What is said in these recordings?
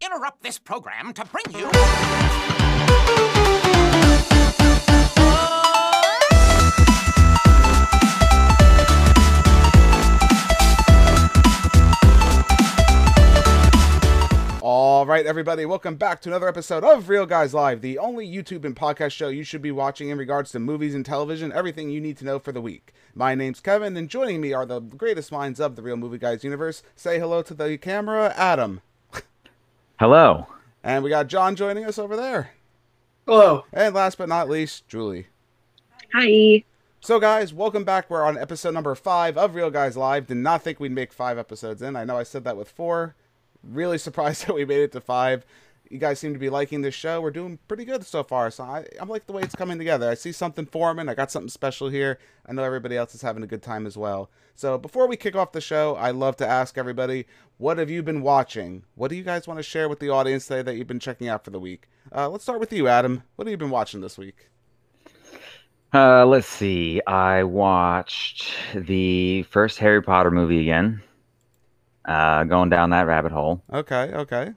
interrupt this program to bring you. All right, everybody, welcome back to another episode of Reel Guys Live, the only YouTube and podcast show you should be watching in regards to movies and television, everything you need to know for the week. My name's Kevin, and joining me are the greatest minds of the Reel Movie Guys universe. Say hello to the camera, Adam. Hello. And we got John joining us over there. Hello. And last but not least, Julie. Hi. So, guys, welcome back. We're on episode number five of Reel Guys Live. Did not think we'd make five episodes in. I know I said that with four. Really surprised that we made it to five. You guys seem to be liking this show. We're doing pretty good so far. So I, I'm like the way it's coming together. I see something forming. I got something special here. I know everybody else is having a good time as well. So before we kick off the show, I love to ask everybody, what have you been watching? What do you guys want to share with the audience today that you've been checking out for the week? Uh, let's start with you, Adam. What have you been watching this week? Uh, let's see. I watched the first Harry Potter movie again. Uh, going down that rabbit hole. Okay, okay.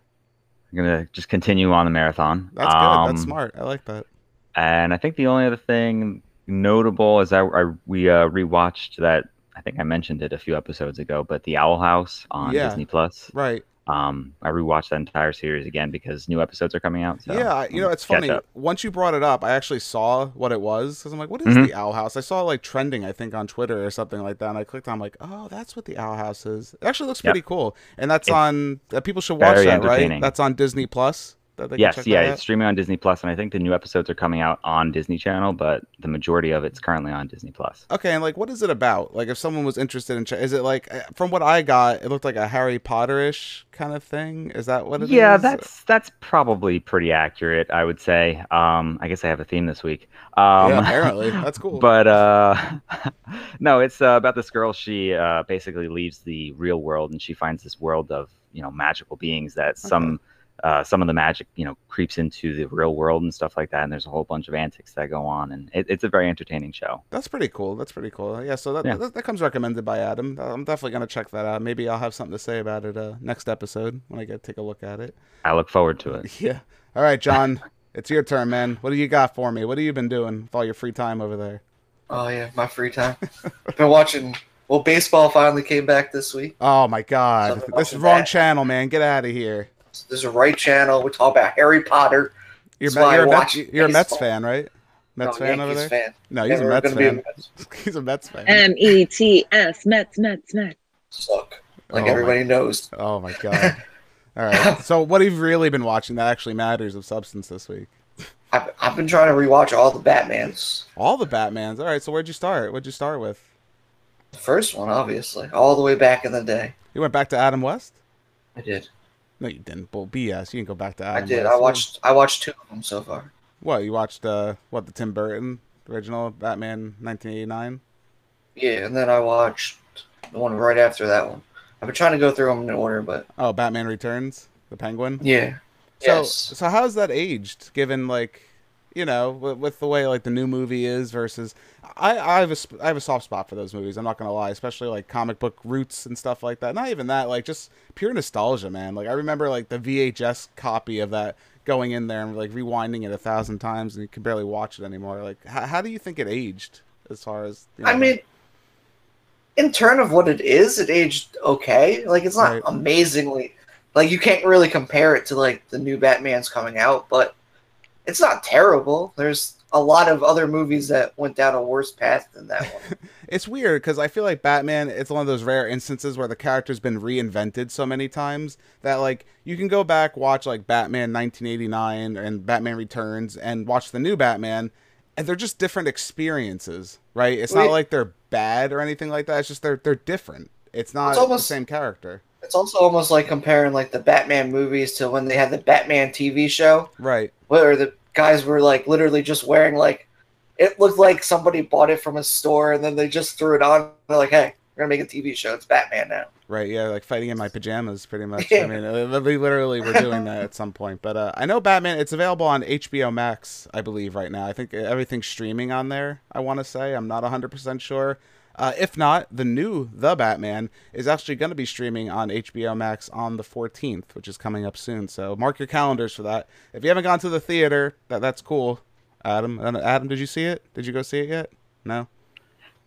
I'm gonna just continue on the marathon. That's good. Um, That's smart. I like that. And I think the only other thing notable is that I, we uh, rewatched that. I think I mentioned it a few episodes ago, but the Owl House on Yeah. Disney Plus. Right. Um, I rewatched that entire series again because new episodes are coming out. So yeah, you know, it's funny. up. Once you brought it up, I actually saw what it was because I'm like, what is Mhm. the Owl House? I saw it, like trending, I think, on Twitter or something like that. And I clicked on, like, oh, that's what the Owl House is. It actually looks Yep. pretty cool, and that's It's on. Uh, people should watch that, right? That's on Disney Plus. That they can Yes, yeah, it's streaming on Disney Plus, and I think the new episodes are coming out on Disney Channel, but the majority of it's currently on Disney Plus. Okay, and like, what is it about? Like, if someone was interested in, ch- is it like, uh, from what I got, it looked like a Harry Potter-ish kind of thing. Is that what it is? yeah, that's that's probably pretty accurate, I would say. Um, I guess I have a theme this week. Um, yeah, apparently that's cool. But uh, no, it's uh, about this girl. She uh, basically leaves the real world and she finds this world of you know magical beings that some uh, some of the magic you know creeps into the real world and stuff like that. And there's a whole bunch of antics that go on, and it, it's a very entertaining show. That's pretty cool. That's pretty cool. Yeah, so that, Yeah. that that comes recommended by Adam. I'm definitely gonna check that out. Maybe I'll have something to say about it uh, next episode when I get take a look at it. I look forward to it. Yeah. All right, John, it's your turn, man. What do you got for me? What have you been doing with all your free time over there? Oh yeah, my free time. I've been watching. Well, baseball finally came back this week. Oh my God, Something this is wrong that. channel, man. Get out of here. There's a right channel. We talk about Harry Potter. You're, That's Met- you're, I a, Met- you're a Mets fan, right? Mets No, fan over there. fan. No, he's a Never Mets gonna be a fan. Mets. he's a Mets fan. M E T S Mets Mets Mets. Suck. Like Oh, my- everybody knows. Oh my God. All right. So, what have you really been watching that actually matters of substance this week? I've, I've been trying to rewatch all the Batmans. All the Batmans. All right. So, where'd you start? What'd you start with? The first one, obviously, all the way back in the day. You went back to Adam West? I did. No, you didn't. Bull BS. You didn't go back to Adam I did. I watched. I watched two of them so far. What? You watched uh what the Tim Burton original Batman 1989? Yeah, and then I watched the one right after that one. I've been trying to go through them in order, but Oh, Batman Returns, the Penguin. yeah. So, yes. so how's that aged? Given like, you know, with, with the way like the new movie is versus, I I have a I have a soft spot for those movies. I'm not gonna lie, especially like comic book roots and stuff like that. Not even that, like just pure nostalgia, man. Like I remember like the VHS copy of that going in there and like rewinding it a thousand times, and you can barely watch it anymore. Like, how, how do you think it aged? As far as you I know? mean, in turn of what it is, it aged okay. Like it's not Right. amazingly like you can't really compare it to like the new Batman's coming out, but it's not terrible. There's a lot of other movies that went down a worse path than that one. It's weird because I feel like Batman. It's one of those rare instances where the character's been reinvented so many times that like you can go back watch like Batman 1989 and Batman Returns and watch the new Batman, and they're just different experiences, right? It's not like they're bad or anything like that. It's just they're they're different. It's not It's almost- the same character, it's also almost like comparing like the Batman movies to when they had the Batman TV show, right? Where the guys were like literally just wearing like it looked like somebody bought it from a store and then they just threw it on. They're like, "Hey, we're gonna make a TV show. It's Batman now." Right, yeah, like fighting in my pajamas, pretty much. I mean, uh, we literally were doing that at some point. But uh, I know Batman. It's available on HBO Max, I believe, right now. I think everything's streaming on there. I want to say I'm not 100 percent sure. Uh, if not, the new The Batman is actually going to be streaming on HBO Max on the 14th, which is coming up soon. So mark your calendars for that. If you haven't gone to the theater, that that's cool. Adam, Adam, did you see it? Did you go see it yet? No.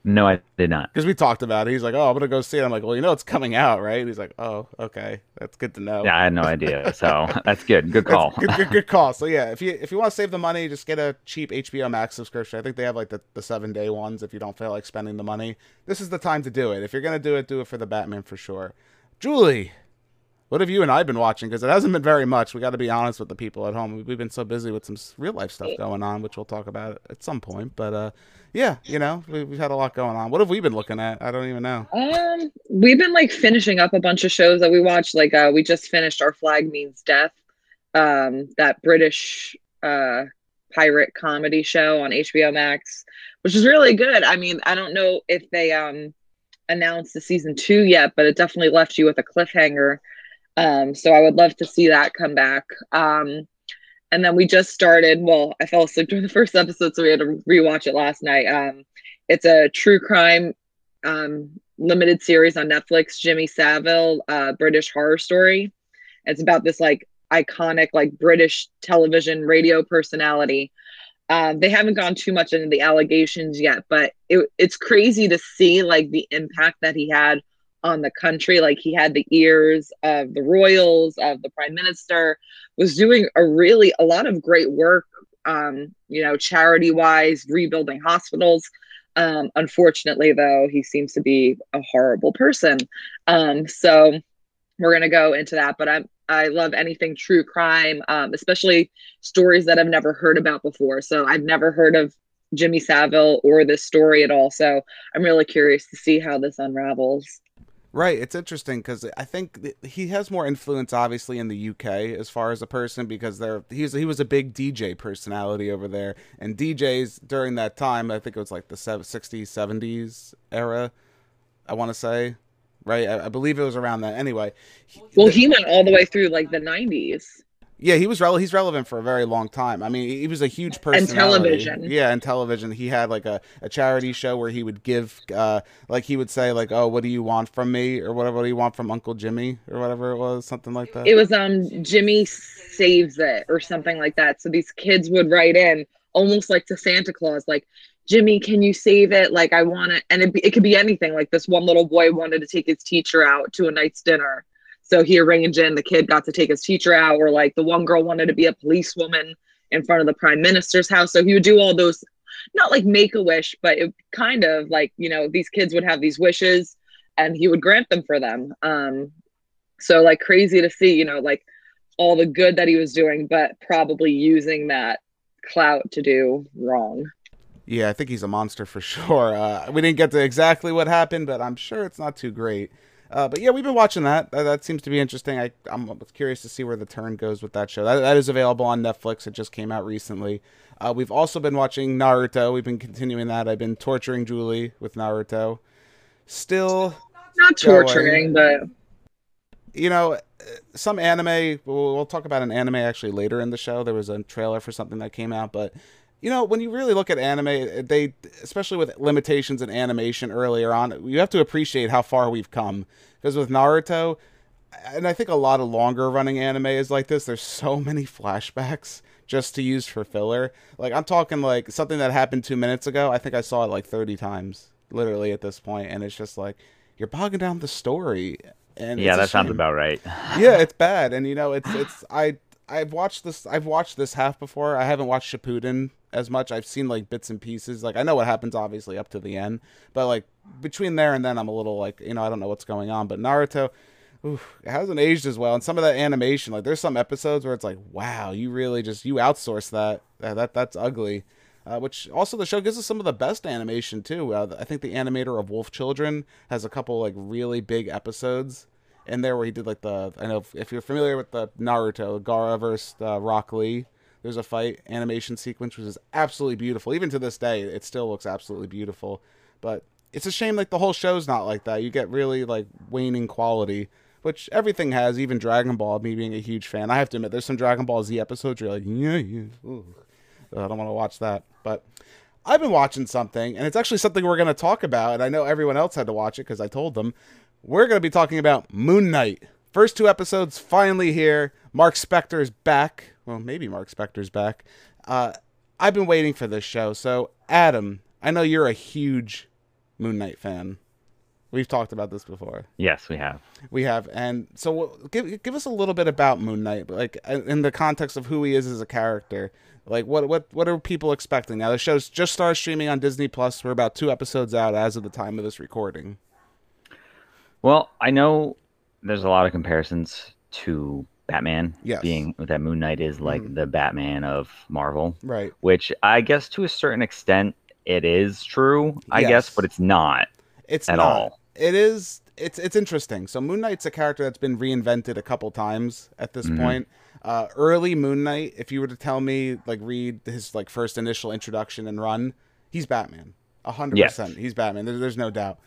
No, I did not. Because we talked about it. He's like, "Oh, I'm gonna go see it." I'm like, "Well, you know, it's coming out, right?" And he's like, "Oh, okay, that's good to know." Yeah, I had no idea. So that's good. Good call. good, good, good call. So yeah, if you if you want to save the money, just get a cheap HBO Max subscription. I think they have like the, the seven day ones if you don't feel like spending the money. This is the time to do it. If you're gonna do it, do it for the Batman for sure. Julie, what have you and I been watching? Because it hasn't been very much. We got to be honest with the people at home. We've been so busy with some real life stuff going on, which we'll talk about at some point. But uh, yeah, you know, we, we've had a lot going on. What have we been looking at? I don't even know. Um, we've been like finishing up a bunch of shows that we watched. Like, uh, we just finished Our Flag Means Death, um, that British uh pirate comedy show on HBO Max, which is really good. I mean, I don't know if they um announced the season two yet, but it definitely left you with a cliffhanger. Um, so I would love to see that come back. Um, and then we just started. Well, I fell asleep during the first episode, so we had to rewatch it last night. Um, it's a true crime um, limited series on Netflix. Jimmy Savile, uh, British horror story. It's about this like iconic like British television radio personality. Um, they haven't gone too much into the allegations yet, but it, it's crazy to see like the impact that he had on the country. Like he had the ears of the royals, of the prime minister, was doing a really a lot of great work. Um, you know, charity wise, rebuilding hospitals. Um, unfortunately, though, he seems to be a horrible person. Um, so we're gonna go into that. But I'm I love anything true crime, um, especially stories that I've never heard about before. So I've never heard of Jimmy Savile or this story at all. So I'm really curious to see how this unravels. Right, it's interesting because I think th- he has more influence, obviously, in the UK as far as a person because there he's he was a big DJ personality over there, and DJs during that time, I think it was like the sev- 60s, 70s era, I want to say, right? I, I believe it was around that. Anyway, he- Well, the- he went all the way through like the 90s. Yeah, he was rele- he's relevant for a very long time. I mean, he was a huge personality. television. Yeah, and television. He had like a, a charity show where he would give, uh, like he would say like, "Oh, what do you want from me?" or whatever. What do you want from Uncle Jimmy or whatever it was, something like that. It was um Jimmy saves it or something like that. So these kids would write in almost like to Santa Claus, like Jimmy, can you save it? Like I want it, and it, be- it could be anything. Like this one little boy wanted to take his teacher out to a night's dinner, so he arranged it. And the kid got to take his teacher out, or like the one girl wanted to be a policewoman in front of the prime minister's house, so he would do all those, not like make a wish, but it kind of like you know these kids would have these wishes, and he would grant them for them. Um, so like crazy to see, you know, like all the good that he was doing, but probably using that clout to do wrong. Yeah, I think he's a monster for sure. Uh, we didn't get to exactly what happened, but I'm sure it's not too great. Uh, but yeah, we've been watching that. That, that seems to be interesting. I, I'm curious to see where the turn goes with that show. That, that is available on Netflix. It just came out recently. Uh, we've also been watching Naruto. We've been continuing that. I've been torturing Julie with Naruto. Still, Not Going. torturing, but you know, some anime. We'll, we'll talk about an anime actually later in the show. There was a trailer for something that came out, but you know, when you really look at anime, they, especially with limitations in animation earlier on, you have to appreciate how far we've come. Because with Naruto, and I think a lot of longer running anime is like this. There's so many flashbacks just to use for filler. Like I'm talking like something that happened two minutes ago. I think I saw it like 30 times, literally at this point. point, and it's just like you're bogging down the story. And yeah, that sounds about right. yeah, it's bad, and you know, it's it's I I've watched this I've watched this half before. I haven't watched Shippuden as much. I've seen like bits and pieces. Like I know what happens obviously up to the end, but like between there and then, I'm a little like you know I don't know what's going on. But Naruto, oof, it hasn't aged as well. And some of that animation, like there's some episodes where it's like, wow, you really just you outsource that. Uh, that that's ugly. Uh, which also the show gives us some of the best animation too. Uh, I think the animator of Wolf Children has a couple like really big episodes in there where he did like the I know if, if you're familiar with the Naruto Gaara versus uh, Rock Lee, there's a fight animation sequence which is absolutely beautiful. Even to this day, it still looks absolutely beautiful. But it's a shame like the whole show's not like that. You get really like waning quality, which everything has. Even Dragon Ball, me being a huge fan, I have to admit, there's some Dragon Ball Z episodes you're like, yeah, yeah, ooh. I don't want to watch that. But I've been watching something, and it's actually something we're going to talk about. And I know everyone else had to watch it because I told them. We're going to be talking about Moon Knight. First two episodes finally here. Mark Spector's back. Well, maybe Mark Spector's back. Uh, I've been waiting for this show. So, Adam, I know you're a huge Moon Knight fan. We've talked about this before. Yes, we have. We have, and so give give us a little bit about Moon Knight, like in the context of who he is as a character. Like what what what are people expecting now? The show's just started streaming on Disney Plus. We're about two episodes out as of the time of this recording. Well, I know there's a lot of comparisons to Batman. Yes. Being that Moon Knight is like Mhm. the Batman of Marvel, Right. which I guess to a certain extent it is true. I Yes. guess, but it's not It's at not. all. It is. It's it's interesting. So Moon Knight's a character that's been reinvented a couple times at this Mhm. point. Uh, early Moon Knight, if you were to tell me, like, read his like first initial introduction and run, he's Batman. A hundred Yes. percent, he's Batman. There, there's no doubt.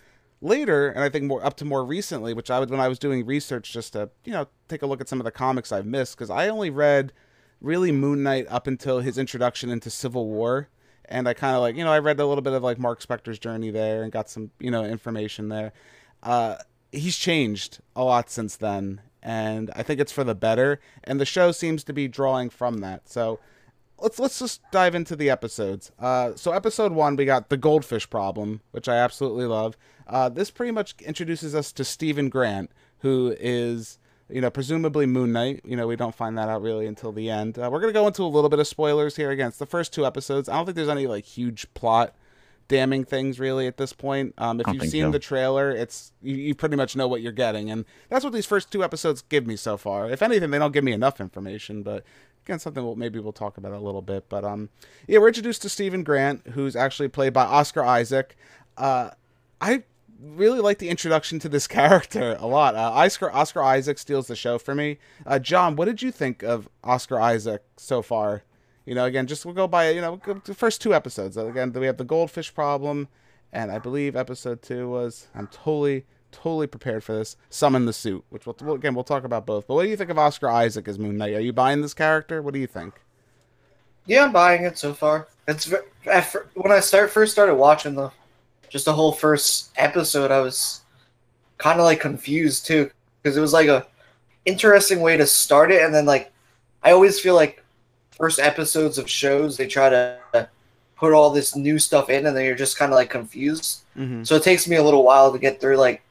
Later, and I think more up to more recently, which I would when I was doing research just to you know take a look at some of the comics I've missed because I only read really Moon Knight up until his introduction into Civil War, and I kind of like you know I read a little bit of like Mark Spector's journey there and got some you know information there. Uh, he's changed a lot since then, and I think it's for the better. And the show seems to be drawing from that. So let's let's just dive into the episodes. Uh, so episode one, we got the goldfish problem, which I absolutely love. Uh, this pretty much introduces us to Steven Grant, who is you know presumably Moon Knight. You know we don't find that out really until the end. Uh, we're gonna go into a little bit of spoilers here. Again, it's the first two episodes. I don't think there's any like huge plot damning things really at this point. Um, if you've seen so. the trailer, it's you, you pretty much know what you're getting, and that's what these first two episodes give me so far. If anything, they don't give me enough information, but again, something we'll, maybe we'll talk about a little bit. But um, yeah, we're introduced to Steven Grant, who's actually played by Oscar Isaac. Uh, I really like the introduction to this character a lot. Uh, Oscar Oscar Isaac steals the show for me. Uh, John, what did you think of Oscar Isaac so far? You know, again, just we'll go by you know the first two episodes. Uh, Again, we have the goldfish problem, and I believe episode two was I'm totally totally prepared for this. Summon the suit, which we'll, again we'll talk about both. But what do you think of Oscar Isaac as Moon Knight? Are you buying this character? What do you think? Yeah, I'm buying it so far. It's when I start first started watching the just the whole first episode, I was kind of like confused too because it was like a interesting way to start it, and then like I always feel like first episodes of shows they try to put all this new stuff in, and then you're just kind of like confused. Mm-hmm. So it takes me a little while to get through like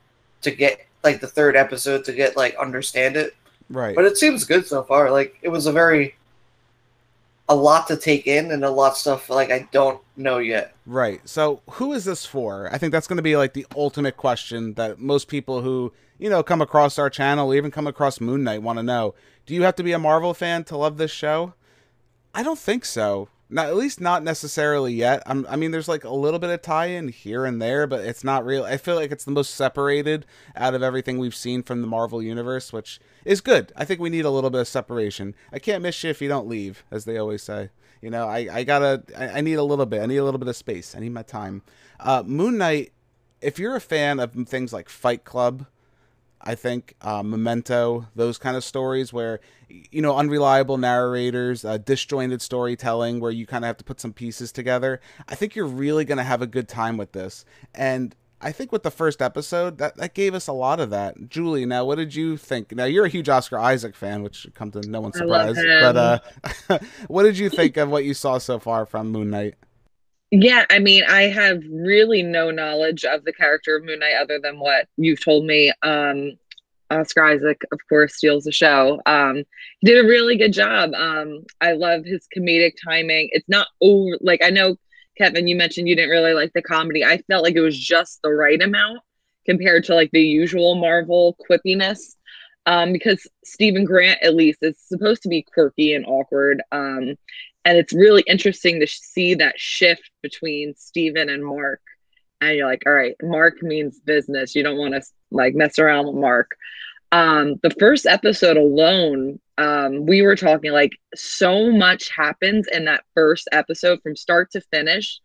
to get like the third episode to get like understand it. Right. But it seems good so far. Like it was a very a lot to take in and a lot of stuff like I don't know yet. Right. So, who is this for? I think that's going to be like the ultimate question that most people who, you know, come across our channel, even come across Moon Knight want to know. Do you have to be a Marvel fan to love this show? I don't think so. Not at least not necessarily yet. I'm, I mean, there's like a little bit of tie-in here and there, but it's not real. I feel like it's the most separated out of everything we've seen from the Marvel universe, which is good. I think we need a little bit of separation. I can't miss you if you don't leave, as they always say. You know, I, I gotta, I, I need a little bit. I need a little bit of space. I need my time. Uh, Moon Knight, if you're a fan of things like Fight Club, I think uh, Memento, those kind of stories where you know unreliable narrators, uh, disjointed storytelling, where you kind of have to put some pieces together. I think you're really going to have a good time with this, and I think with the first episode that that gave us a lot of that. Julie, now what did you think? Now you're a huge Oscar Isaac fan, which should come to no one's surprise. But uh, what did you think of what you saw so far from Moon Knight? Yeah, I mean, I have really no knowledge of the character of Moon Knight other than what you've told me. Um, Oscar Isaac, of course, steals the show. Um, he did a really good job. Um, I love his comedic timing. It's not over, like, I know, Kevin, you mentioned you didn't really like the comedy. I felt like it was just the right amount compared to like the usual Marvel quippiness. Um, because Steven Grant, at least, is supposed to be quirky and awkward. Um, and it's really interesting to see that shift between Steven and Mark. And you're like, all right, Mark means business. You don't want to like mess around with Mark. Um, the first episode alone, um, we were talking like so much happens in that first episode from start to finish.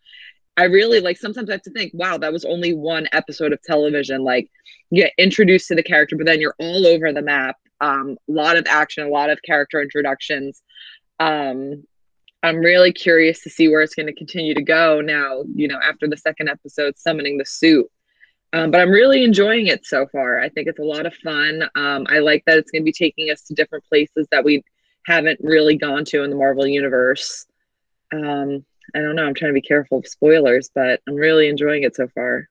I really like sometimes I have to think, wow, that was only one episode of television. Like you get introduced to the character, but then you're all over the map. Um, a lot of action, a lot of character introductions. Um, I'm really curious to see where it's going to continue to go now, you know, after the second episode, summoning the suit. Um, but I'm really enjoying it so far. I think it's a lot of fun. Um, I like that it's going to be taking us to different places that we haven't really gone to in the Marvel Universe. Um, I don't know. I'm trying to be careful of spoilers, but I'm really enjoying it so far.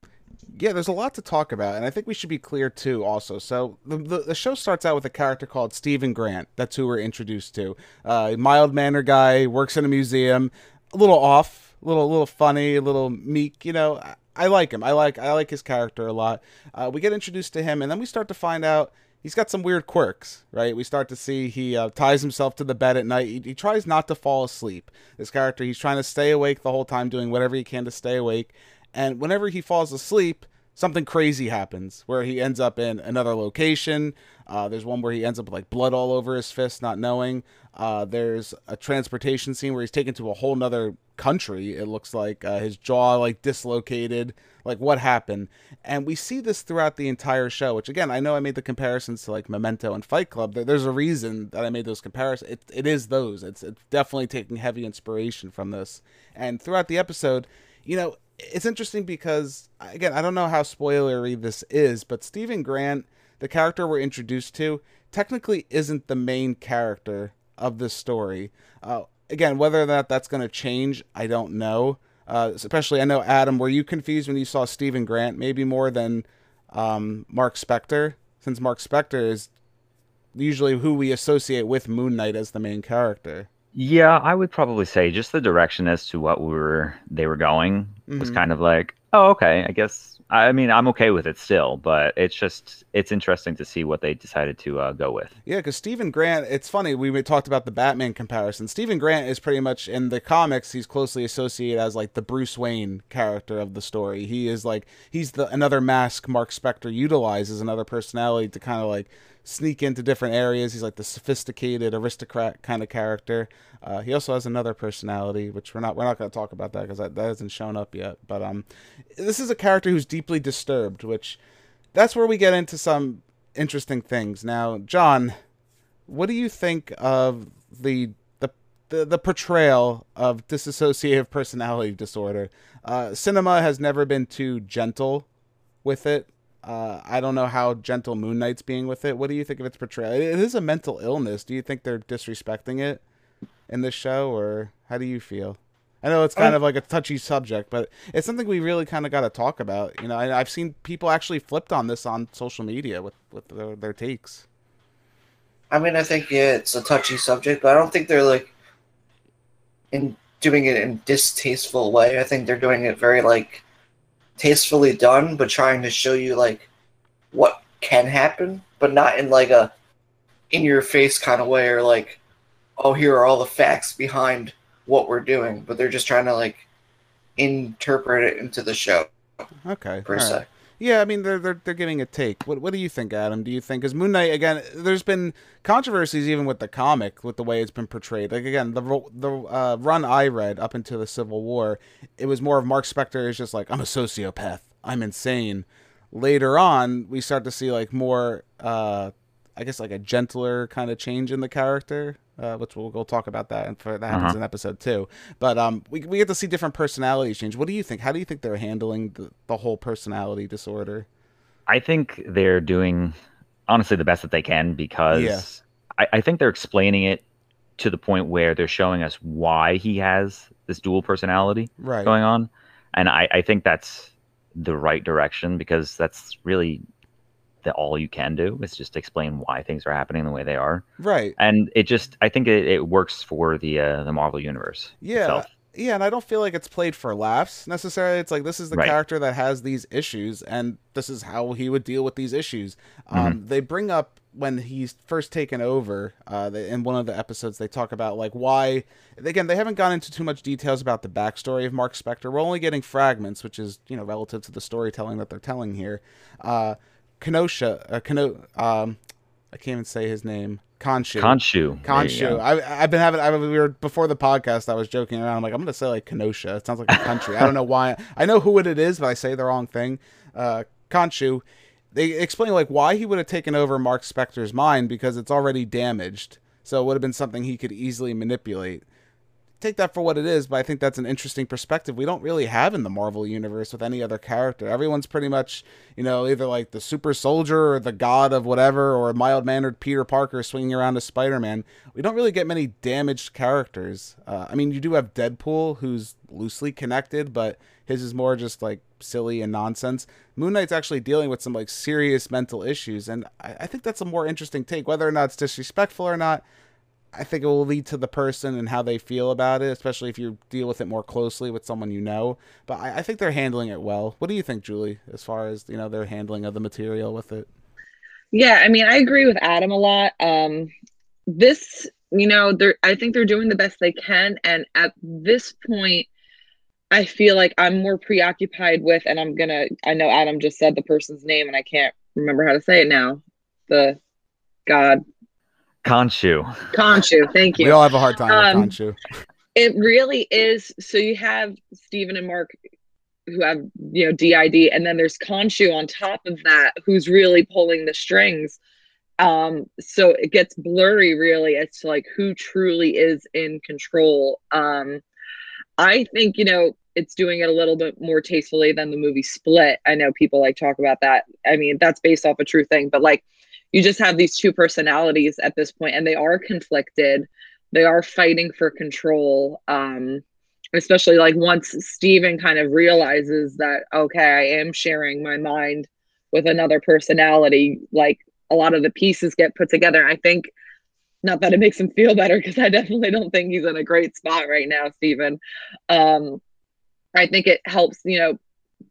Yeah, there's a lot to talk about, and I think we should be clear too. Also, so the the, the show starts out with a character called Steven Grant. That's who we're introduced to. Uh, mild mannered guy, works in a museum, a little off, a little little funny, a little meek. You know, I, I like him. I like I like his character a lot. Uh, we get introduced to him, and then we start to find out he's got some weird quirks, right? We start to see he uh, ties himself to the bed at night. He, he, tries not to fall asleep. This character, he's trying to stay awake the whole time, doing whatever he can to stay awake. And whenever he falls asleep, something crazy happens where he ends up in another location. Uh, there's one where he ends up with like blood all over his fist, not knowing. Uh, there's a transportation scene where he's taken to a whole nother country. It looks like uh, his jaw like dislocated. Like what happened? And we see this throughout the entire show. Which again, I know I made the comparisons to like Memento and Fight Club. There's a reason that I made those comparisons. It, it is those. It's it's definitely taking heavy inspiration from this. And throughout the episode, you know, it's interesting because again, I don't know how spoilery this is, but Steven Grant, the character we're introduced to, technically isn't the main character of this story. Uh, again, whether or not that's going to change, I don't know. Uh, especially, I know Adam, were you confused when you saw Steven Grant, maybe more than um, Mark Spector, since Mark Spector is usually who we associate with Moon Knight as the main character. Yeah, I would probably say just the direction as to what we were they were going mm-hmm. was kind of like, oh, okay, I guess. I mean, I'm okay with it still, but it's just it's interesting to see what they decided to uh, go with. Yeah, because Steven Grant, it's funny we talked about the Batman comparison. Steven Grant is pretty much in the comics. He's closely associated as like the Bruce Wayne character of the story. He is like he's the another mask Mark Spector utilizes another personality to kind of like sneak into different areas. He's like the sophisticated aristocrat kind of character. Uh, he also has another personality, which we're not we're not going to talk about that because that, that hasn't shown up yet. But um, this is a character who's deeply disturbed, which that's where we get into some interesting things. Now, John, what do you think of the the the, portrayal of dissociative personality disorder? Uh, cinema has never been too gentle with it uh, I don't know how gentle Moon Knight's being with it. What do you think of its portrayal? It is a mental illness. Do you think they're disrespecting it in this show, or how do you feel? I know it's kind of like a touchy subject, but it's something we really kind of got to talk about. You know, I, have seen people actually flipped on this on social media with with their, their takes. I mean, I think yeah, it's a touchy subject, but I don't think they're like in doing it in distasteful way. I think they're doing it very like tastefully done, but trying to show you like what can happen, but not in like a in your face kind of way or like, oh, here are all the facts behind what we're doing. But they're just trying to like interpret it into the show. Okay. Per se. Right. Yeah, I mean they're they're they're giving a take. What what do you think, Adam? Do you think because Moon Knight again? There's been controversies even with the comic with the way it's been portrayed. Like again, the the uh, run I read up into the Civil War, it was more of Mark Spector is just like I'm a sociopath, I'm insane. Later on, we start to see like more, uh, I guess like a gentler kind of change in the character uh, which we'll, we'll talk about that, and for, that happens uh-huh. in episode two. But um, we we get to see different personalities change. What do you think? How do you think they're handling the, the whole personality disorder? I think they're doing honestly the best that they can because yeah. I, I think they're explaining it to the point where they're showing us why he has this dual personality right. going on, and I, I think that's the right direction because that's really that all you can do is just explain why things are happening the way they are. Right. And it just I think it, it works for the uh, the Marvel universe. Yeah. Itself. Yeah, and I don't feel like it's played for laughs necessarily. It's like this is the right. character that has these issues, and this is how he would deal with these issues. Um, mm-hmm. Um, they bring up when he's first taken over. Uh, they, in one of the episodes, they talk about like why. Again, they haven't gone into too much details about the backstory of Mark Spector. We're only getting fragments, which is you know relative to the storytelling that they're telling here. Uh, Kenosha, uh, Keno, um, I can't even say his name. Khonshu. Khonshu. Khonshu. I, I've been having. I, we were before the podcast. I was joking around. I'm like, I'm gonna say like Kenosha. It sounds like a country. I don't know why. I know who it is, but I say the wrong thing. Uh, Khonshu. They explain like why he would have taken over Mark Spector's mind because it's already damaged. So it would have been something he could easily manipulate. Take that for what it is, but I think that's an interesting perspective we don't really have in the Marvel universe with any other character. Everyone's pretty much, you know, either like the super soldier or the god of whatever, or mild mannered Peter Parker swinging around as Spider Man. We don't really get many damaged characters. Uh, I mean, you do have Deadpool, who's loosely connected, but his is more just like silly and nonsense. Moon Knight's actually dealing with some like serious mental issues, and I, I think that's a more interesting take. Whether or not it's disrespectful or not, I think it will lead to the person and how they feel about it, especially if you deal with it more closely with someone you know. But I, I think they're handling it well. What do you think, Julie, as far as you know their handling of the material with it? Yeah, I mean, I agree with Adam a lot. Um, this, you know, they're I think they're doing the best they can, and at this point, I feel like I'm more preoccupied with, and I'm gonna. I know Adam just said the person's name, and I can't remember how to say it now. The God Khonshu. Khonshu, thank you. We all have a hard time Um, with Khonshu. It really is. So you have Steven and Mark who have, you know, DID, and then there's Khonshu on top of that who's really pulling the strings. Um, so it gets blurry really as to like who truly is in control. Um, I think, you know, it's doing it a little bit more tastefully than the movie Split. I know people like talk about that. I mean, that's based off a true thing, but like you just have these two personalities at this point and they are conflicted. They are fighting for control um especially like once steven kind of realizes that okay i am sharing my mind with another personality like a lot of the pieces get put together. I think not that it makes him feel better because i definitely don't think he's in a great spot right now steven. Um i think it helps you know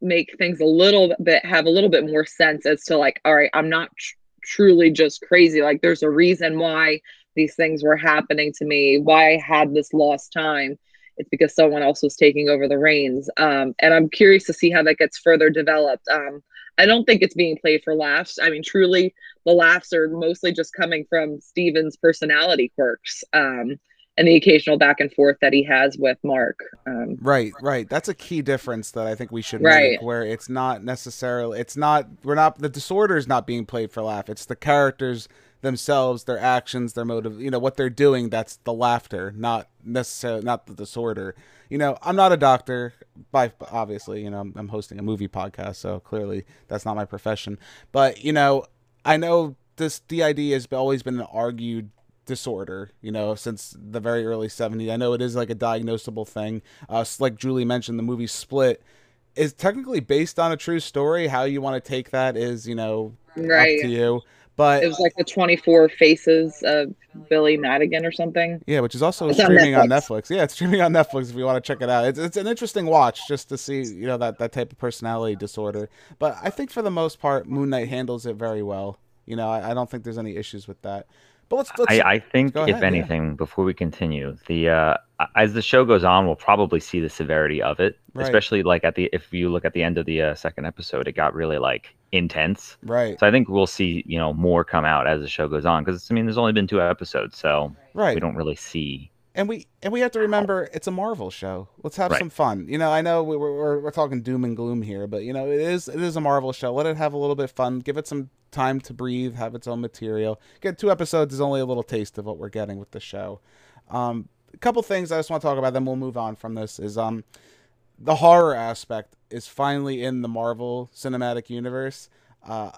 make things a little bit have a little bit more sense as to like all right i'm not tr- truly just crazy. Like there's a reason why these things were happening to me, why I had this lost time. It's because someone else was taking over the reins. Um, and I'm curious to see how that gets further developed. Um, I don't think it's being played for laughs. I mean, truly, the laughs are mostly just coming from Steven's personality quirks. Um, and the occasional back and forth that he has with Mark. Um, Right, right. That's a key difference that I think we should Right. make, where it's not necessarily, it's not, we're not, the disorder is not being played for laugh. It's the characters themselves, their actions, their motive, you know, what they're doing. That's the laughter, not necessarily, not the disorder. You know, I'm not a doctor, by obviously, you know, I'm, I'm hosting a movie podcast, so clearly that's not my profession. But you know, I know this DID has always been an argued disorder, you know, since the very early 70s. I know it is like a diagnosable thing. Uh, like Julie mentioned, the movie Split is technically based on a true story. How you want to take that is, you know, right. up to you. But It was like the 24 faces of Billy Madigan or something. yeah, which is also It's streaming on Netflix. Netflix. Yeah, it's streaming on Netflix if you want to check it out. It's it's an interesting watch just to see, you know, that that type of personality disorder. But I think for the most part, Moon Knight handles it very well. You know, I, I don't think there's any issues with that. But let's let's I, I think, if ahead, yeah. anything, before we continue, the uh, as the show goes on, we'll probably see the severity of it. Right. Especially like at the if you look at the end of the uh, second episode, it got really like intense. right, So I think we'll see you know more come out as the show goes on because I mean there's only been two episodes, so right. we don't really see. And we and we have to remember it's a Marvel show. Let's have Right. some fun. You know, I know we- we're, we're we're talking doom and gloom here, but you know, it is it is a Marvel show. Let it have a little bit of fun. Give it some time to breathe. Have its own material. Get two episodes is only a little taste of what we're getting with the show. Um, a couple things I just want to talk about. Then we'll move on from this. Is um, the horror aspect is finally in the Marvel Cinematic Universe. Uh,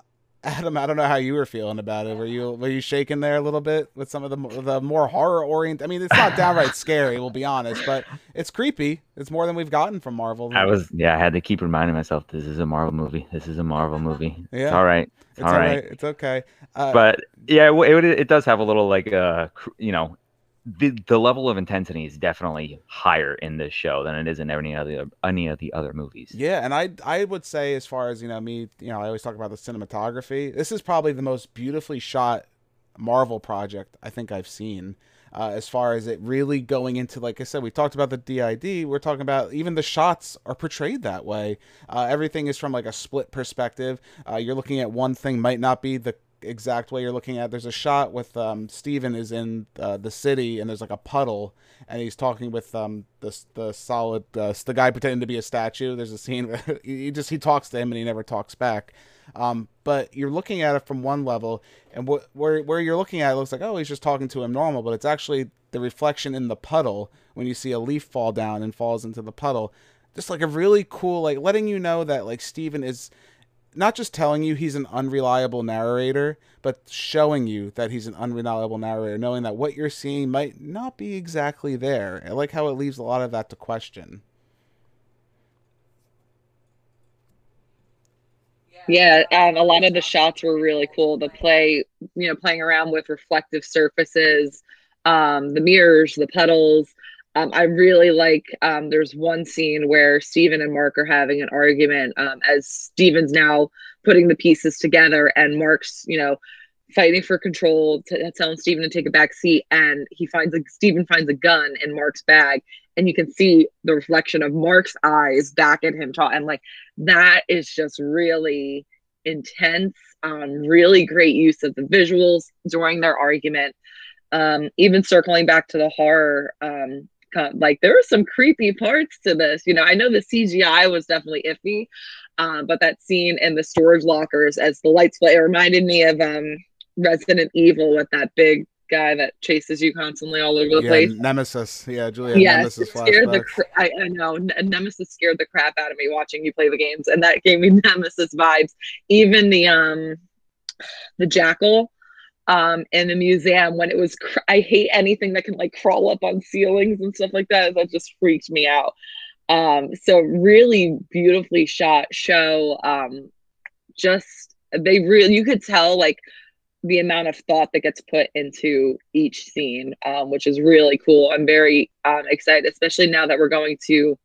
Adam, I don't know how you were feeling about it. Were you were you shaking there a little bit with some of the the more horror oriented? I mean, it's not downright scary, we'll be honest, but it's creepy. It's more than we've gotten from Marvel. I was yeah, I had to keep reminding myself this is a Marvel movie. This is a Marvel movie. Yeah. It's all right. It's, It's all right. It's okay. Uh, But yeah, it, it, it does have a little like uh you know the the level of intensity is definitely higher in this show than it is in any other any of the other movies. Yeah, and I I would say as far as you know me, you know I always talk about the cinematography. This is probably the most beautifully shot Marvel project I think I've seen. Uh, as far as it really going into, like I said, we talked about the DID. We're talking about even the shots are portrayed that way. Uh, everything is from like a split perspective. Uh, you're looking at one thing might not be the exact way you're looking at. There's a shot with um, Steven is in uh, the city and there's like a puddle and he's talking with um the the solid uh, the guy pretending to be a statue. There's a scene where he just he talks to him and he never talks back. Um, but you're looking at it from one level, and wh- where where you're looking at it looks like oh he's just talking to him normal, but it's actually the reflection in the puddle when you see a leaf fall down and falls into the puddle. Just like a really cool, like letting you know that like Steven is not just telling you he's an unreliable narrator, but showing you that he's an unreliable narrator, knowing that what you're seeing might not be exactly there. I like how it leaves a lot of that to question. Yeah, um, a lot of the shots were really cool. The play, you know, playing around with reflective surfaces, um, the mirrors, the puddles. Um, I really like. Um, there's one scene where Steven and Mark are having an argument um, as Steven's now putting the pieces together, and Mark's, you know, fighting for control, to, telling Steven to take a back seat, and he finds a Steven finds a gun in Mark's bag, and you can see the reflection of Mark's eyes back at him, and like that is just really intense. Um, really great use of the visuals during their argument. Um, even circling back to the horror, um, like there were some creepy parts to this. You know, I know the CGI was definitely iffy, um, but that scene in the storage lockers as the lights play, it reminded me of um, Resident Evil with that big guy that chases you constantly all over the yeah, place. Nemesis, yeah, Julia. Yeah, Nemesis scared the. Cr- I, I know Nemesis scared the crap out of me watching you play the games, and that gave me Nemesis vibes. Even the um, the jackal, um, in the museum when it was. Cr- I hate anything that can like crawl up on ceilings and stuff like that. That just freaked me out. Um, so really beautifully shot show. Um, just they really you could tell like the amount of thought that gets put into each scene, um, which is really cool. I'm very um, excited, especially now that we're going to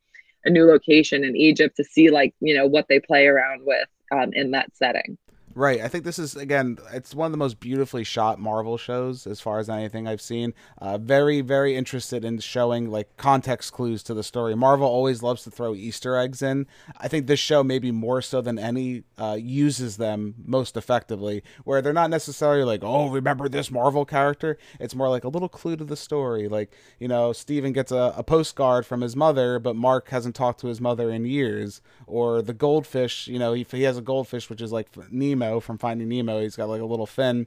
a new location in Egypt to see like you know what they play around with um, in that setting. Right. I think this is again. It's one of the most beautifully shot Marvel shows as far as anything I've seen. Uh, very, very interested in showing like context clues to the story. Marvel always loves to throw Easter eggs in. I think this show maybe more so than any uh, uses them most effectively. Where they're not necessarily like, oh, remember this Marvel character. It's more like a little clue to the story. Like you know, Steven gets a, a postcard from his mother, but Mark hasn't talked to his mother in years. Or the goldfish. You know, he he has a goldfish which is like Nemo from Finding Nemo. He's got like a little fin.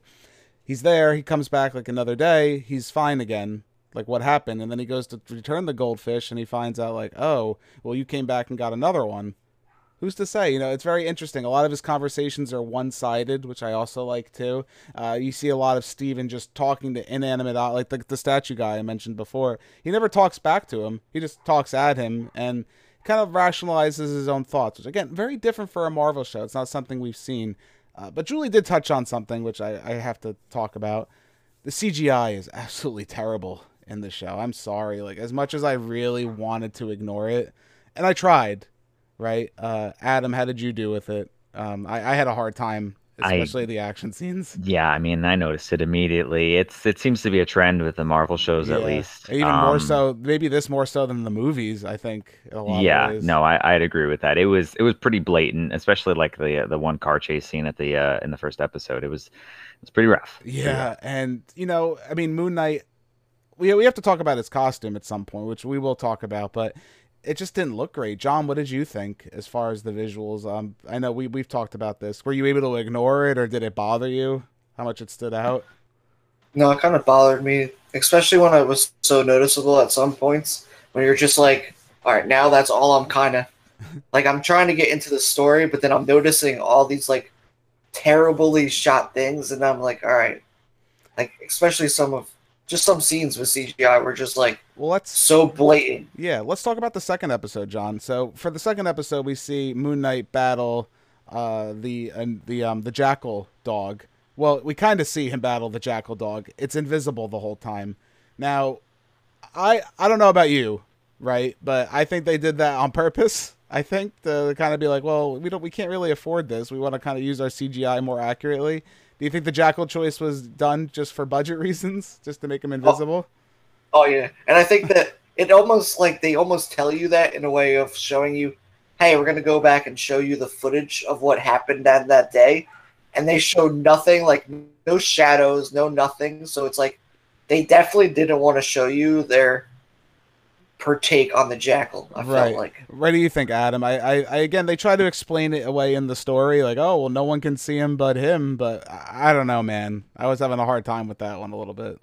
He's there. He comes back like another day. He's fine again. Like what happened? And then he goes to return the goldfish, and he finds out like, oh, well, you came back and got another one. Who's to say? You know, it's very interesting. A lot of his conversations are one-sided, which I also like too. Uh, you see a lot of Steven just talking to inanimate, like the, the statue guy I mentioned before. He never talks back to him. He just talks at him and kind of rationalizes his own thoughts, which again, very different for a Marvel show. It's not something we've seen. Uh, but Julie did touch on something which I, I have to talk about. The CGI is absolutely terrible in the show. I'm sorry. Like as much as I really wanted to ignore it, and I tried, right? Uh, Adam, how did you do with it? Um, I, I had a hard time, I- especially the action scenes. Yeah, I mean, I noticed it immediately. It's it seems to be a trend with the Marvel shows at least. Even more Um, so, maybe this more so than the movies. I think. A lot yeah no I, i'd agree with that it was it was pretty blatant especially like the the one car chase scene at the uh in the first episode it was it was pretty rough Pretty Yeah, rough. and you know, I mean, Moon Knight. We we have to talk about his costume at some point, which we will talk about, but it just didn't look great. John, what did you think as far as the visuals? Um, I know we we've talked about this. Were you able to ignore it, or did it bother you? How much it stood out? No, it kind of bothered me, especially when it was so noticeable at some points when you're just like, all right, now that's all I'm kind of like. I'm trying to get into the story, but then I'm noticing all these like terribly shot things, and I'm like, all right, like especially some of just some scenes with CGI were just like Well, let's so blatant. Yeah, let's talk about the second episode, John. So for the second episode, we see Moon Knight battle uh, the uh, the um the jackal dog. Well, we kind of see him battle the jackal dog. It's invisible the whole time. Now, I I don't know about you, right? But I think they did that on purpose. I think to kind of be like, well, we don't we can't really afford this. We want to kind of use our CGI more accurately. Do you think the jackal choice was done just for budget reasons, just to make him oh. invisible? Oh yeah, and I think that it almost like they almost tell you that in a way of showing you, hey, we're gonna go back and show you the footage of what happened on that day, and they show nothing, like no shadows, no nothing. So it's like they definitely didn't want to show you their per take on the jackal. I Right. felt like What do you think, Adam? I, I, I again, they try to explain it away in the story, like, oh, well, no one can see him but him. But I, I don't know, man. I was having a hard time with that one a little bit.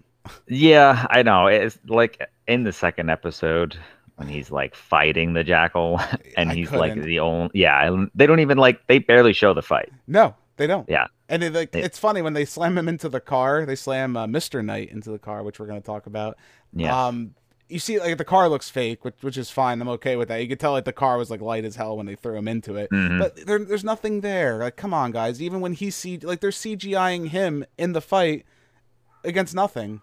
Yeah, I know. It's like in the second episode when he's like fighting the jackal, and I he's like couldn't. the only. Yeah, they don't even like. They barely show the fight. No, they don't. Yeah. And it, like, It- it's funny when they slam him into the car. They slam uh, Mister Knight into the car, which we're going to talk about. Yeah. Um, you see, like the car looks fake, which which is fine. I'm okay with that. You could tell like the car was like light as hell when they threw him into it. Mhm. But there, there's nothing there. Like, come on, guys. Even when he see like they're CGIing him in the fight against nothing.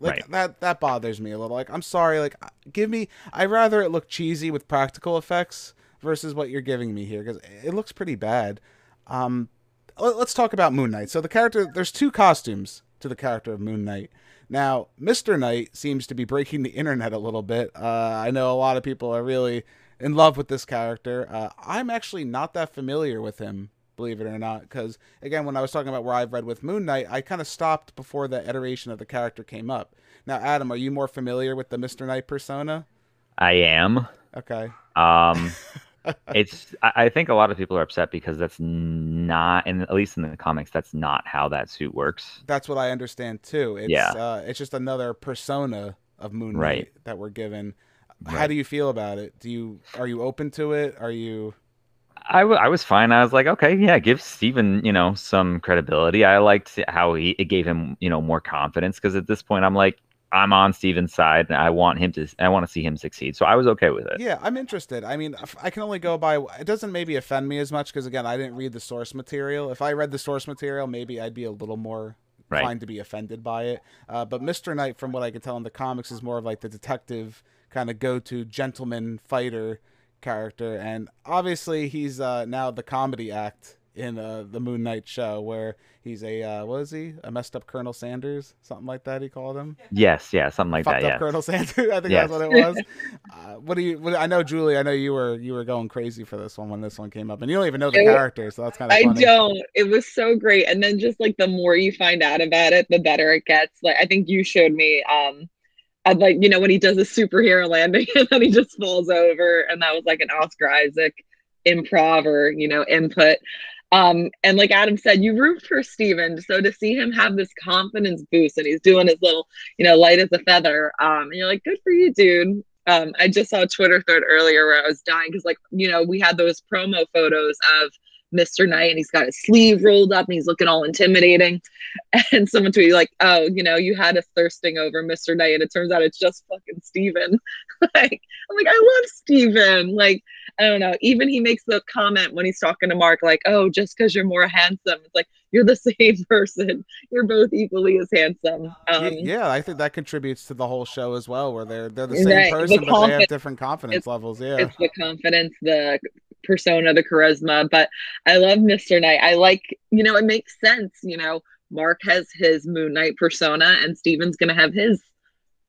Like Right. that that bothers me a little. Like I'm sorry. Like give me. I'd rather it look cheesy with practical effects versus what you're giving me here because it looks pretty bad. Um, let's talk about Moon Knight. So the character, there's two costumes to the character of Moon Knight. Now, Mr. Knight seems to be breaking the internet a little bit. Uh, I know a lot of people are really in love with this character. Uh, I'm actually not that familiar with him, believe it or not, because again, when I was talking about where I've read with Moon Knight, I kind of stopped before the iteration of the character came up. Now, Adam, are you more familiar with the Mr. Knight persona? I am. Okay. Um, it's. I think a lot of people are upset because that's not, and at least in the comics, that's not how that suit works. That's what I understand too. It's, Yeah. uh, it's just another persona of Moon Knight Right. that we're given. How do you feel about it? Do you are you open to it? Are you I, w- I was fine. I was like, okay, yeah, give Steven, you know, some credibility. I liked how he it gave him, you know, more confidence because at this point, I'm like, I'm on Steven's side, and I want him to, I want to see him succeed. So I was okay with it. Yeah, I'm interested. I mean, I can only go by. It doesn't maybe offend me as much because again, I didn't read the source material. If I read the source material, maybe I'd be a little more Right. inclined to be offended by it. Uh, but Mister Knight, from what I can tell in the comics, is more of like the detective kind of go-to gentleman fighter character, and obviously he's uh, now the comedy act in uh, the Moon Knight show where he's a uh, what is he? A messed up Colonel Sanders, something like that. He called him. Yes, yeah, something like Fucked that. up Yeah. Colonel Sanders. I think Yes. that's what it was. uh, what do you? What, I know, Julie. I know you were you were going crazy for this one when this one came up, and you don't even know the It- character, so that's kind of I funny. don't. It was so great. And then just like the more you find out about it, the better it gets. Like I think you showed me um I'd like, you know, when he does a superhero landing and then he just falls over and that was like an Oscar Isaac improv or, you know, input. Um, and like Adam said, you root for Steven. So to see him have this confidence boost and he's doing his little, you know, light as a feather, um, and you're like, good for you, dude. Um, I just saw a Twitter thread earlier where I was dying because, like, you know, we had those promo photos of Mr. Knight and he's got his sleeve rolled up and he's looking all intimidating. And someone tweeted, like, oh, you know, you had us thirsting over Mr. Knight and it turns out it's just fucking Steven. like, I'm like, I love Steven. Like, I don't know. Even he makes the comment when he's talking to Mark, like, oh, just because you're more handsome. It's like, you're the same person. You're both equally as handsome. Um, yeah, I think that contributes to the whole show as well, where they're they're the same Right, the person, but they have different confidence levels. Yeah, It's the confidence, the persona, the charisma. But I love Mr. Knight. I like, you know, it makes sense. You know, Mark has his Moon Knight persona, and Steven's going to have his,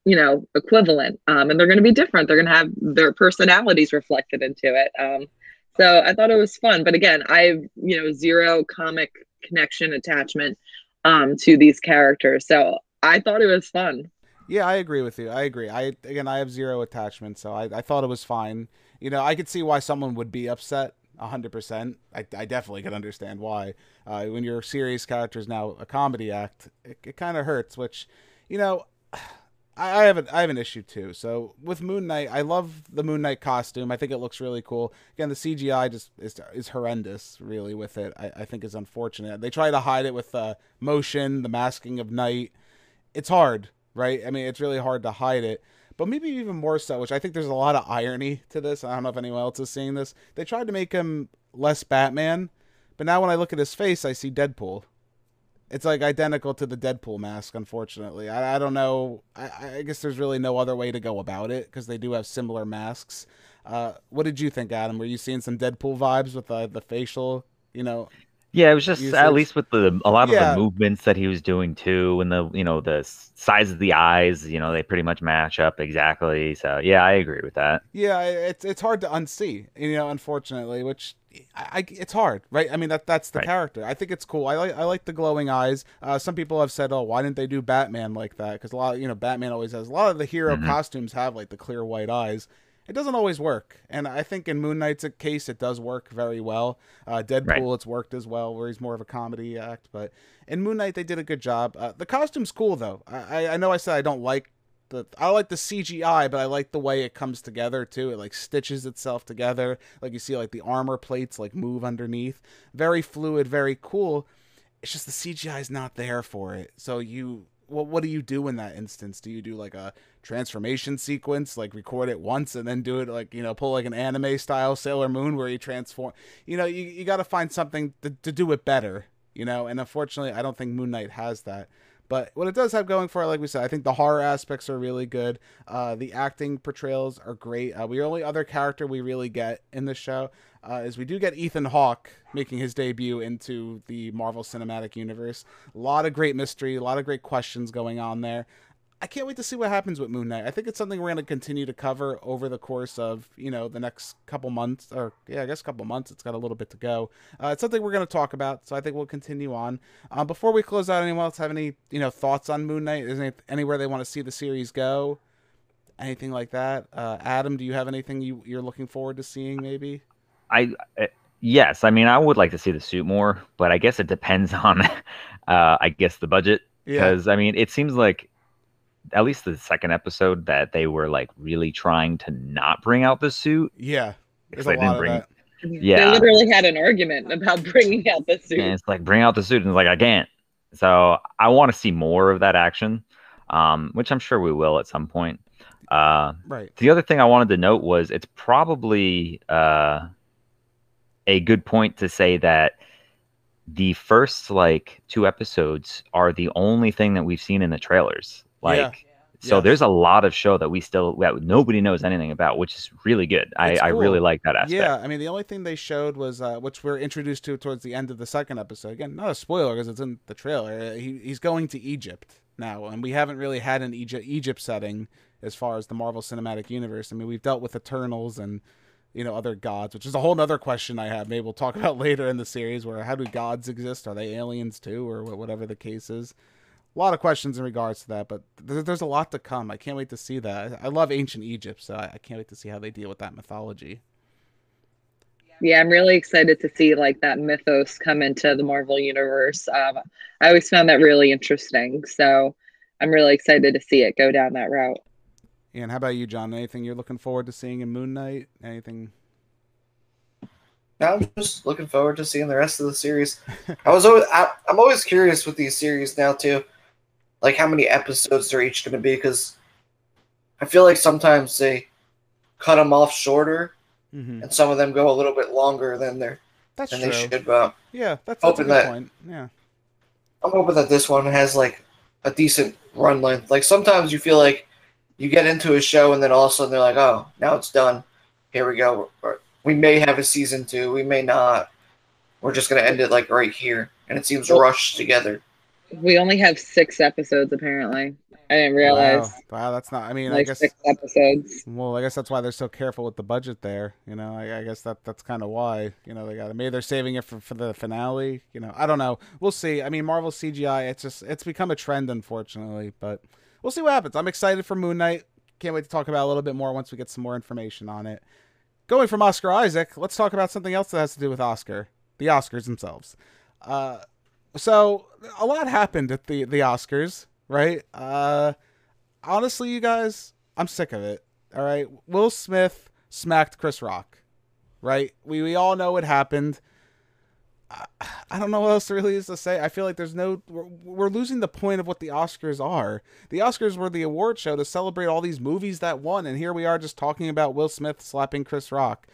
you know, equivalent. Um, and they're going to be different. They're going to have their personalities reflected into it. Um, so I thought it was fun. But again, I've, you know, zero comic connection attachment um, to these characters. So I thought it was fun. yeah, I agree with you. I agree. I again, I have zero attachment, so I, I thought it was fine. You know, I could see why someone would be upset. hundred percent. I, I definitely could understand why. Uh, when your serious character is now a comedy act, it, it kind of hurts. Which, you know, I, I have a, I have an issue too. So with Moon Knight, I love the Moon Knight costume. I think it looks really cool. Again, the CGI just is is horrendous. Really, with it, I, I think is unfortunate. They try to hide it with uh, motion, the masking of night. It's hard, right? I mean, it's really hard to hide it. But maybe even more so, which I think there's a lot of irony to this. I don't know if anyone else is seeing this. They tried to make him less Batman, but now when I look at his face, I see Deadpool. It's like identical to the Deadpool mask, unfortunately. I, I don't know. I, I guess there's really no other way to go about it because they do have similar masks. Uh, what did you think, Adam? Were you seeing some Deadpool vibes with uh, the facial, you know? Yeah, it was just usage. at least with the a lot of Yeah. the movements that he was doing too, and the you know the size of the eyes, you know, they pretty much match up exactly. So yeah, I agree with that. Yeah, it's it's hard to unsee, you know. Unfortunately, which I, I it's hard, right? I mean that that's the Right. character. I think it's cool. I like I like the glowing eyes. Uh, some people have said, oh, why didn't they do Batman like that? Because a lot, of, you know, Batman always has a lot of the hero Mhm. costumes have like the clear white eyes. it doesn't always work. And I think in Moon Knight's case, it does work very well. Uh, Deadpool, Right. it's worked as well, where he's more of a comedy act. But in Moon Knight, they did a good job. Uh, the costume's cool though. I, I I know I said I don't like the I like the CGI, but I like the way it comes together too. It like stitches itself together. Like you see like the armor plates like move underneath. Very fluid, very cool. It's just the CGI is not there for it. So you what what do you do in that instance? Do you do like a transformation sequence, like record it once and then do it like, you know, pull like an anime style Sailor Moon where you transform you know, you, you gotta find something to, to do it better, you know, and unfortunately I don't think Moon Knight has that. But what it does have going for it, like we said, I think the horror aspects are really good. Uh, the acting portrayals are great. Uh, the only other character we really get in the show uh, is we do get Ethan Hawke making his debut into the Marvel Cinematic Universe. A lot of great mystery, a lot of great questions going on there. I can't wait to see what happens with Moon Knight. I think it's something we're going to continue to cover over the course of you know the next couple months, or yeah, I guess a couple months. It's got a little bit to go. Uh, it's something we're going to talk about, so I think we'll continue on. Uh, before we close out, anyone else have any you know thoughts on Moon Knight? Is there anywhere they want to see the series go? Anything like that? Uh, Adam, do you have anything you you're looking forward to seeing? Maybe. I uh, yes, I mean I would like to see the suit more, but I guess it depends on, uh, I guess the budget Yeah. because I mean it seems like at least the second episode that they were like really trying to not bring out the suit. Yeah. There's because a they didn't lot bring- Yeah. They literally had an argument about bringing out the suit. And it's like bring out the suit, and it's like I can't. So I want to see more of that action, um, which I'm sure we will at some point. Uh, Right. the other thing I wanted to note was it's probably uh, a good point to say that the first like two episodes are the only thing that we've seen in the trailers. Like, Yeah. so Yes. there's a lot of show that we still that nobody knows anything about, which is really good. I, It's I really like that aspect. Yeah, I mean the only thing they showed was uh, which we're introduced to towards the end of the second episode. Again, not a spoiler because it's in the trailer. Uh, He, he's going to Egypt now, and we haven't really had an Egypt Egypt setting as far as the Marvel Cinematic Universe. I mean, we've dealt with Eternals and you know other gods, which is a whole other question I have. Maybe we'll talk about later in the series. Where how do gods exist? Are they aliens too, or whatever the case is? A lot of questions in regards to that, but there, there's a lot to come. I can't wait to see that. I I love ancient Egypt, so I, I can't wait to see how they deal with that mythology. Yeah, I'm really excited to see like that mythos come into the Marvel universe. Um, I always found that really interesting, so I'm really excited to see it go down that route. And how about you, John? Anything you're looking forward to seeing in Moon Knight? Anything? Now I'm just looking forward to seeing the rest of the series. I was always I, I'm always curious with these series now too, like how many episodes they're each going to be because I feel like sometimes they cut them off shorter Mm-hmm. and some of them go a little bit longer than they're That's than true. they should. But Yeah, that's, that's a Hoping good that- point. Yeah, I'm hoping that this one has like a decent run length. Like sometimes you feel like you get into a show and then all of a sudden they're like, oh, now it's done. Here we go. We may have a season two. We may not. We're just gonna end it like right here, and it seems rushed together. We only have six episodes apparently. I didn't realize Wow. wow, that's not. I mean, I like guess. six episodes. Well, I guess that's why they're so careful with the budget there. You know, I, I guess that that's kind of why. You know, they got maybe they're saving it for, for the finale. You know, I don't know. We'll see. I mean, Marvel CGI, it's just it's become a trend, unfortunately. But we'll see what happens. I'm excited for Moon Knight. Can't wait to talk about it a little bit more once we get some more information on it. Going from Oscar Isaac, let's talk about something else that has to do with Oscar, the Oscars themselves. Uh, so a lot happened at the the Oscars, right? Uh, honestly, you guys, I'm sick of it. All right, Will Smith smacked Chris Rock, right? We we all know what happened. I, don't know what else really is to say. I feel like there's no. We're, we're losing the point of what the Oscars are. The Oscars were the award show to celebrate all these movies that won, and here we are just talking about Will Smith slapping Chris Rock.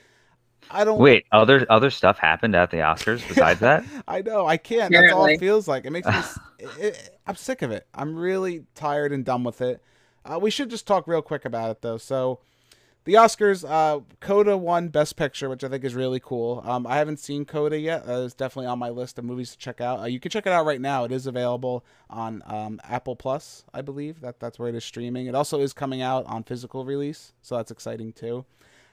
I don't. Wait, other other stuff happened at the Oscars besides that? I know. I can't. That's all it feels like. It makes me. it, it- I'm sick of it. I'm really tired and done with it. Uh, we should just talk real quick about it though. So, the Oscars, uh, Coda won Best Picture, which I think is really cool. Um, I haven't seen Coda yet. Uh, it's definitely on my list of movies to check out. Uh, you can check it out right now. It is available on um, Apple Plus, I believe. That that's where it is streaming. It also is coming out on physical release, so that's exciting too.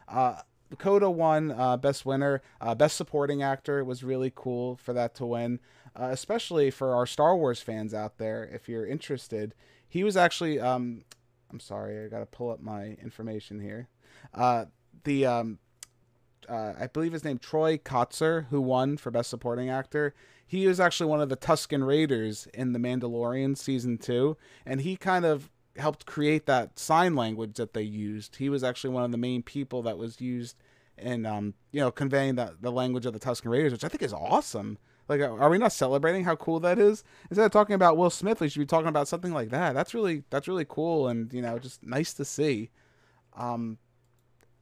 Uh, Coda won uh, Best Winner. Uh, Best Supporting Actor It was really cool for that to win, uh, especially for our Star Wars fans out there. If you're interested, he was actually um, I'm sorry, I gotta pull up my information here. Uh, the um, uh, I believe his name Troy Kotsur, who won for Best Supporting Actor. He was actually one of the Tusken Raiders in The Mandalorian season two, and he kind of helped create that sign language that they used. He was actually one of the main people that was used in, um, you know, conveying that the language of the Tusken Raiders, which I think is awesome. Like, are we not celebrating how cool that is? Instead of talking about Will Smith, we should be talking about something like that. That's really that's really cool, and you know, just nice to see. Um,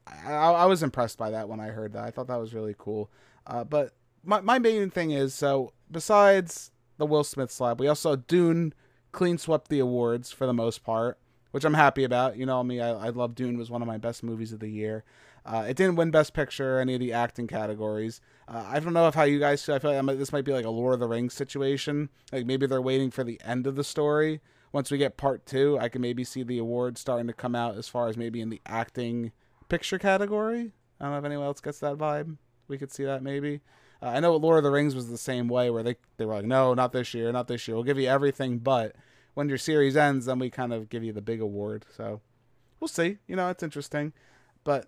I, I was impressed by that when I heard that. I thought that was really cool. Uh, but my my main thing is so besides the Will Smith slap, we also Dune clean swept the awards for the most part, which I'm happy about. You know me, I, I love Dune was one of my best movies of the year. Uh, it didn't win Best Picture or any of the acting categories. Uh, I don't know if how you guys feel. I feel like this might be like a Lord of the Rings situation. Like maybe they're waiting for the end of the story. Once we get part two, I can maybe see the awards starting to come out as far as maybe in the acting picture category. I don't know if anyone else gets that vibe. We could see that maybe. Uh, I know Lord of the Rings was the same way, where they they were like, no, not this year, not this year. We'll give you everything, but when your series ends, then we kind of give you the big award. So we'll see. You know, it's interesting, but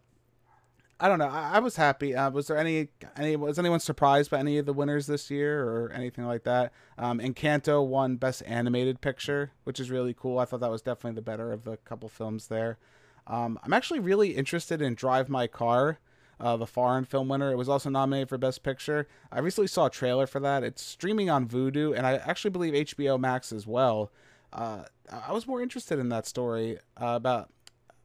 I don't know. I, I was happy. Uh, was there any any was anyone surprised by any of the winners this year or anything like that? Um, Encanto won Best Animated Picture, which is really cool. I thought that was definitely the better of the couple films there. Um, I'm actually really interested in Drive My Car, uh, the foreign film winner. It was also nominated for Best Picture. I recently saw a trailer for that. It's streaming on Vudu, and I actually believe HBO Max as well. Uh, I was more interested in that story uh, about.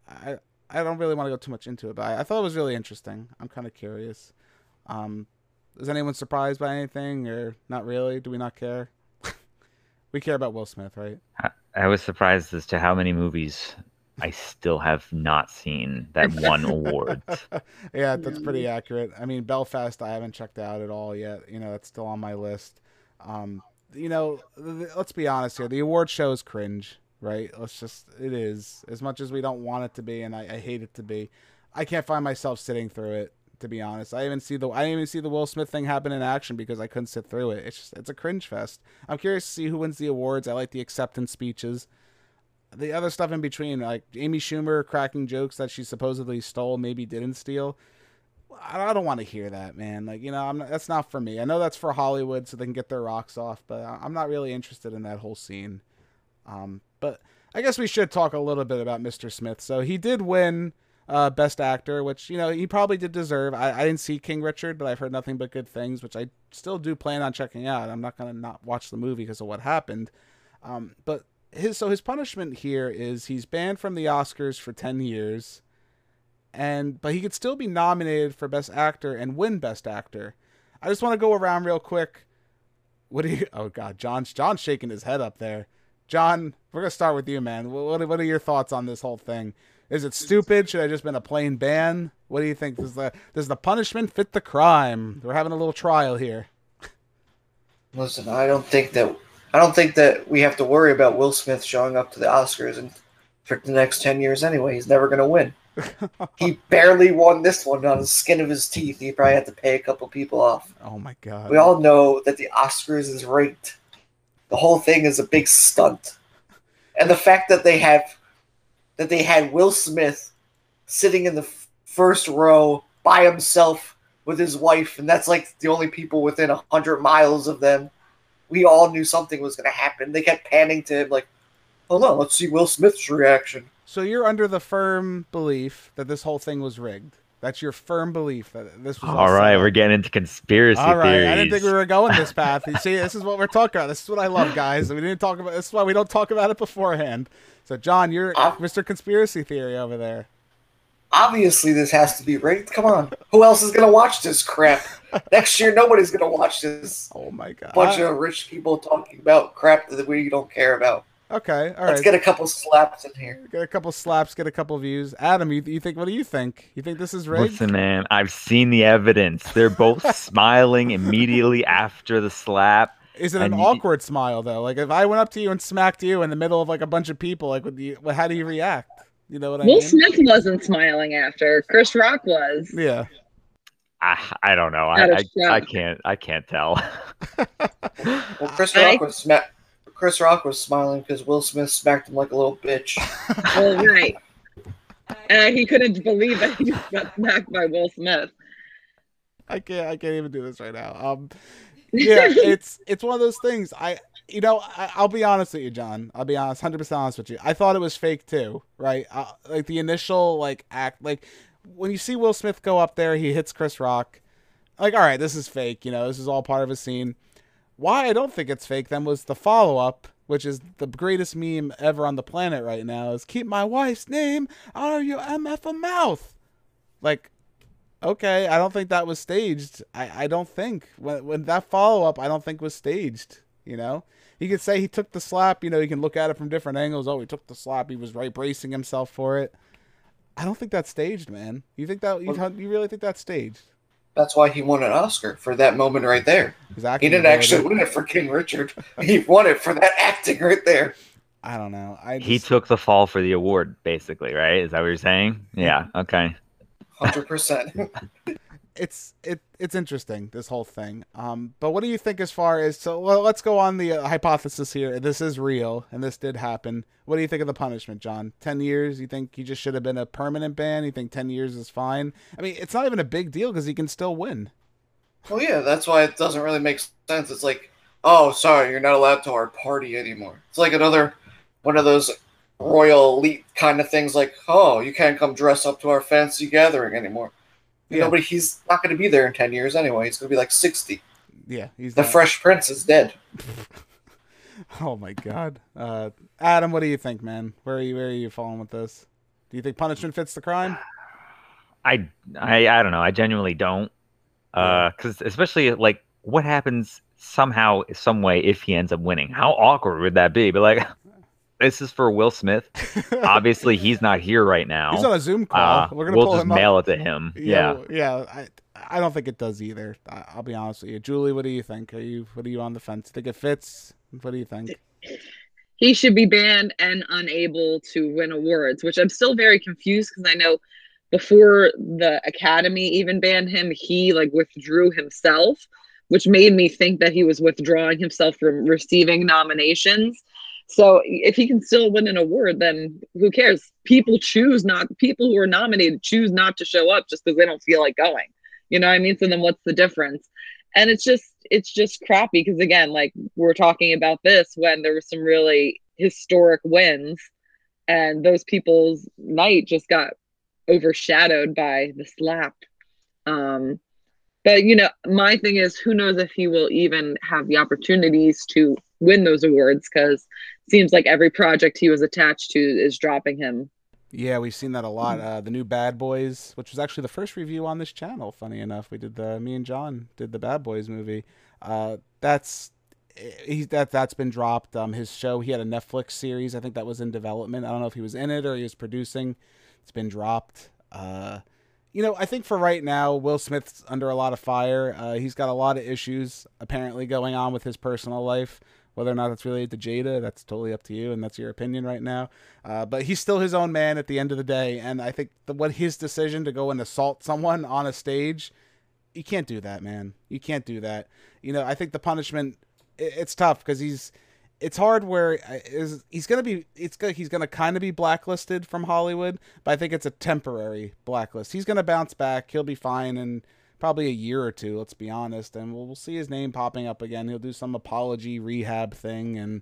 I I don't really want to go too much into it, but I, I thought it was really interesting. I'm kind of curious. Um, is anyone surprised by anything, or not really? Do we not care? we care about Will Smith, right? I, I was surprised as to how many movies I still have not seen that won awards. yeah, that's pretty accurate. I mean, Belfast, I haven't checked out at all yet. You know, that's still on my list. Um, you know, let's be honest here. The award show is cringe right? Let's just it is as much as we don't want it to be, and I, I hate it to be. I can't find myself sitting through it to be honest. I even see the I didn't even see the Will Smith thing happen in action because I couldn't sit through it. It's just it's a cringe fest. I'm curious to see who wins the awards. I like the acceptance speeches. The other stuff in between, like Amy Schumer cracking jokes that she supposedly stole, maybe didn't steal. I don't want to hear that, man. Like you know, not, that's not for me. I know that's for Hollywood so they can get their rocks off, but I'm not really interested in that whole scene. Um, but I guess we should talk a little bit about Mr. Smith. So he did win uh, Best Actor, which you know he probably did deserve. I, I didn't see King Richard, but I've heard nothing but good things, which I still do plan on checking out. I'm not gonna not watch the movie because of what happened. Um, but his so his punishment here is he's banned from the Oscars for ten years, and but he could still be nominated for Best Actor and win Best Actor. I just want to go around real quick. What do you? Oh God, John's John's shaking his head up there. John, we're gonna start with you, man. What what are your thoughts on this whole thing? Is it stupid? Should I just been a plain ban? What do you think? Does the does the punishment fit the crime? We're having a little trial here. Listen, I don't think that I don't think that we have to worry about Will Smith showing up to the Oscars and for the next ten years anyway. He's never gonna win. he barely won this one on the skin of his teeth. He probably had to pay a couple people off. Oh my god. We all know that the Oscars is rigged the whole thing is a big stunt. And the fact that they have that they had Will Smith sitting in the f- first row by himself with his wife, and that's like the only people within a hundred miles of them. We all knew something was going to happen. They kept panning to him, like, oh "Hold on, let's see Will Smith's reaction." So you're under the firm belief that this whole thing was rigged. That's your firm belief that this was. All right, we're getting into conspiracy all right. theories. I didn't think we were going this path. You see, this is what we're talking about. This is what I love, guys. We didn't talk about. This is why we don't talk about it beforehand. So, John, you're uh, Mr. Conspiracy Theory over there. Obviously, this has to be rigged. Come on, who else is gonna watch this crap? Next year, nobody's gonna watch this. Oh my god! Bunch of rich people talking about crap that we don't care about. Okay, all right. Let's get a couple slaps in here. Get a couple slaps, get a couple views. Adam, you, you think? What do you think? You think this is rigged? Listen, man, I've seen the evidence. They're both smiling immediately after the slap. Is it an awkward smile though? Like if I went up to you and smacked you in the middle of like a bunch of people, like would you? How do you react? You know what I Will mean? Will Smith wasn't smiling after. Chris Rock was. Yeah. I, I don't know. I, I, I, can't I can't tell. well, Chris Rock was smack Chris Rock was smiling because Will Smith smacked him like a little bitch. well, right. And he couldn't believe that he just got smacked by Will Smith. I can't. I can't even do this right now. Um, yeah, it's it's one of those things. I you know I, I'll be honest with you, John. I'll be honest, hundred percent honest with you. I thought it was fake too, right? Uh, like the initial like act, like when you see Will Smith go up there, he hits Chris Rock. Like, all right, this is fake. You know, this is all part of a scene. Why I don't think it's fake then was the follow up, which is the greatest meme ever on the planet right now. Is keep my wife's name out of your mf mouth. Like, okay, I don't think that was staged. I, I don't think when when that follow up, I don't think was staged. You know, he could say he took the slap. You know, you can look at it from different angles. Oh, he took the slap. He was right bracing himself for it. I don't think that's staged, man. You think that you, you really think that's staged? That's why he won an Oscar for that moment right there. Exactly. He didn't actually win it for King Richard. He won it for that acting right there. I don't know. I just, He took the fall for the award, basically, right? Is that what you're saying? Yeah. Okay. Hundred percent. it's it it's interesting this whole thing. Um, but what do you think as far as so? Well, let's go on the uh, hypothesis here. This is real and this did happen. What do you think of the punishment, John? Ten years? You think he just should have been a permanent ban? You think ten years is fine? I mean, it's not even a big deal because he can still win. Well, yeah, that's why it doesn't really make sense. It's like, oh, sorry, you're not allowed to our party anymore. It's like another one of those royal elite kind of things. Like, oh, you can't come dress up to our fancy gathering anymore. You Yeah. know, but he's not going to be there in ten years anyway. He's going to be like sixty. Yeah, he's The not- Fresh Prince is dead. Oh my god, uh, Adam, what do you think, man? Where are you? Where are you falling with this? Do you think punishment fits the crime? I I I don't know. I genuinely don't. Uh, because especially like what happens somehow, some way, if he ends up winning, how awkward would that be? But like, this is for Will Smith. Obviously, he's not here right now. He's on a Zoom call. Uh, We're gonna we'll pull just him up. mail it to him. Yeah. yeah. I I don't think it does either. I, I'll be honest with you, Julie. What do you think? Are you what are you on the fence? Think it fits? What do you think? he should be banned and unable to win awards, which I'm still very confused because I know before the Academy even banned him, he like withdrew himself, which made me think that he was withdrawing himself from receiving nominations. So if he can still win an award, then who cares? People choose not people who are nominated choose not to show up just because they don't feel like going. You know what I mean? So then what's the difference? And it's just it's just crappy because again, like we're talking about this when there were some really historic wins and those people's night just got overshadowed by the slap. Um but you know, my thing is who knows if he will even have the opportunities to win those awards because seems like every project he was attached to is dropping him. Yeah, we've seen that a lot. Uh, the new Bad Boys, which was actually the first review on this channel. Funny enough, we did the me and John did the Bad Boys movie. Uh, that's he that that's been dropped. Um, his show he had a Netflix series. I think that was in development. I don't know if he was in it or he was producing. It's been dropped. Uh, you know, I think for right now, Will Smith's under a lot of fire. Uh, he's got a lot of issues apparently going on with his personal life. Whether or not that's related to Jada, that's totally up to you, and that's your opinion right now. Uh, but he's still his own man at the end of the day, and I think the, what his decision to go and assault someone on a stage, you can't do that, man. You can't do that. You know, I think the punishment, it, it's tough because he's, it's hard where uh, he's gonna be, it's gonna, he's gonna kind of be blacklisted from Hollywood, but I think it's a temporary blacklist. He's gonna bounce back. He'll be fine and probably a year or two, let's be honest, and we'll, we'll see his name popping up again. He'll do some apology rehab thing and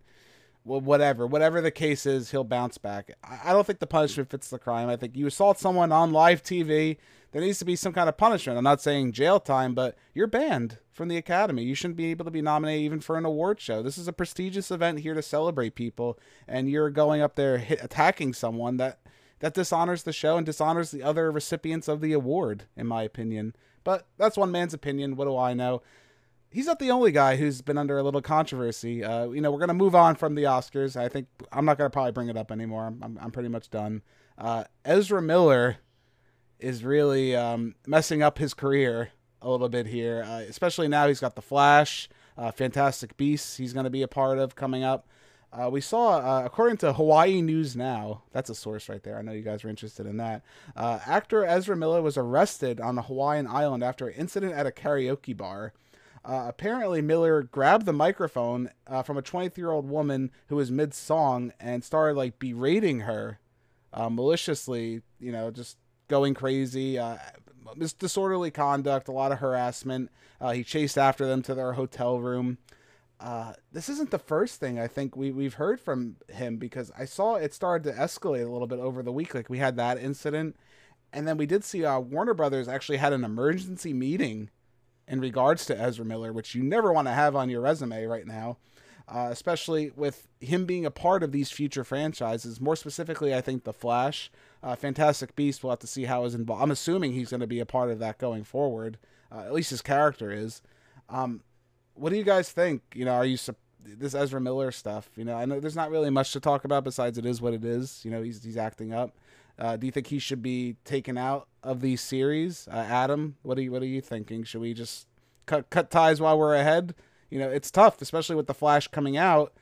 well, whatever, whatever the case is, he'll bounce back. I, don't think the punishment fits the crime. I think you assault someone on live TV, there needs to be some kind of punishment. I'm not saying jail time, but you're banned from the academy. You shouldn't be able to be nominated even for an award show. This is a prestigious event here to celebrate people, and you're going up there hit, attacking someone that that dishonors the show and dishonors the other recipients of the award, in my opinion. But that's one man's opinion. What do I know? He's not the only guy who's been under a little controversy. Uh, you know, we're gonna move on from the Oscars. I think I'm not gonna probably bring it up anymore. I'm I'm, pretty much done. Uh, Ezra Miller is really um, messing up his career a little bit here, uh, especially now he's got the Flash, uh, Fantastic Beasts. He's gonna be a part of coming up. Uh, we saw, uh, according to Hawaii News Now, that's a source right there. I know you guys are interested in that. Uh, actor Ezra Miller was arrested on a Hawaiian island after an incident at a karaoke bar. Uh, apparently, Miller grabbed the microphone uh, from a 23 year old woman who was mid song and started like berating her uh, maliciously, you know, just going crazy. Disorderly conduct, a lot of harassment. He chased after them to their hotel room. Uh, this isn't the first thing I think we, we've heard from him because I saw it started to escalate a little bit over the week. Like we had that incident. And then we did see uh, Warner Brothers actually had an emergency meeting in regards to Ezra Miller, which you never want to have on your resume right now, uh, especially with him being a part of these future franchises. More specifically, I think The Flash, uh, Fantastic Beast. We'll have to see how is involved. I'm assuming he's going to be a part of that going forward. Uh, at least his character is. Um, what do you guys think? You know, are you this Ezra Miller stuff? You know, I know there's not really much to talk about besides it is what it is. You know, he's he's acting up. Uh, do you think he should be taken out of these series? Uh, Adam, what are you what are you thinking? Should we just cut cut ties while we're ahead? You know, it's tough, especially with the Flash coming out.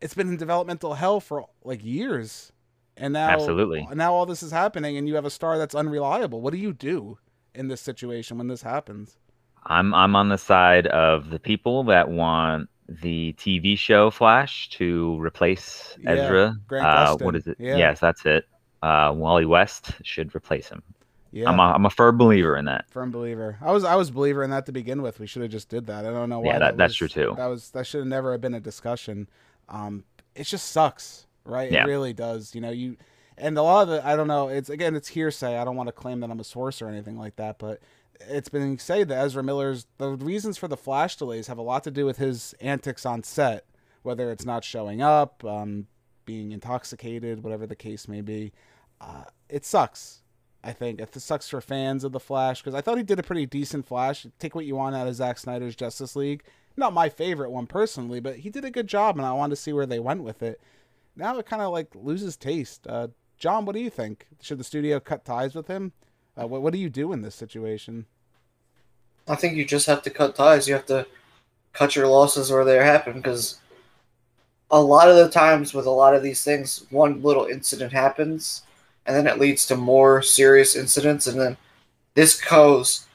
It's been in developmental hell for like years, and now absolutely now all this is happening, and you have a star that's unreliable. What do you do in this situation when this happens? I'm I'm on the side of the people that want the TV show Flash to replace Yeah, Ezra. Uh, what is it? Yeah. Yes, that's it. Uh, Wally West should replace him. Yeah, I'm a, I'm a firm believer in that. firm believer. I was I was believer in that to begin with. We should have just did that. I don't know why. Yeah, that- that's was- true, too. That was that should have never have been a discussion. Um, it just sucks, right? Yeah. It really does. You know, you and a lot of the I don't know. It's again, it's hearsay. I don't want to claim that I'm a source or anything like that, but it's been said that Ezra Miller's the reasons for the flash delays have a lot to do with his antics on set, whether it's not showing up, um, being intoxicated, whatever the case may be. Uh, it sucks. I think it sucks for fans of the Flash because I thought he did a pretty decent Flash. Take what you want out of Zack Snyder's Justice League. Not my favorite one personally, but he did a good job, and I wanted to see where they went with it. Now it kind of like loses taste. Uh, John, what do you think? Should the studio cut ties with him? Uh, what What do you do in this situation? I think you just have to cut ties. You have to cut your losses where they happen because a lot of the times with a lot of these things, one little incident happens and then it leads to more serious incidents. And then this goes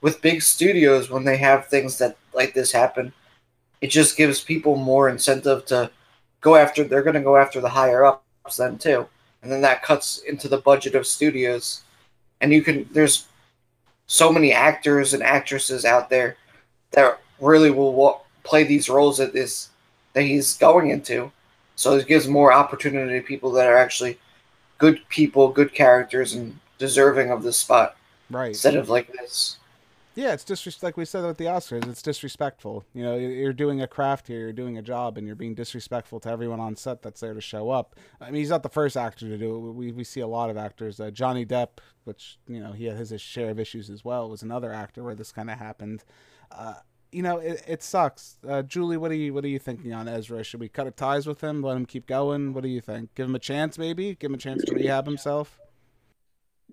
with big studios when they have things that like this happen. It just gives people more incentive to go after, they're going to go after the higher ups then too. And then that cuts into the budget of studios. And you can, there's so many actors and actresses out there that really will wa- play these roles that this that he's going into. So it gives more opportunity to people that are actually good people, good characters, and deserving of this spot Right. instead of like this. Yeah, it's just like we said with the Oscars. It's disrespectful. You know, you're doing a craft here, you're doing a job, and you're being disrespectful to everyone on set that's there to show up. I mean, he's not the first actor to do it. We we see a lot of actors. Uh, Johnny Depp, which you know he has his share of issues as well, was another actor where this kind of happened. Uh, you know, it, it sucks. Uh, Julie, what are you what are you thinking on Ezra? Should we cut ties with him? Let him keep going? What do you think? Give him a chance, maybe. Give him a chance to rehab himself.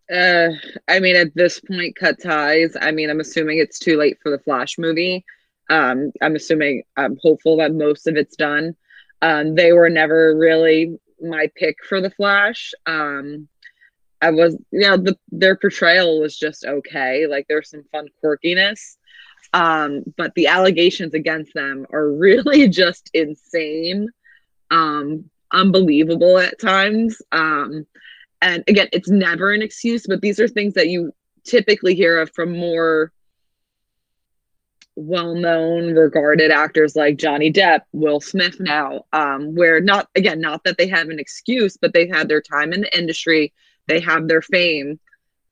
Uh, I mean, at this point, cut ties. I mean, I'm assuming it's too late for the Flash movie. Um, I'm assuming, I'm hopeful that most of it's done. Um, they were never really my pick for the Flash. Um, I was, you know, the their portrayal was just okay. Like there's some fun quirkiness. Um, but the allegations against them are really just insane. Um, unbelievable at times. Um, and again it's never an excuse but these are things that you typically hear of from more well-known regarded actors like johnny depp will smith now um, where not again not that they have an excuse but they've had their time in the industry. They have their fame.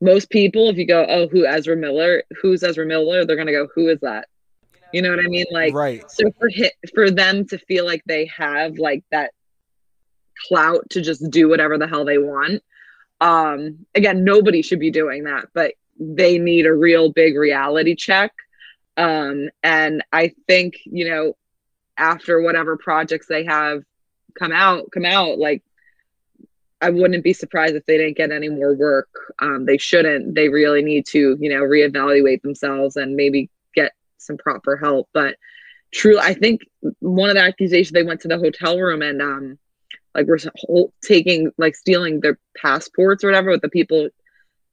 Most people if you go oh who ezra miller? Who's ezra miller? They're going to go who is that? You know what i mean? Like right. so for hit, for them to feel like they have like that clout to just do whatever the hell they want um again nobody should be doing that but they need a real big reality check. Um and i think you know after whatever projects they have come out come out like i wouldn't be surprised if they didn't get any more work. Um they shouldn't. They really need to you know reevaluate themselves and maybe get some proper help. But true i think one of the accusations they went to the hotel room and um like we're taking like stealing their passports or whatever with the people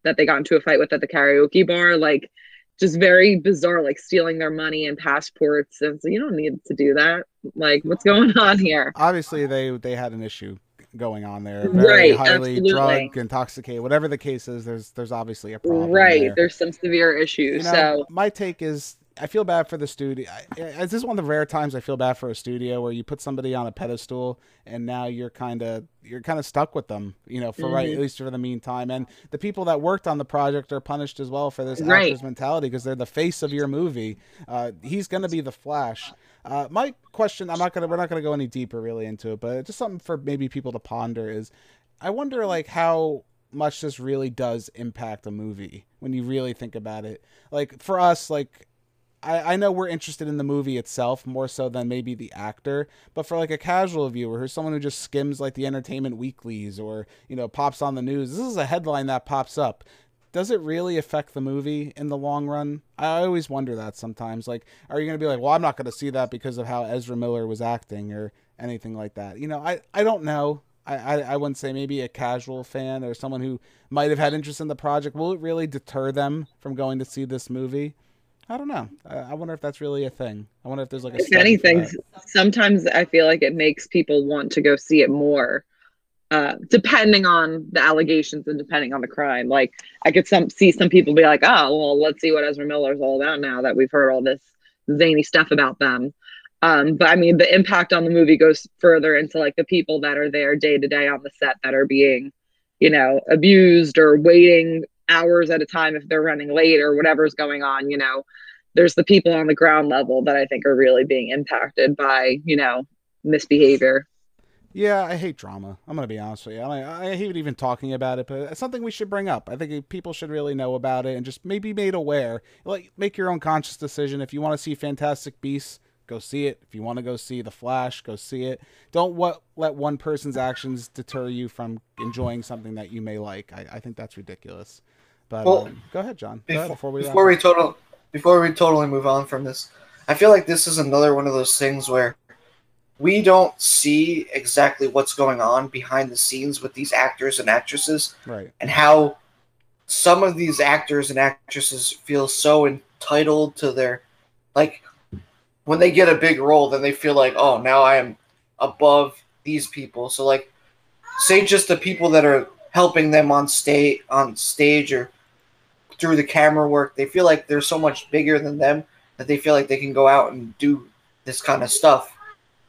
that they got into a fight with at the karaoke bar like just very bizarre, like stealing their money and passports. And so you don't need to do that. Like, what's going on here? Obviously, they they had an issue going on there. Very Right, highly absolutely. drug, intoxicated, whatever the case is. There's there's obviously a problem. Right. there. There's some severe You issues. know, so my take is I feel bad for the studio. I, I- this is one of the rare times I feel bad for a studio where you put somebody on a pedestal and now you're kind of you're kind of stuck with them, you know, for right Mhm. at least for the meantime. And the people that worked on the project are punished as well for this Right. actor's mentality because they're the face of your movie. Uh, he's going to be the Flash. Uh, my question, I'm not gonna, we're not gonna go any deeper really into it, but just something for maybe people to ponder is, I wonder like how much this really does impact a movie when you really think about it. Like for us, like I, I know we're interested in the movie itself more so than maybe the actor, but for like a casual viewer who's someone who just skims like the entertainment weeklies or you know pops on the news, this is a headline that pops up. Does it really affect the movie in the long run? I always wonder that sometimes. Like, are you going to be like, well, I'm not going to see that because of how Ezra Miller was acting or anything like that? You know, I, I don't know. I, I, I wouldn't say maybe a casual fan or someone who might have had interest in the project. Will it really deter them from going to see this movie? I don't know. I, I wonder if that's really a thing. I wonder if there's like a if anything, sometimes I feel like it makes people want to go see it more. Uh, depending on the allegations and depending on the crime, like I could some see some people be like, "Oh, well, let's see what Ezra Miller's all about now that we've heard all this zany stuff about them." Um, but I mean, the impact on the movie goes further into like the people that are there day to day on the set that are being, you know, abused or waiting hours at a time if they're running late or whatever's going on. You know, there's the people on the ground level that I think are really being impacted by, you know, misbehavior. Yeah, I hate drama. I'm gonna be honest with you. I, I hate even talking about it, but it's something we should bring up. I think people should really know about it and just maybe made aware. Like, make your own conscious decision. If you want to see Fantastic Beasts, go see it. If you want to go see The Flash, go see it. Don't what let one person's actions deter you from enjoying something that you may like. I, I think that's ridiculous. But Well, um, go ahead, John. Go Before, ahead before we wrap before we total before we totally move on from this, I feel like this is another one of those things where we don't see exactly what's going on behind the scenes with these actors and actresses right. and how some of these actors and actresses feel so entitled to their like when they get a big role then they feel like oh now i am above these people so like say just the people that are helping them on stage on stage or through the camera work they feel like they're so much bigger than them that they feel like they can go out and do this kind of stuff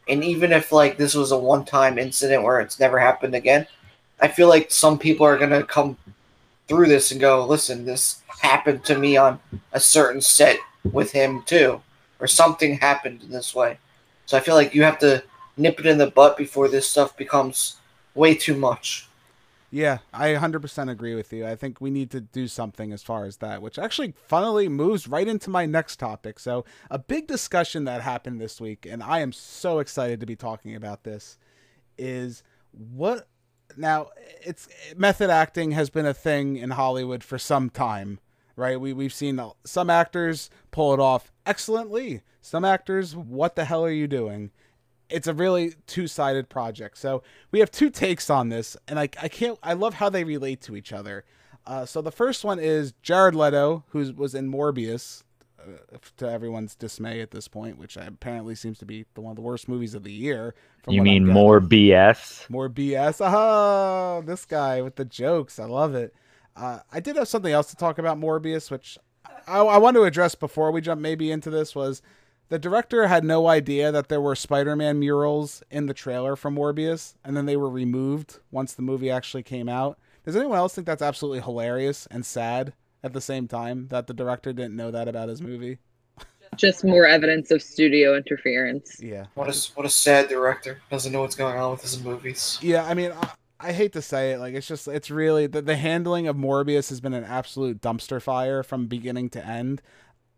and even if like this was a one-time incident where it's never happened again I feel like some people are gonna come through this and go, listen, this happened to me on a certain set with him too, or something happened in this way. So I feel like you have to nip it in the butt before this stuff becomes way too much. Yeah, I 100% agree with you. I think we need to do something as far as that, which actually funnily moves right into my next topic. So, a big discussion that happened this week, and I am so excited to be talking about this, is what now it's method acting has been a thing in Hollywood for some time, right? We we've seen some actors pull it off excellently. Some actors, what the hell are you doing? It's a really two-sided project. So we have two takes on this, and I I can't I love how they relate to each other. Uh, so the first one is Jared Leto, who was in Morbius, uh, to everyone's dismay at this point, which apparently seems to be the one of the worst movies of the year. You mean more BS? More BS. Oh, this guy with the jokes. I love it. Uh, I did have something else to talk about Morbius, which I, I want to address before we jump maybe into this. Was the director had no idea that there were Spider-Man murals in the trailer for Morbius, and then they were removed once the movie actually came out. Does anyone else think that's absolutely hilarious and sad at the same time that the director didn't know that about his movie? Just more evidence of studio interference. Yeah. What a what a sad director doesn't know what's going on with his movies. Yeah, I mean, I, I hate to say it, like it's just it's really the, the handling of Morbius has been an absolute dumpster fire from beginning to end.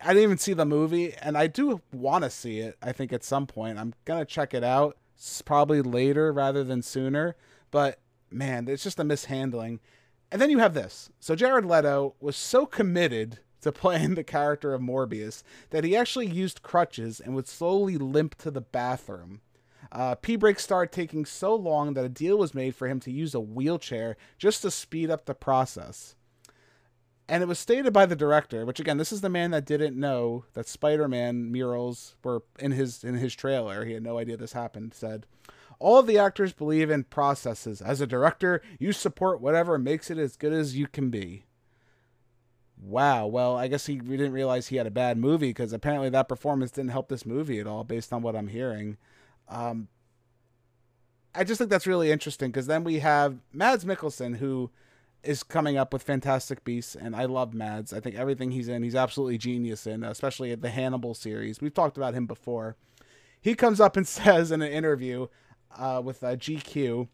I didn't even see the movie, and I do want to see it. I think at some point I'm gonna check it out, s- probably later rather than sooner. But man, it's just a mishandling. And then you have this. So Jared Leto was so committed to playing the character of Morbius that he actually used crutches and would slowly limp to the bathroom. Uh, P breaks started taking so long that a deal was made for him to use a wheelchair just to speed up the process. And it was stated by the director, which again, this is the man that didn't know that Spider-Man murals were in his in his trailer. He had no idea this happened. Said, "All of the actors believe in processes. As a director, you support whatever makes it as good as you can be." Wow. Well, I guess he we didn't realize he had a bad movie because apparently that performance didn't help this movie at all, based on what I'm hearing. Um, I just think that's really interesting because then we have Mads Mikkelsen who is coming up with Fantastic Beasts, and I love Mads. I think everything he's in, he's absolutely genius in, especially the Hannibal series. We've talked about him before. He comes up and says in an interview uh, with uh, GQ,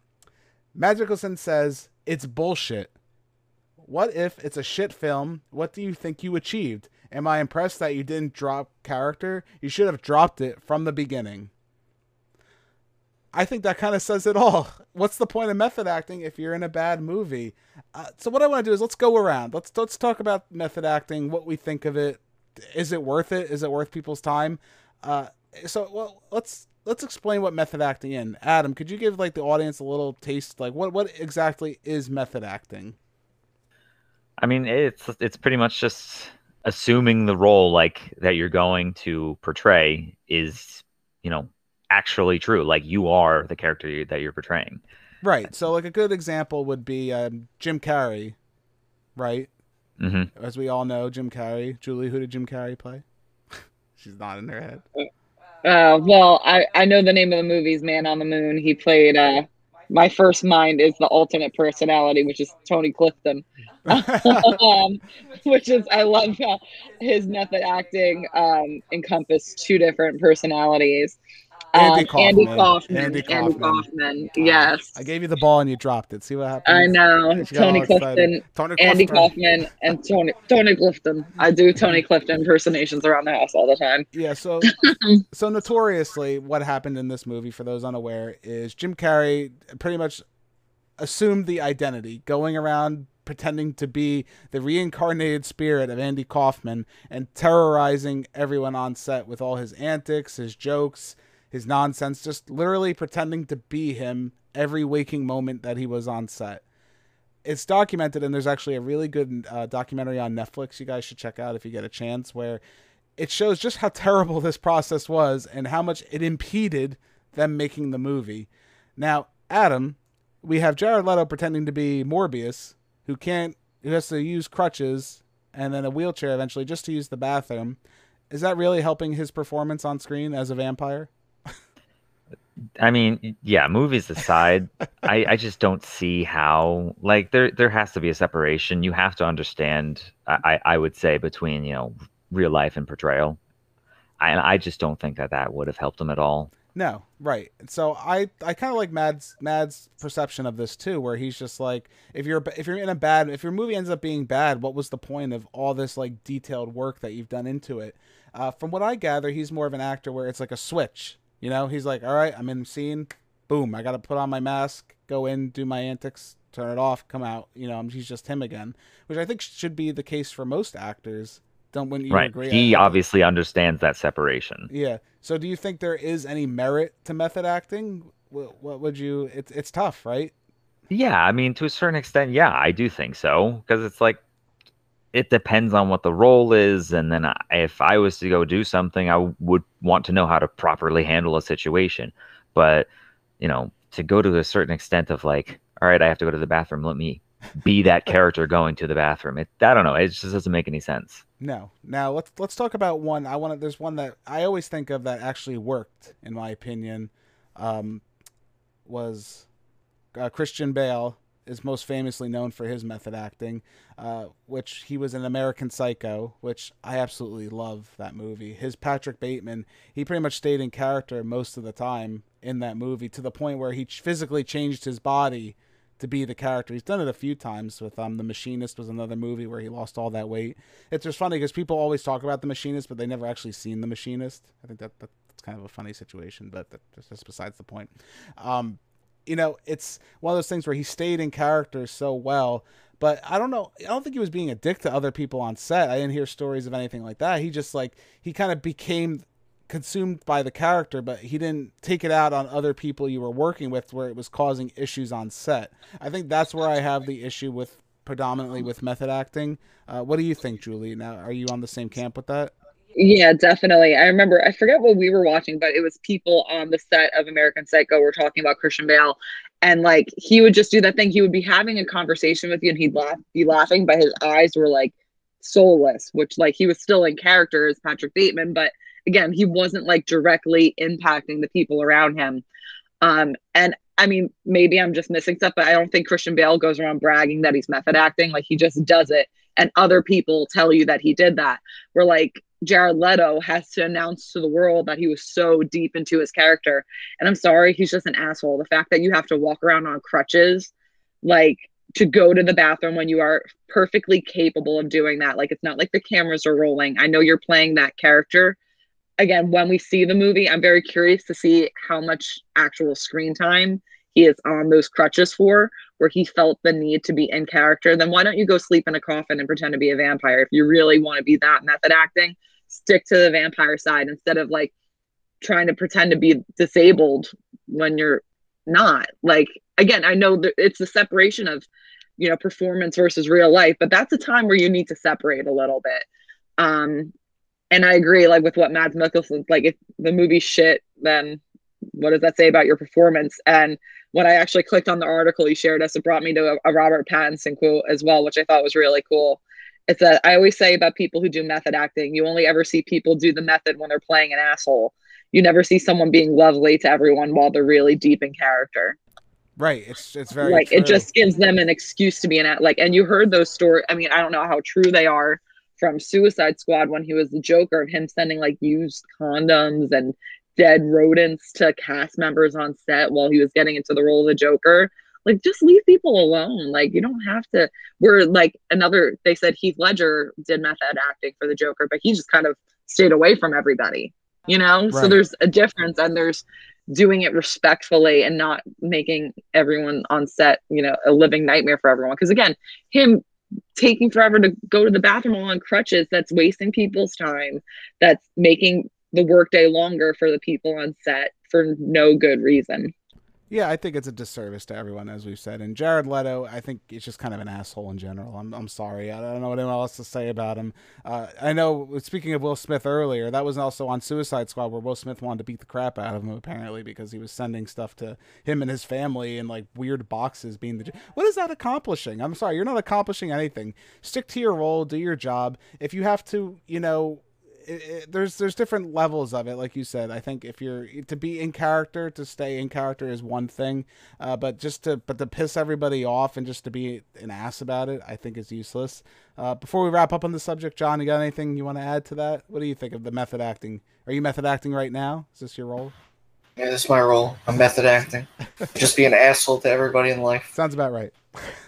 Mads says it's bullshit. What if it's a shit film? What do you think you achieved? Am I impressed that you didn't drop character? You should have dropped it from the beginning. I think that kind of says it all. What's the point of method acting if you're in a bad movie? Uh, so what I want to do is let's go around. Let's let's talk about method acting. What we think of it. Is it worth it? Is it worth people's time? Uh, so well, let's let's explain what method acting in. Adam, could you give like the audience a little taste? Like what what exactly is method acting? I mean, it's it's pretty much just assuming the role like that you're going to portray is, you know, actually true. Like you are the character that you're portraying. Right. So, like a good example would be um, Jim Carrey, right? Mm-hmm. As we all know, Jim Carrey. Julie, who did Jim Carrey play? She's not in her head. Uh, well, I, I know the name of the movie's Man on the Moon. He played uh, my first mind is the alternate personality, which is Tony Clifton. um, which is I love how his method acting um, encompassed two different personalities. Andy Um, Kaufman. Andy Kaufman. Andy Andy Kaufman. Kaufman. Yes. I gave you the ball and you dropped it. See what happened? I know. Got all Tony. Clifton, Andy Kaufman, and Tony Tony Clifton. I do Tony Clifton impersonations around the house all the time. Yeah, so so notoriously what happened in this movie for those unaware is Jim Carrey pretty much assumed the identity going around pretending to be the reincarnated spirit of Andy Kaufman and terrorizing everyone on set with all his antics, his jokes, his nonsense, just literally pretending to be him every waking moment that he was on set. It's documented, and there's actually a really good uh, documentary on Netflix you guys should check out if you get a chance, where it shows just how terrible this process was and how much it impeded them making the movie. Now, Adam, we have Jared Leto pretending to be Morbius, who can't, who has to use crutches and then a wheelchair eventually just to use the bathroom. Is that really helping his performance on screen as a vampire? I mean, yeah, movies aside, I, I just don't see how like there there has to be a separation. You have to understand, I, I would say, between you know real life and portrayal. I I just don't think that that would have helped him at all. No, right. So I I kind of like Mad's Mad's perception of this too, where he's just like, if you're if you're in a bad if your movie ends up being bad, what was the point of all this like detailed work that you've done into it? Uh, from what I gather, he's more of an actor where it's like a switch. You know, he's like, all right, I'm in the scene, boom, I got to put on my mask, go in, do my antics, turn it off, come out. You know, he's just him again, which I think should be the case for most actors. Don't when you right. agree? He obviously understands that separation. yeah. So do you think there is any merit to method acting? What, what would you? It's it's tough, right? Yeah, I mean, to a certain extent, yeah, I do think so because it's like it depends on what the role is, and then I, if I was to go do something, I would want to know how to properly handle a situation. But you know, to go to a certain extent of like, all right, I have to go to the bathroom. Let me be that character going to the bathroom. It, I don't know. It just doesn't make any sense. No. Now let's let's talk about one. I want to. There's one that I always think of that actually worked, in my opinion. Um, was uh, Christian Bale is most famously known for his method acting, uh, which he was in American Psycho, which I absolutely love that movie. His Patrick Bateman, he pretty much stayed in character most of the time in that movie to the point where he physically changed his body to be the character. He's done it a few times with um the Machinist was another movie where he lost all that weight. It's just funny because people always talk about the Machinist, but they never actually seen the Machinist. I think that, that that's kind of a funny situation, but that, that's just besides the point. Um, you know, it's one of those things where he stayed in character so well. But I don't know. I don't think he was being a dick to other people on set. I didn't hear stories of anything like that. He just like he kind of became consumed by the character, but he didn't take it out on other people you were working with where it was causing issues on set. I think that's where I have the issue with predominantly with method acting. Uh, what do you think, Julie? Now, are you on the same camp with that? Yeah, definitely. I remember, I forget what we were watching, but it was people on the set of American Psycho were talking about Christian Bale. And like, he would just do that thing. He would be having a conversation with you and he'd laugh, be laughing, but his eyes were like soulless, which like he was still in character as Patrick Bateman, but again, he wasn't like directly impacting the people around him. Um, and I mean, maybe I'm just missing stuff, but I don't think Christian Bale goes around bragging that he's method acting. Like he just does it. And other people tell you that he did that. We're like, Jared Leto has to announce to the world that he was so deep into his character. And I'm sorry, he's just an asshole. The fact that you have to walk around on crutches, like to go to the bathroom when you are perfectly capable of doing that. Like it's not like the cameras are rolling. I know you're playing that character. Again, when we see the movie, I'm very curious to see how much actual screen time he is on those crutches for, where he felt the need to be in character. Then why don't you go sleep in a coffin and pretend to be a vampire if you really want to be that method acting? Stick to the vampire side instead of like trying to pretend to be disabled when you're not. Like again i know that it's the separation of you know performance versus real life but that's a time where you need to separate a little bit. Um and i agree like with what mads mikkelsen like if the movie shit then what does that say about your performance? And when i actually clicked on the article he shared us it brought me to a, a robert pattinson quote as well which i thought was really cool it's that I always say about people who do method acting, you only ever see people do the method when they're playing an asshole. You never see someone being lovely to everyone while they're really deep in character. Right. It's it's very like true. it just gives them an excuse to be an like. And you heard those stories. I mean, I don't know how true they are from Suicide Squad when he was the Joker of him sending like used condoms and dead rodents to cast members on set while he was getting into the role of the Joker like just leave people alone. Like you don't have to we're like another they said heath ledger did method acting for the joker but he just kind of stayed away from everybody you know? Right. so there's a difference and there's doing it respectfully and not making everyone on set you know a living nightmare for everyone. Because again him taking forever to go to the bathroom on crutches that's wasting people's time. That's making the workday longer for the people on set for no good reason yeah, I think it's a disservice to everyone, as we've said. And Jared Leto, I think it's just kind of an asshole in general. I'm, I'm sorry. I don't know what anyone else to say about him. Uh, I know, speaking of Will Smith earlier, that was also on Suicide Squad where Will Smith wanted to beat the crap out of him, apparently, because he was sending stuff to him and his family in like weird boxes being the. What is that accomplishing? I'm sorry, you're not accomplishing anything. Stick to your role, do your job. If you have to, you know, it, it, there's there's different levels of it, like you said. I think if you're to be in character, to stay in character is one thing, uh, but just to but to piss everybody off and just to be an ass about it, I think is useless. Uh, before we wrap up on the subject, John, you got anything you want to add to that? What do you think of the method acting? Are you method acting right now? Is this your role? Yeah, this is my role. I'm method acting. just be an asshole to everybody in life. Sounds about right.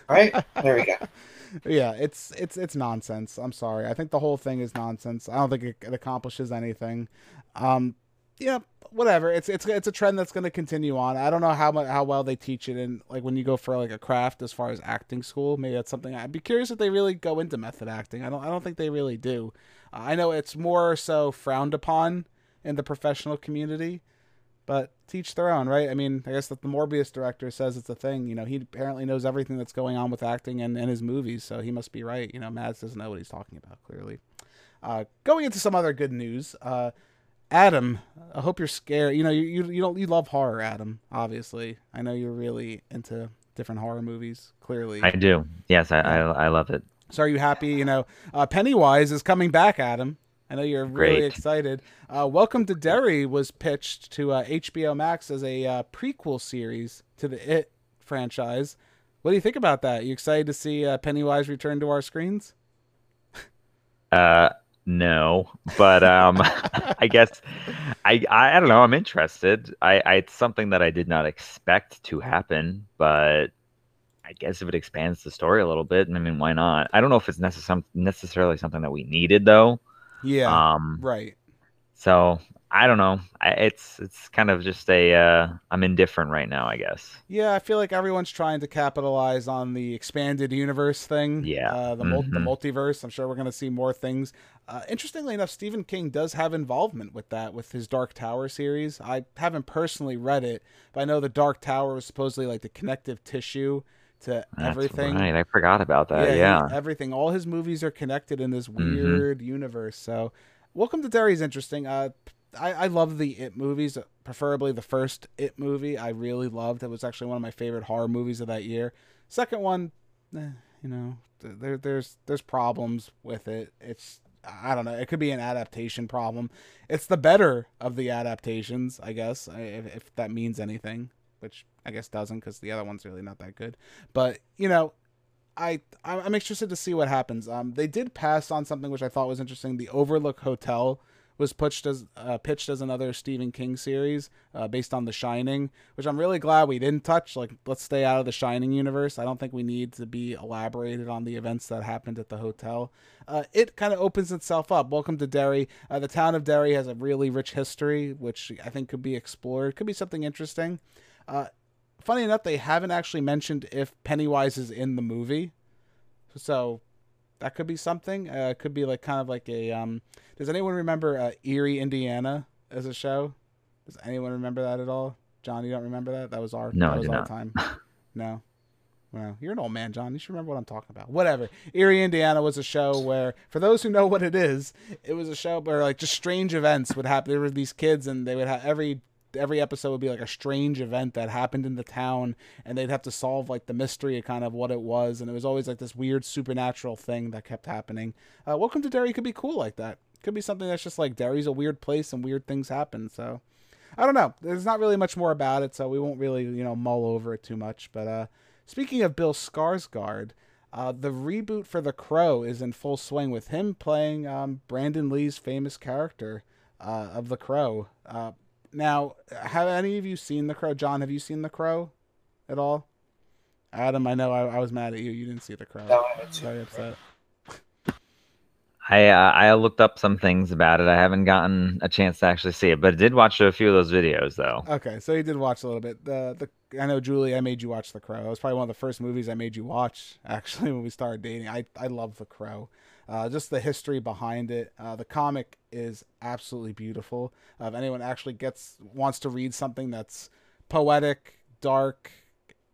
Right there we go. yeah, it's it's it's nonsense. I'm sorry. I think the whole thing is nonsense. I don't think it, it accomplishes anything. Um, yeah, whatever. It's it's it's a trend that's going to continue on. I don't know how much how well they teach it in like when you go for like a craft as far as acting school. Maybe that's something I'd be curious if they really go into method acting. I don't I don't think they really do. Uh, I know it's more so frowned upon in the professional community but teach their own, right? I mean, I guess that the Morbius director says it's a thing. You know, he apparently knows everything that's going on with acting and, and his movies, so he must be right. You know, Mads doesn't know what he's talking about, clearly. Uh, going into some other good news, uh, Adam, I hope you're scared. You know, you, you you don't you love horror, Adam. Obviously, I know you're really into different horror movies. Clearly, I do. Yes, I I, I love it. So, are you happy? You know, uh, Pennywise is coming back, Adam. I know you're really Great. excited. Uh, Welcome to Derry was pitched to uh, HBO Max as a uh, prequel series to the It franchise. What do you think about that? You excited to see uh, Pennywise return to our screens? Uh, no, but um, I guess I, I I don't know. I'm interested. I, I it's something that I did not expect to happen, but I guess if it expands the story a little bit, and I mean, why not? I don't know if it's necess- necessarily something that we needed though. Yeah. Um, right. So I don't know. I, it's it's kind of just a uh, I'm indifferent right now, I guess. Yeah, I feel like everyone's trying to capitalize on the expanded universe thing. Yeah, uh, the mm-hmm. the multiverse. I'm sure we're going to see more things. Uh, interestingly enough, Stephen King does have involvement with that with his Dark Tower series. I haven't personally read it, but I know the Dark Tower was supposedly like the connective tissue to That's everything. right. I forgot about that. he- Yeah. everything. All his movies are connected in this Mhm. weird universe. So, Welcome to Derry is interesting. Uh, I, I love the It movies, preferably the first It movie. I really loved. It was actually one of my favorite horror movies of that year. Second one, eh, you know, there there's there's problems with it. It's I don't know. It could be an adaptation problem. It's the better of the adaptations, I guess, if, if that means anything, which I guess doesn't because the other one's really not that good. But you know, I I'm interested to see what happens. Um, they did pass on something which I thought was interesting. The Overlook Hotel was pitched as uh, pitched as another Stephen King series uh, based on The Shining, which I'm really glad we didn't touch. Like, let's stay out of the Shining universe. I don't think we need to be elaborated on the events that happened at the hotel. Uh, it kind of opens itself up. Welcome to Derry. Uh, the town of Derry has a really rich history, which I think could be explored. Could be something interesting. Funny enough, they haven't actually mentioned if Pennywise is in the movie, so that could be something. Uh, it could be like kind of like a. Um, does anyone remember uh, Eerie, Indiana, as a show? Does anyone remember that at all? John, you don't remember that? That was our No, that I was do our not. time. no. Well, you're an old man, John. You should remember what I'm talking about. Whatever. Eerie, Indiana was a show where, for those who know what it is, it was a show where like just strange events would happen. There were these kids, and they would have every every episode would be like a strange event that happened in the town, and they'd have to solve like the mystery of kind of what it was, and it was always like this weird supernatural thing that kept happening. Uh, Welcome to Derry could be cool like that. Could be something that's just like Derry's a weird place and weird things happen. So I don't know. There's not really much more about it, so we won't really you know mull over it too much. But uh, speaking of Bill Skarsgård. Uh, the reboot for The Crow is in full swing with him playing um, Brandon Lee's famous character uh, of The Crow. Uh, now, have any of you seen The Crow? John, have you seen The Crow at all? Adam, I know I, I was mad at you. You didn't see The Crow. No, I haven't Very upset. I uh, I looked up some things about it. I haven't gotten a chance to actually see it, but I did watch a few of those videos though. Okay, so you did watch a little bit. The the I know Julie, I made you watch The Crow. It was probably one of the first movies I made you watch. Actually, when we started dating, I I love The Crow. Uh, just the history behind it. Uh, the comic is absolutely beautiful. Uh, if anyone actually gets wants to read something that's poetic, dark,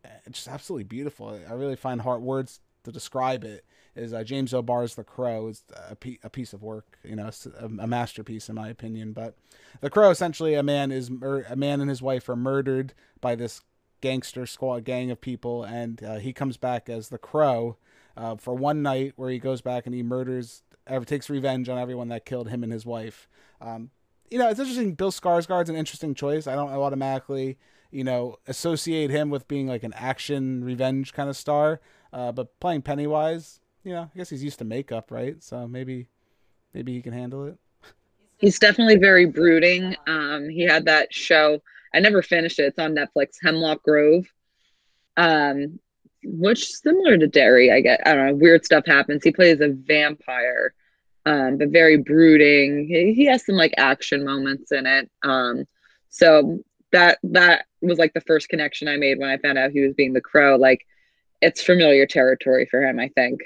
eh, just absolutely beautiful. I really find hard words to describe it. Is uh, James O'Barr's The Crow is a, piece of work, you know, a, a masterpiece in my opinion. But The Crow, essentially, a man is mur- a man and his wife are murdered by this gangster squad gang of people, and uh, he comes back as the Crow uh, for one night where he goes back and he murders, ever takes revenge on everyone that killed him and his wife. Um, you know, it's interesting. Bill Skarsgård's an interesting choice. I don't automatically, you know, associate him with being like an action revenge kind of star. Uh, but playing Pennywise, you know, I guess he's used to makeup, right? So maybe, maybe he can handle it. He's definitely very brooding. Um, he had that show. I never finished it. It's on Netflix, Hemlock Grove. Um, which similar to Derry, I get. I don't know. Weird stuff happens. He plays a vampire, um, but very brooding. He, he has some like action moments in it. Um, so that that was like the first connection I made when I found out he was being the crow. Like, it's familiar territory for him. I think.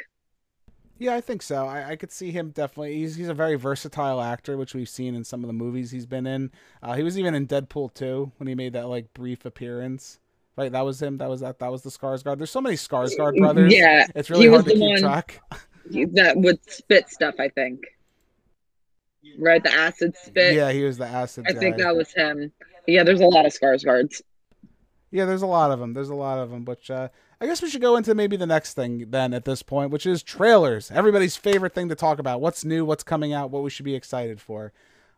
Yeah, I think so. I, I could see him definitely. He's he's a very versatile actor, which we've seen in some of the movies he's been in. Uh, he was even in Deadpool 2 when he made that like brief appearance. Right, that was him. That was that. That was the Skarsgård. There's so many Skarsgård brothers. Yeah, it's really he hard to keep track. that would spit stuff. I think. Right, the acid spit. Yeah, he was the acid. I think that was him. Yeah, there's a lot of Skarsgårds. Yeah, there's a lot of them. There's a lot of them. But uh, I guess we should go into maybe the next thing then at this point, which is trailers. Everybody's favorite thing to talk about. What's new? What's coming out? What we should be excited for.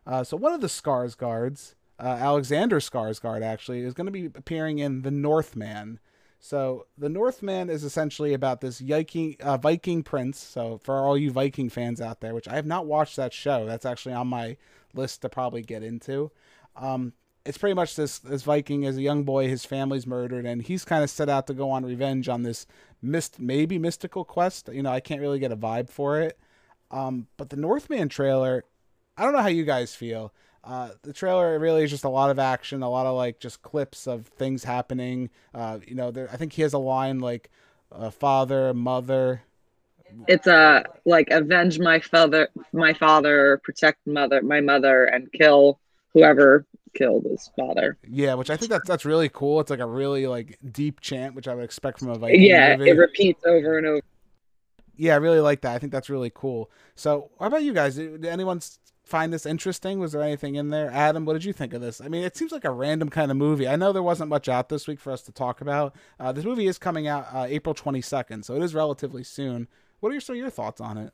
Uh, so one of the Skarsgårds, uh, Alexander Skarsgård, actually is going to be appearing in The Northman. So The Northman is essentially about this Viking, uh, Viking prince. So for all you Viking fans out there, which I have not watched that show, that's actually on my list to probably get into. Um, it's pretty much this this Viking as a young boy, his family's murdered, and he's kind of set out to go on revenge on this mist maybe mystical quest. You know, I can't really get a vibe for it. Um, but the Northman trailer, I don't know how you guys feel. Uh, the trailer really is just a lot of action, a lot of like just clips of things happening. Uh, you know, there, I think he has a line like uh, "father, mother." It's a like avenge my father, my father, protect mother, my mother, and kill whoever killed his father. Yeah, which I think that's that's really cool. It's like a really like deep chant, which I would expect from a Viking yeah, movie. it repeats over and over. yeah, I really like that. I think that's really cool. So, how about you guys? Did anyone find this interesting? Was there anything in there? Adam, what did you think of this? I mean, it seems like a random kind of movie. I know there wasn't much out this week for us to talk about. Uh, this movie is coming out uh, April 22nd, so it is relatively soon. What are your, some of your thoughts on it?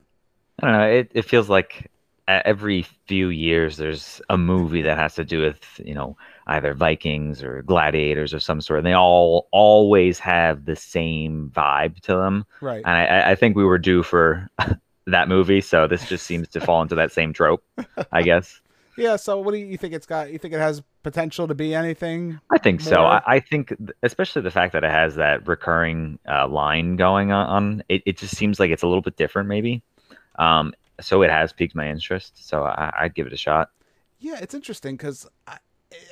I don't know. It it feels like e- every few years there's a movie that has to do with you know either Vikings or gladiators or some sort, and they all always have the same vibe to them. Right. And I, I- I think we were due for that movie, so this just seems to fall into that same trope, I guess. Yeah. So, what do you, think it's got? You think it has potential to be anything? I think so. I, I think, especially the fact that it has that recurring uh, line going on, on it, it just seems like it's a little bit different, maybe. Um, so it has piqued my interest. So I, I'd give it a shot. Yeah, it's interesting because I,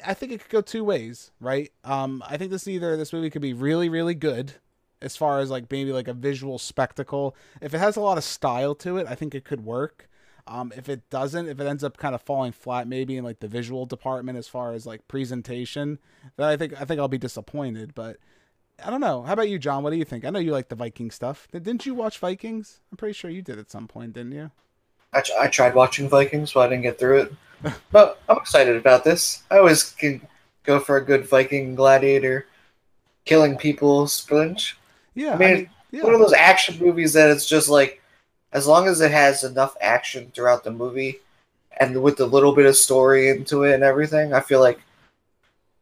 I think it could go two ways, right? Um, I think this either this movie could be really, really good as far as like maybe like a visual spectacle. If it has a lot of style to it, I think it could work. Um, if it doesn't, if it ends up kind of falling flat, maybe in like the visual department as far as like presentation, then I think I think I'll be disappointed. But I don't know. How about you, John? What do you think? I know you like the Viking stuff. Didn't you watch Vikings? I'm pretty sure you did at some point, didn't you? I, I tried watching Vikings, but I didn't get through it. but I'm excited about this. I always can go for a good Viking gladiator, killing people splinch. Yeah, I mean, yeah. One of those action movies that it's just like, as long as it has enough action throughout the movie, and with a little bit of story into it and everything, I feel like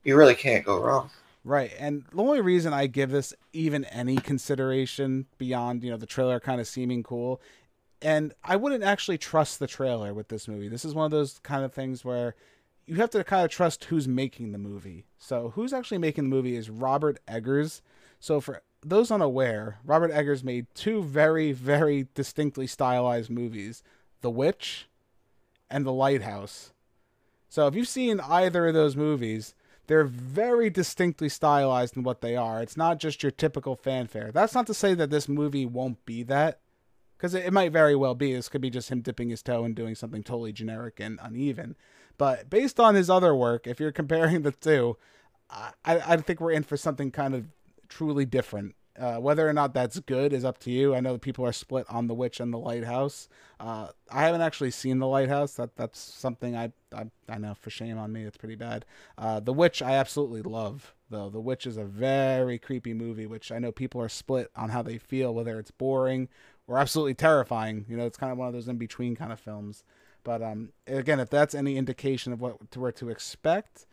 you really can't go wrong. Right. And the only reason I give this even any consideration beyond, you know, the trailer kind of seeming cool, and I wouldn't actually trust the trailer with this movie. This is one of those kind of things where you have to kind of trust who's making the movie. So, who's actually making the movie is Robert Eggers. So, for those unaware, Robert Eggers made two very, very distinctly stylized movies The Witch and The Lighthouse. So, if you've seen either of those movies, they're very distinctly stylized in what they are. It's not just your typical fanfare. That's not to say that this movie won't be that, because it, it might very well be. This could be just him dipping his toe and doing something totally generic and uneven. But based on his other work, if you're comparing the two, I, I think we're in for something kind of truly different. Uh, whether or not that's good is up to you. I know that people are split on The Witch and The Lighthouse. Uh, I haven't actually seen The Lighthouse. That that's something I I, I know for shame on me. It's pretty bad. Uh, the Witch I absolutely love though. The Witch is a very creepy movie, which I know people are split on how they feel, whether it's boring or absolutely terrifying. You know, it's kind of one of those in between kind of films. But um, again, if that's any indication of what to where to expect,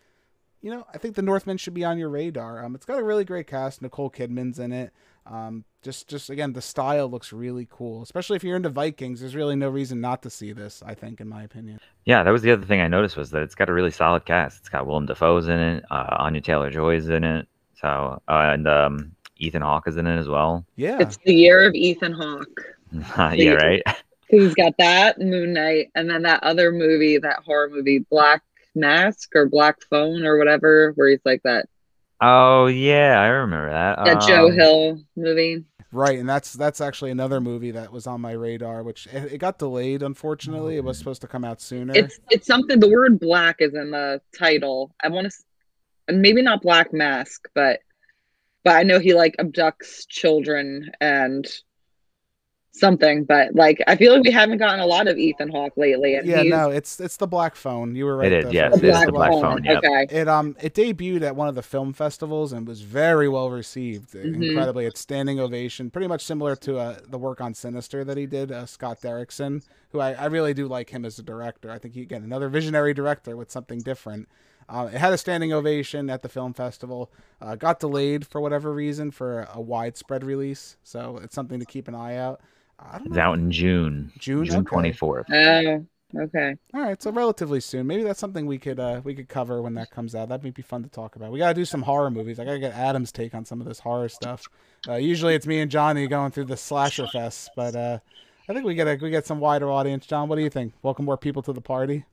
you know, I think The Northman should be on your radar. Um, it's got a really great cast. Nicole Kidman's in it. Um, just, just again, the style looks really cool. Especially if you're into Vikings, there's really no reason not to see this. I think, in my opinion. Yeah, that was the other thing I noticed was that it's got a really solid cast. It's got Willem Dafoe's in it, uh, Anya Taylor Joy's in it, so uh, and um, Ethan Hawke is in it as well. Yeah, It's the year of Ethan Hawke. yeah, right. He's got that Moon Knight, and then that other movie, that horror movie, Black Mask or Black Phone or whatever, where he's like that Oh yeah, I remember that. that Joe Um, Hill movie. right. And that's that's actually another movie that was on my radar, which it, it got delayed. Unfortunately, it was supposed to come out sooner. It's it's something. The word black is in the title. I want to, maybe not Black Mask, but but I know he like abducts children and something. But like I feel like we haven't gotten a lot of Ethan Hawke lately. And yeah, no, it's it's the Black Phone. You were right. is, the yes, first- a it is black, the Black phone. Phone, yep. Okay. It um it debuted at one of the film festivals and was very well received. Mhm. Incredibly, it's standing ovation. Pretty much similar to uh, the work on Sinister that he did, uh, Scott Derrickson, who I, I really do like him as a director. I think he again another visionary director with something different. Uh, it had a standing ovation at the film festival. Uh, got delayed for whatever reason for a widespread release, so it's something to keep an eye out. I don't It's know. out in June, June? June Okay. twenty fourth. Oh, okay. All right, so relatively soon. Maybe that's something we could uh we could cover when that comes out. That might be fun to talk about. We gotta do some horror movies. I gotta get Adam's take on some of this horror stuff. Uh, usually it's me and Johnny going through the slasher fest, but uh, I think we get a we get some wider audience. John, what do you think? Welcome more people to the party.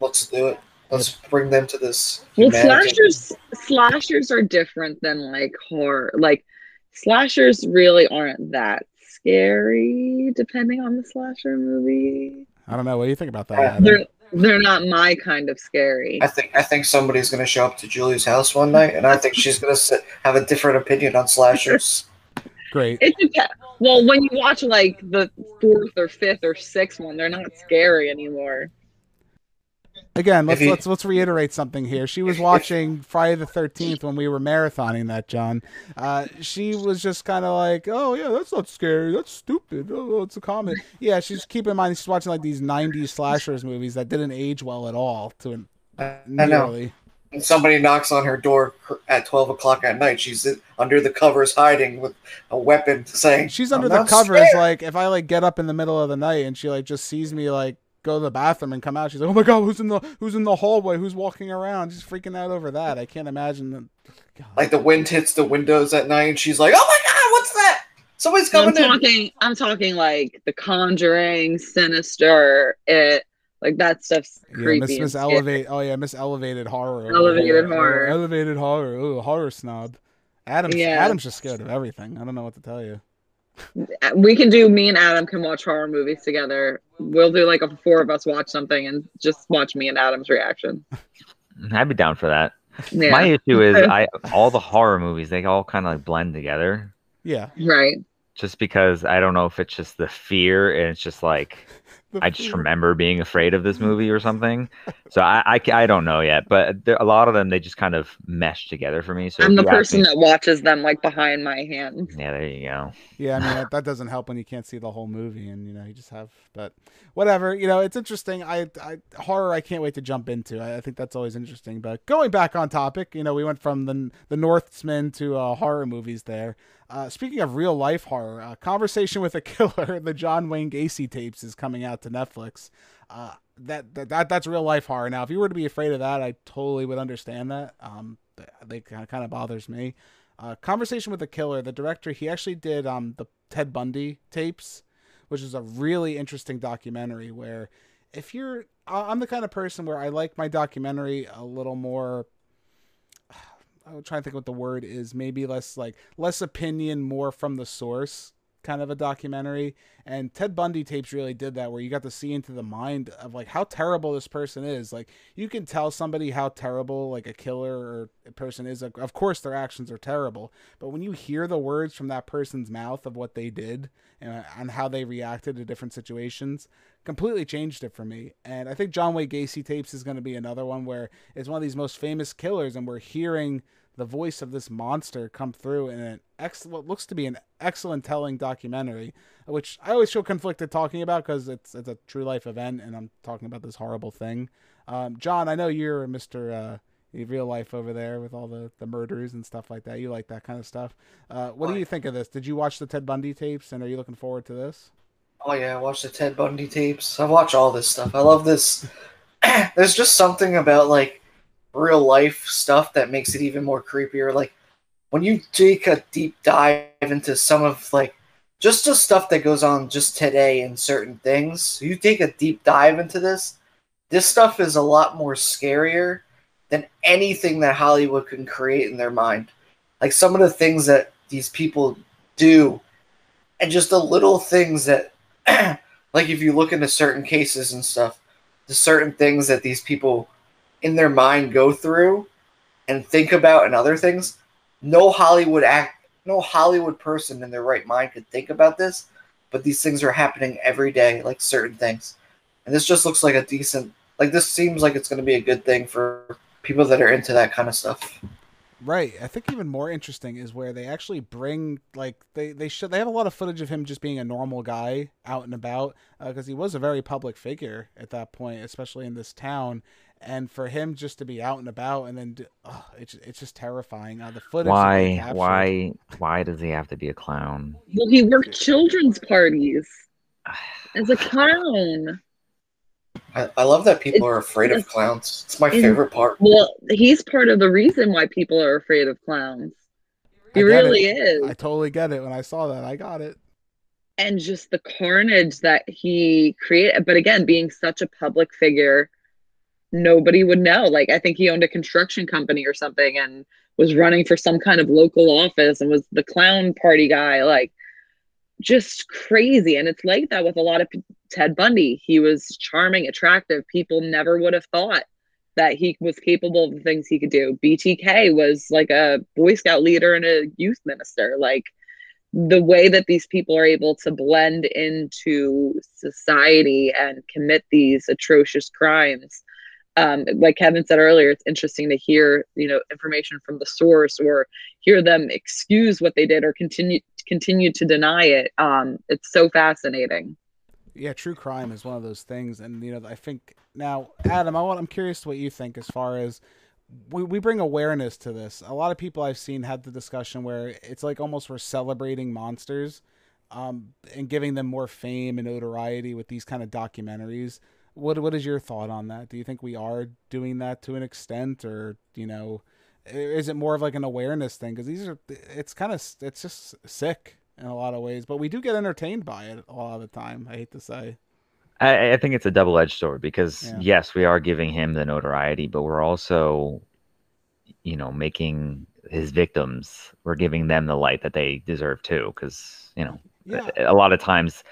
Let's do it. Let's bring them to this. Well, humanity. slashers slashers are different than like horror. Like slashers really aren't that scary, depending on the slasher movie. I don't know. What do you think about that? Uh, yeah. They're They're not my kind of scary. I think I think somebody's gonna show up to Julie's house one night, and I think she's gonna sit, have a different opinion on slashers. Great. It depends. Well, when you watch like the fourth or fifth or sixth one, they're not scary anymore. Again, let's he- let's let's reiterate something here. She was watching Friday the Thirteenth when we were marathoning that, John. Uh, she was just kind of like, "Oh yeah, that's not scary. That's stupid. Oh, it's a comic." Yeah, she's keep in mind she's watching like these '90s slashers movies that didn't age well at all. To an- I I know. nearly. And somebody knocks on her door at twelve o'clock at night. She's under the covers, hiding with a weapon, saying, She's "I'm under the covers. scared." Like if I like get up in the middle of the night and she like just sees me like go to the bathroom and come out, she's like, "Oh my god, who's in the who's in the hallway? Who's walking around?" She's freaking out over that. I can't imagine. That, God. Like the wind hits the windows at night, and she's like, "Oh my god, what's that? Somebody's coming. I'm coming in!" talking. I'm talking like The Conjuring, Sinister, It. Like that stuff's Yeah, creepy. Miss and Miss. Elevate. Oh yeah, Miss Elevated Horror. Elevated horror. Elevated Horror. Ooh, horror snob. Adam's Yeah. Adam's just scared of everything. I don't know what to tell you. We can do. Me and Adam can watch horror movies together. We'll do like a four of us watch something and just watch me and Adam's reaction. I'd be down for that. Yeah. My issue is I all the horror movies they all kind of like blend together. Yeah. right. Just because I don't know if it's just the fear and it's just like The I just remember being afraid of this movie or something. So I, I, I don't know yet, but there, a lot of them they just kind of mesh together for me. So I'm the person me- that watches them like behind my hand. yeah, there you go. Yeah, I mean that, that doesn't help when you can't see the whole movie, and you know you just have. But whatever, you know, it's interesting. I, I horror. I can't wait to jump into. I, I think that's always interesting. But going back on topic, you know, we went from the the Northman to uh, horror movies. There. Uh, speaking of real life horror, uh, Conversation with a Killer, the John Wayne Gacy tapes, is coming out to Netflix. Uh, that, that that that's real life horror. Now, if you were to be afraid of that, I totally would understand that. Um, they kind of bothers me. Uh, Conversation with a Killer, the director, he actually did um, the Ted Bundy tapes, which is a really interesting documentary where if you're, I'm the kind of person where I like my documentary a little more. I'm trying to think what the word is. Maybe less like less opinion, more from the source kind of a documentary. And Ted Bundy tapes really did that, where you got to see into the mind of like how terrible this person is. Like you can tell somebody how terrible like a killer or a person is. Of course, their actions are terrible, but when you hear the words from that person's mouth of what they did and, how they reacted to different situations, completely changed it for me. And I think John Wayne Gacy tapes is going to be another one where it's one of these most famous killers, and we're hearing the voice of this monster come through in an ex- what looks to be an excellent telling documentary, which I always feel conflicted talking about because it's it's a true life event, and I'm talking about this horrible thing. Um, John, I know you're Mr. Uh, real life over there with all the, the murders and stuff like that. You like that kind of stuff. Uh, what do you think of this? Did you watch the Ted Bundy tapes, and are you looking forward to this? Oh yeah, I watched the Ted Bundy tapes. I watch all this stuff. I love this. There's just something about like real life stuff that makes it even more creepier. Like when you take a deep dive into some of like just the stuff that goes on just today in certain things. You take a deep dive into this. This stuff is a lot more scarier than anything that Hollywood can create in their mind. Like some of the things that these people do, and just the little things that like if you look into certain cases and stuff, the certain things that these people in their mind go through and think about and other things, no Hollywood act no Hollywood person in their right mind could think about this, but these things are happening every day, like certain things. And this just looks like a decent like this seems like it's gonna be a good thing for people that are into that kind of stuff. Right. I think even more interesting is where they actually bring like they they should they have a lot of footage of him just being a normal guy out and about uh, because he was a very public figure at that point, especially in this town. And for him just to be out and about and then do, oh, it's it's just terrifying. Uh, the footage. Why? Why? Why does he have to be a clown? Well, he worked children's parties as a clown. I, I love that people It's- are afraid of clowns. It's my it's- favorite part. Well, he's part of the reason why people are afraid of clowns. He really it. is. I totally get it. When I saw that, I got it. and just the carnage that he created. But again, being such a public figure, nobody would know. Like, I think he owned a construction company or something and was running for some kind of local office and was the clown party guy. Like, just crazy. And it's like that with a lot of pe- Ted Bundy. He was charming, attractive. People never would have thought that he was capable of the things he could do. BTK was like a Boy Scout leader and a youth minister. Like the way that these people are able to blend into society and commit these atrocious crimes. Um, like Kevin said earlier, it's interesting to hear, you know, information from the source or hear them excuse what they did or continue continue to deny it. Um, it's so fascinating. Yeah, true crime is one of those things, and you know, I think now, Adam, I want, I'm curious what you think as far as we, we bring awareness to this. A lot of people I've seen had the discussion where it's like almost we're celebrating monsters, um, and giving them more fame and notoriety with these kind of documentaries. What what is your thought on that? Do you think we are doing that to an extent, or you know, is it more of like an awareness thing? Because these are, it's kind of, it's just sick in a lot of ways, but we do get entertained by it a lot of the time. I hate to say. I, I think it's a double edged sword because Yeah. yes, we are giving him the notoriety, but we're also, you know, making his victims, we're giving them the light that they deserve too. Because you know, Yeah, a lot of times,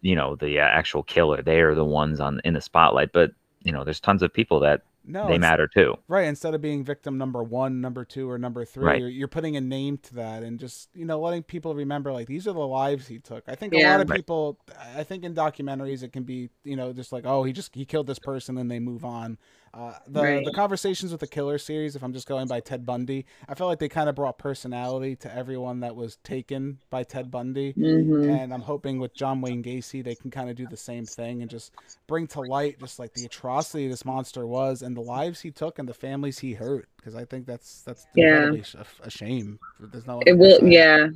you know, the uh, actual killer, they are the ones on in the spotlight. But you know, there's tons of people that no, they matter too. Right. Instead of being victim number one, number two, or number three, Right. you're, you're putting a name to that and just, you know, letting people remember like these are the lives he took. I think a lot of Right. people, I think in documentaries, it can be, you know, just like, oh, he just, he killed this person and they move on. Uh, the, Right. the conversations with the killer series, if I'm just going by Ted Bundy, I felt like they kind of brought personality to everyone that was taken by Ted Bundy. hmm And I'm hoping with John Wayne Gacy, they can kind of do the same thing and just bring to light just like the atrocity this monster was and the lives he took and the families he hurt. Because I think that's that's Yeah. sh- a shame. There's no It will, yeah.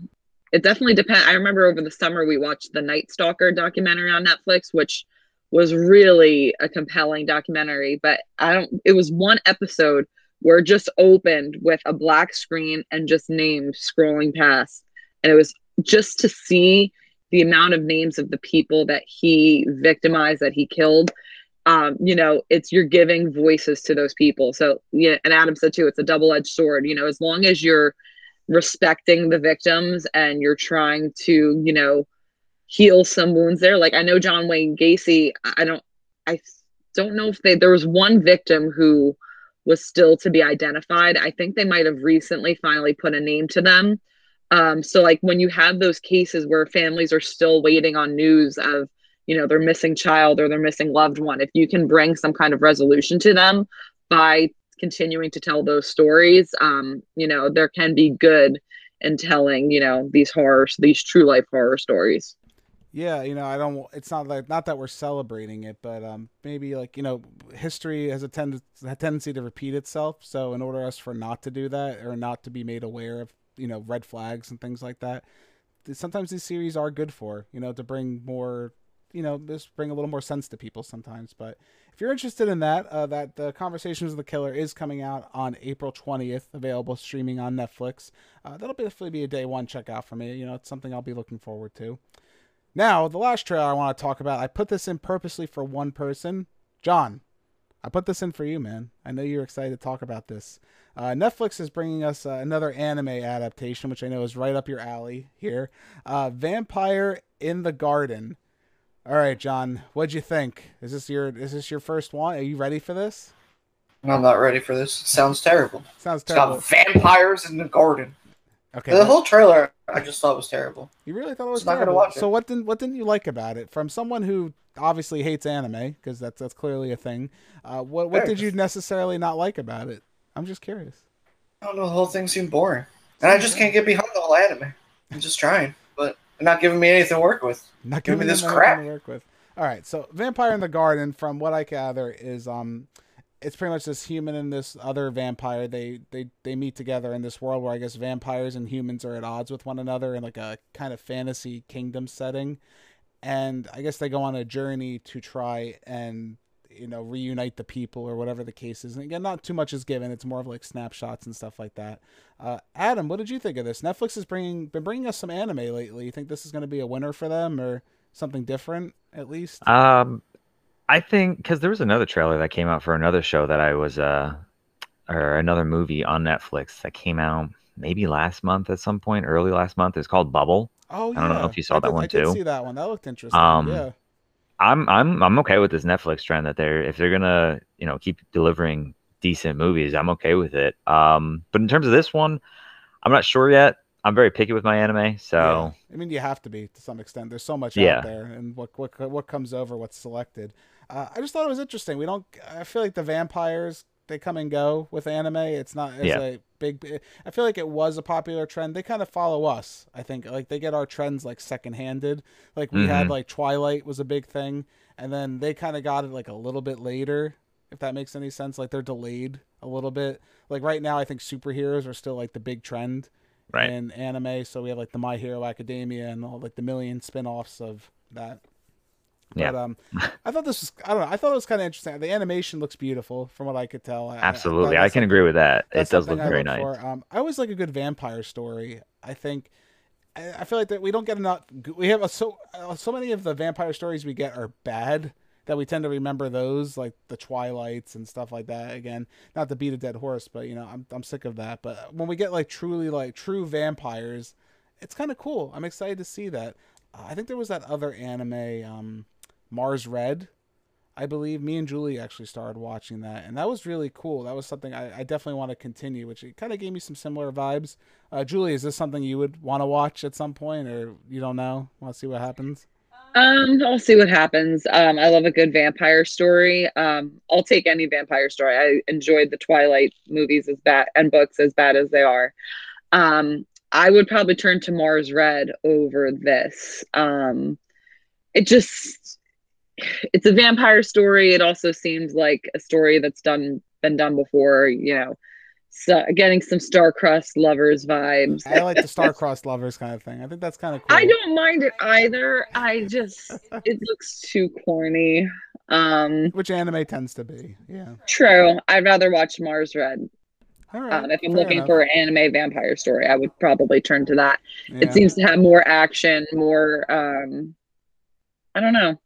It definitely depends. I remember over the summer we watched the Night Stalker documentary on Netflix, which was really a compelling documentary. But I don't. It was one episode where it just opened with a black screen and just names scrolling past, and it was just to see the amount of names of the people that he victimized, that he killed. Um, you know, it's you're giving voices to those people. So yeah, and Adam said too, it's a double edged sword. You know, as long as you're respecting the victims and you're trying to you know heal some wounds there. Like i know john wayne gacy i don't i don't know if they there was one victim who was still to be identified. I think they might have recently finally put a name to them. Um, so like when you have those cases where families are still waiting on news of you know their missing child or their missing loved one if you can bring some kind of resolution to them by continuing to tell those stories um you know there can be good in telling you know these horrors these true life horror stories Yeah, you know, I don't. It's not like not that we're celebrating it, but um, maybe like you know, history has a, tend- a tendency to repeat itself. So in order us for not to do that or not to be made aware of you know red flags and things like that, sometimes these series are good for you know to bring more, you know, just bring a little more sense to people sometimes. But if you're interested in that, uh, that the Conversations of the Killer is coming out on April 20th, available streaming on Netflix. Uh, that'll definitely be a day one check out for me. You know, it's something I'll be looking forward to. Now, the last trailer I want to talk about, I put this in purposely for one person. John, I put this in for you, man. I know you're excited to talk about this. Uh, Netflix is bringing us uh, another anime adaptation, which I know is right up your alley here. Uh, Vampire in the Garden. All right, John, what'd you think? Is this your is this your first one? Are you ready for this? I'm not ready for this. It sounds terrible. Sounds It's terrible. got vampires in the garden. Okay, The whole trailer, I just thought was terrible. You really thought it was Just not gonna terrible. watch it. So what didn't what didn't you like about it? From someone who obviously hates anime, because that's that's clearly a thing. Uh, what what did you necessarily not like about it? I'm just curious. I don't know. The whole thing seemed boring, and I just can't get behind the whole anime. I'm just trying, but not giving me anything to work with. Not giving me this crap. to work with. All right, so Vampire in the Garden, from what I gather, is um, it's pretty much this human and this other vampire. They they they meet together in this world where I guess vampires and humans are at odds with one another in like a kind of fantasy kingdom setting, and I guess they go on a journey to try and you know reunite the people or whatever the case is. And again, not too much is given. It's more of like snapshots and stuff like that. Uh, Adam, what did you think of this? Netflix has bringing been bringing us some anime lately. You think this is going to be a winner for them or something different at least? Um, I think because there was another trailer that came out for another show that I was uh, or another movie on Netflix that came out maybe last month at some point, early last month. It's called Bubble. oh, yeah. I don't know if you saw I that did- one I did too. see that one. That looked interesting. Um, yeah. I'm I'm I'm okay with this Netflix trend that they're if they're gonna you know keep delivering decent movies, I'm okay with it. Um, but in terms of this one, I'm not sure yet. I'm very picky with my anime, so Yeah. I mean, you have to be to some extent. There's so much Yeah. out there, and what what what comes over, what's selected. Uh, I just thought it was interesting. We don't. I feel like the vampires they come and go with anime. It's not as Yeah. a big. I feel like it was a popular trend. They kind of follow us. I think like they get our trends like second handed. Like we had Mhm. like Twilight was a big thing, and then they kind of got it like a little bit later. If that makes any sense, like they're delayed a little bit. Like right now, I think superheroes are still like the big trend right. in anime. So we have like the My Hero Academia and all like the million spin-offs of that. Yeah. Um, I thought this was I don't know. I thought it was kind of interesting. The animation looks beautiful from what I could tell. I- I- Absolutely, that- I can agree with that. It does look very nice. for. Um, I always like a good vampire story. I think. I I feel like that we don't get enough. We have a, so uh, so many of the vampire stories we get are bad that we tend to remember those like the Twilights and stuff like that. Again, not to beat a dead horse, but you know I'm I'm sick of that. But when we get like truly like true vampires, it's kind of cool. I'm excited to see that. Uh, I think there was that other anime, um, Mars Red. I believe me and Julie actually started watching that, and that was really cool. That was something I, I definitely want to continue, which it kind of gave me some similar vibes. Uh, Julie, is this something you would want to watch at some point, or you don't know? Want to see what happens? Um, I'll see what happens. Um, I love a good vampire story. Um, I'll take any vampire story. I enjoyed the Twilight movies as bad and books as bad as they are. Um, I would probably turn to Mars Red over this. Um, it just it's a vampire story. It also seems like a story that's done been done before, you know. So getting some star-crossed lovers vibes. I like the star-crossed lovers kind of thing. I think that's kind of cool. I don't mind it either. I just it looks too corny. Um Which anime tends to be, yeah. true. I'd rather watch Mars Red. Right. Um, if I'm looking enough. for an anime vampire story, I would probably turn to that. Yeah. It seems to have more action, more um I don't know.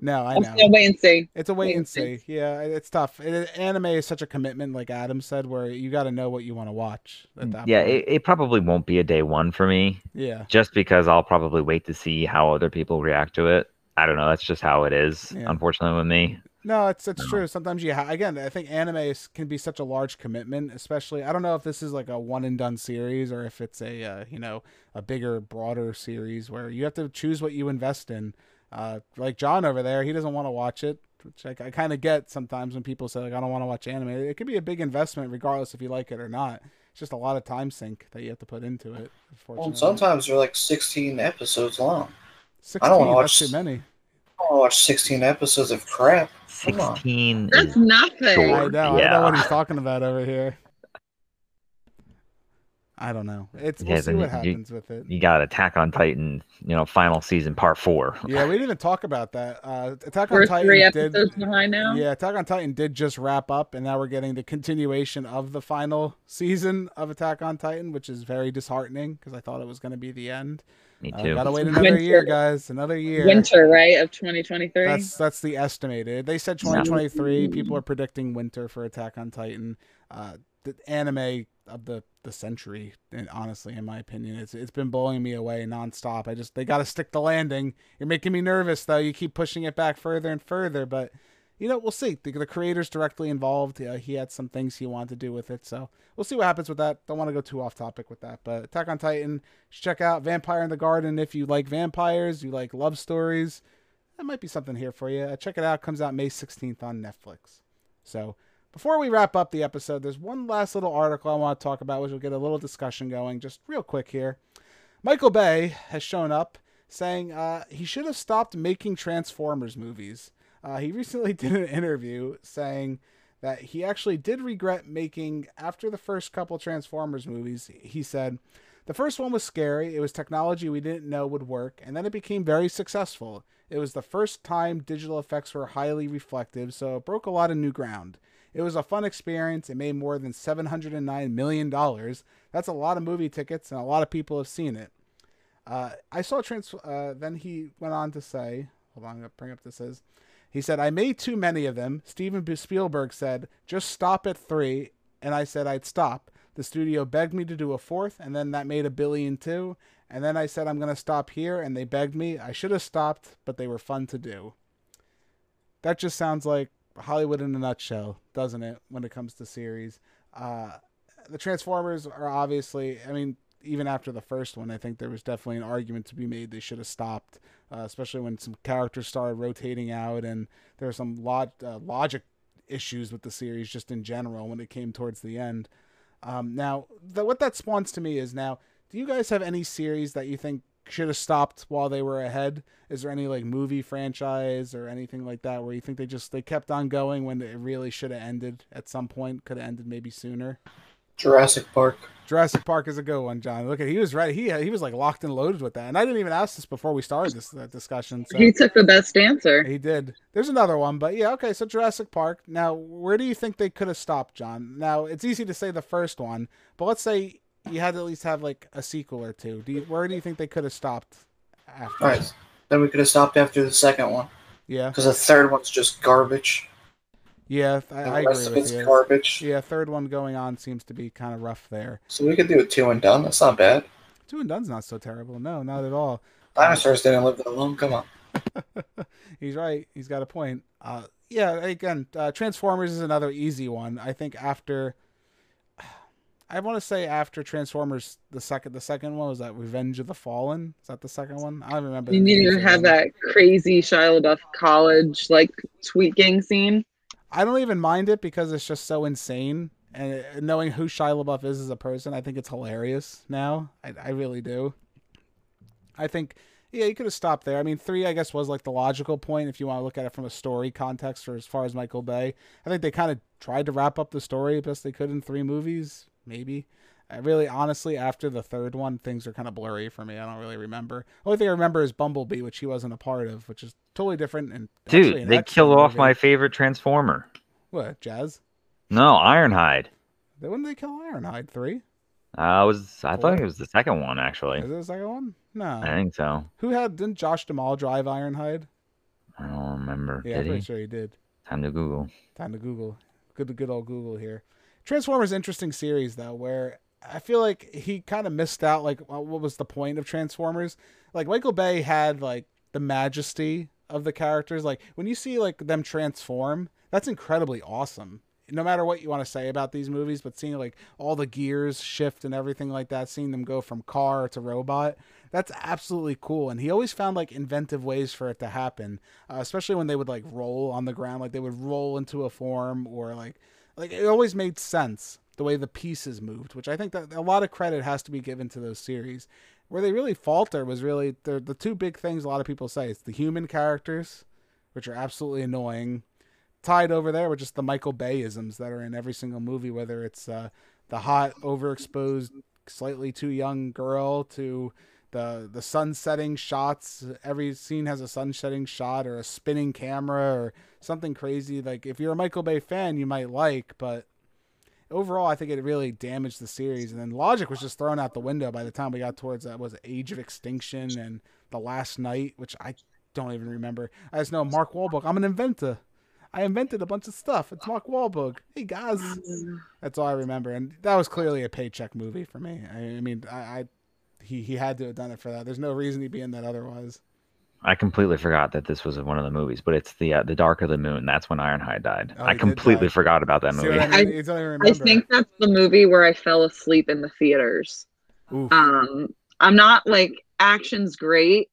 No, I I'm know. wait and see. It's a wait Wait and and see. see. Yeah, it's tough. It, anime is such a commitment, like Adam said, where you got to know what you want to watch at that Yeah, point. it, it probably won't be a day one for me, yeah. just because I'll probably wait to see how other people react to it. I don't know. That's just how it is, Yeah. unfortunately, with me. No, it's it's No. true. Sometimes you ha- again, I think anime is, can be such a large commitment, especially I don't know if this is like a one and done series or if it's a uh, you know a bigger, broader series where you have to choose what you invest in. Uh, like John over there, he doesn't want to watch it, which I, I kind of get sometimes when people say like I don't want to watch anime. It could be a big investment regardless if you like it or not. It's just a lot of time sink that you have to put into it. Well, sometimes they're like 16 episodes long. 16, I don't wanna watch- too many. I don't watch 16 episodes of crap. Come on. Sixteen. That's is nothing. Sure. I know. I don't know what he's talking about over here. I don't know. It's we'll Yeah, see then what you- happens with it. You got Attack on Titan, you know, final season part four. Yeah, we didn't even talk about that. Uh, Attack on We're Titan three did. episodes behind now. Yeah, Attack on Titan did just wrap up, and now we're getting the continuation of the final season of Attack on Titan, which is very disheartening because I thought it was going to be the end. Me Uh, too. gotta wait Winter. another year, guys. Another year. Winter, right, of 2023. That's that's the estimated. They said 2023. People are predicting winter for Attack on Titan. Uh, the anime of the the century. And honestly, in my opinion, it's it's been blowing me away nonstop. I just they got to stick the landing. You're making me nervous though. You keep pushing it back further and further, but. You know, we'll see. The, the creator's directly involved. Uh, he had some things he wanted to do with it, so we'll see what happens with that. Don't want to go too off topic with that, but Attack on Titan. Check out Vampire in the Garden if you like vampires, you like love stories that might be something here for you. Uh, check it out. Comes out May 16th on Netflix. So before we wrap up the episode, there's one last little article I want to talk about, which will get a little discussion going, just real quick here. Michael Bay has shown up saying uh, he should have stopped making Transformers movies. Uh, he recently did an interview saying that he actually did regret making after the first couple Transformers movies. He said, the first one was scary. It was technology we didn't know would work, and then it became very successful. It was the first time digital effects were highly reflective, so it broke a lot of new ground. It was a fun experience. It made more than $709 million. That's a lot of movie tickets, and a lot of people have seen it. Uh, I saw trans. Uh, then he went on to say, hold on, I'm to bring up this is. He said, I made too many of them. Steven Spielberg said, just stop at three. And I said I'd stop. The studio begged me to do a fourth, and then that made a billion too. And then I said I'm gonna stop here, and they begged me. I should have stopped, but they were fun to do. That just sounds like Hollywood in a nutshell, doesn't it? When it comes to series, uh, the Transformers are obviously. I mean, even after the first one, I think there was definitely an argument to be made they should have stopped, uh, especially when some characters started rotating out and there were some lot uh, logic issues with the series just in general when it came towards the end. Um, now, the, what that spawns to me is now, do you guys have any series that you think should have stopped while they were ahead? Is there any like movie franchise or anything like that where you think they just they kept on going when it really should have ended at some point? Could have ended maybe sooner. Jurassic Park. Jurassic Park is a good one, John. Look at he was right. He he was like locked and loaded with that, and I didn't even ask this before we started this discussion. So. He took the best answer. He did. There's another one, but yeah, okay. So Jurassic Park. Now, where do you think they could have stopped, John? Now, it's easy to say the first one, but let's say you had to at least have like a sequel or two. Do you, where do you think they could have stopped? After? All right. Then we could have stopped after the second one Yeah, because the third one's just garbage. yeah, I, The I rest agree of it's with you. garbage. Yeah, third one going on seems to be kind of rough there. So we could do a two and done. That's not bad. Two and Done's not so terrible. No, not at all. Dinosaurs didn't live that long. Come on. He's right. He's got a point. Uh, yeah, again, uh, Transformers is another easy one. I think after, I want to say after Transformers, the second, the second one was that Revenge of the Fallen. Is that the second one? I don't remember. You need to have that crazy Shia LaBeouf college like tweaking scene. I don't even mind it because it's just so insane. And uh, knowing who Shia LaBeouf is as a person, I think it's hilarious now. I, I really do. I think, yeah, you could have stopped there. I mean, three, I guess, was like the logical point if you want to look at it from a story context or as far as Michael Bay. I think they kind of tried to wrap up the story best they could in three movies, maybe. I really, honestly, after the third one, things are kind of blurry for me. I don't really remember. Only thing I remember is Bumblebee, which he wasn't a part of, which is totally different. And Dude, an they kill off movie. my favorite Transformer. what Jazz? No, Ironhide. They when did they kill Ironhide three? Uh, I was I thought it was the second one actually. Is it the second one? No. I think so. Who had didn't Josh Duhamel drive Ironhide? I don't remember. Yeah, I'm pretty he? sure he did. Time to Google. Time to Google. Good good old Google here. Transformers interesting series though, where I feel like he kind of missed out. Like, what was the point of Transformers? Like Michael Bay had like the majesty of the characters. Like when you see like them transform, that's incredibly awesome. No matter what you want to say about these movies, but seeing like all the gears shift and everything like that, seeing them go from car to robot, that's absolutely cool. And he always found like inventive ways for it to happen, uh, especially when they would like roll on the ground, like they would roll into a form or like like it always made sense the way the pieces moved, which I think that a lot of credit has to be given to those series. Where they really falter was really the the two big things a lot of people say. It's the human characters, which are absolutely annoying, tied over there with just the Michael Bayisms that are in every single movie, whether it's uh, the hot, overexposed, slightly too young girl to the the sun setting shots. Every scene has a sun setting shot or a spinning camera or something crazy. Like if you're a Michael Bay fan, you might like, but overall, I think it really damaged the series. And then logic was just thrown out the window by the time we got towards that was Age of Extinction and The Last Knight, which I don't even remember. I just know Mark Wahlberg. I'm an inventor. I invented a bunch of stuff. It's Mark Wahlberg. Hey guys, that's all I remember. And that was clearly a paycheck movie for me. I, I mean, I, I he he had to have done it for that. There's no reason he'd be in that otherwise. I completely forgot that this was one of the movies, but it's the uh, the Dark of the Moon. That's when Ironhide died. Oh, I completely die. forgot about that See movie. I mean? You I think that's the movie where I fell asleep in the theaters. Oof. Um, I'm not like action's great,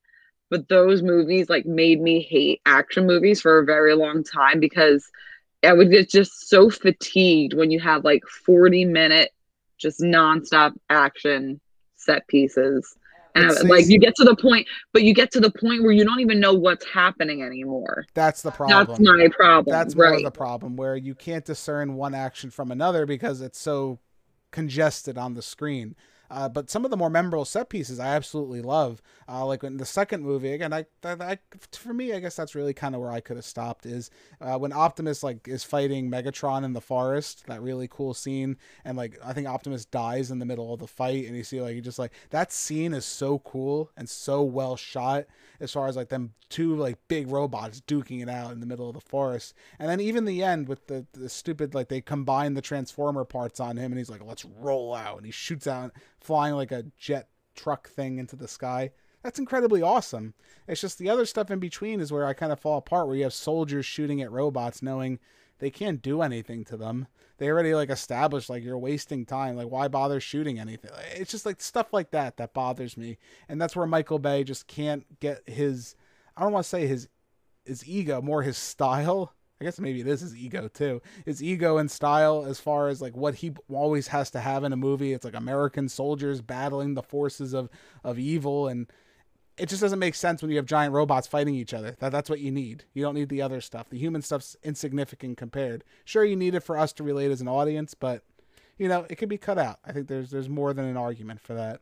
but those movies like made me hate action movies for a very long time because I would get just so fatigued when you have like 40 minute just nonstop action set pieces. And It's- like you get to the point, but you get to the point where you don't even know what's happening anymore. That's the problem. That's my problem. That's more right. of the problem where you can't discern one action from another because it's so congested on the screen. Uh, but some of the more memorable set pieces I absolutely love. Uh, like in the second movie, again, I, I, I for me, I guess that's really kind of where I could have stopped. Is uh, when Optimus like is fighting Megatron in the forest. That really cool scene, and like I think Optimus dies in the middle of the fight, and you see like you just like that scene is so cool and so well shot as far as like them two like big robots duking it out in the middle of the forest. And then even the end with the, the stupid like they combine the transformer parts on him and he's like, let's roll out and he shoots out flying like a jet truck thing into the sky. That's incredibly awesome. It's just the other stuff in between is where I kind of fall apart, where you have soldiers shooting at robots, knowing they can't do anything to them. They already like established like you're wasting time. Like why bother shooting anything? It's just like stuff like that that bothers me, and that's where Michael Bay just can't get his. I don't want to say his his ego, more his style. I guess maybe this is ego too. It's ego and style, as far as like what he always has to have in a movie. It's like American soldiers battling the forces of of evil, and it just doesn't make sense when you have giant robots fighting each other. That that's what you need. You don't need the other stuff. The human stuff's insignificant compared. Sure, you need it for us to relate as an audience, but you know it could be cut out. I think there's there's more than an argument for that.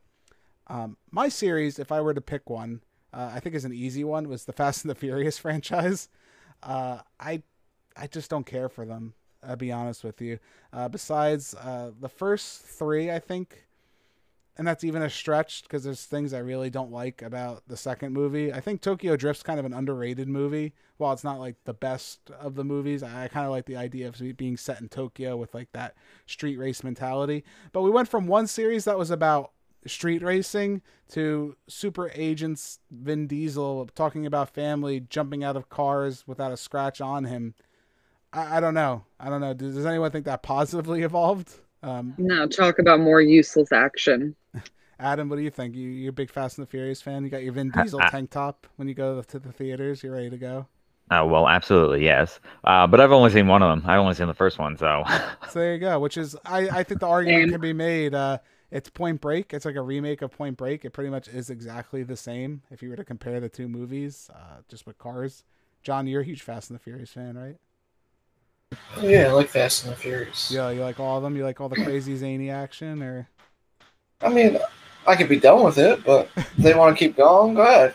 Um, my series, if I were to pick one, uh, I think is an easy one. Was the Fast and the Furious franchise. Uh, I I just don't care for them. I'll be honest with you. Uh, besides uh, the first three, I think, and that's even a stretch because there's things I really don't like about the second movie. I think Tokyo Drift's kind of an underrated movie. While it's not like the best of the movies, I, kind of like the idea of being set in Tokyo with like that street race mentality. But we went from one series that was about street racing to super agents Vin Diesel talking about family jumping out of cars without a scratch on him. I, I don't know. I don't know. Does, does anyone think that positively evolved? Um, no, talk about more useless action. Adam, what do you think? You you're a big Fast and the Furious fan. You got your Vin Diesel tank top when you go to the theaters. You're ready to go. Uh, well, absolutely yes. Uh, but I've only seen one of them. I've only seen the first one, so. so there you go. Which is, I I think the argument can be made. Uh, it's Point Break. It's like a remake of Point Break. It pretty much is exactly the same if you were to compare the two movies, uh, just with cars. John, you're a huge Fast and the Furious fan, right? Yeah, I like Fast and the Furious. Yeah, you like all of them. You like all the crazy zany action, or? I mean, I could be done with it, but if they want to keep going, go ahead.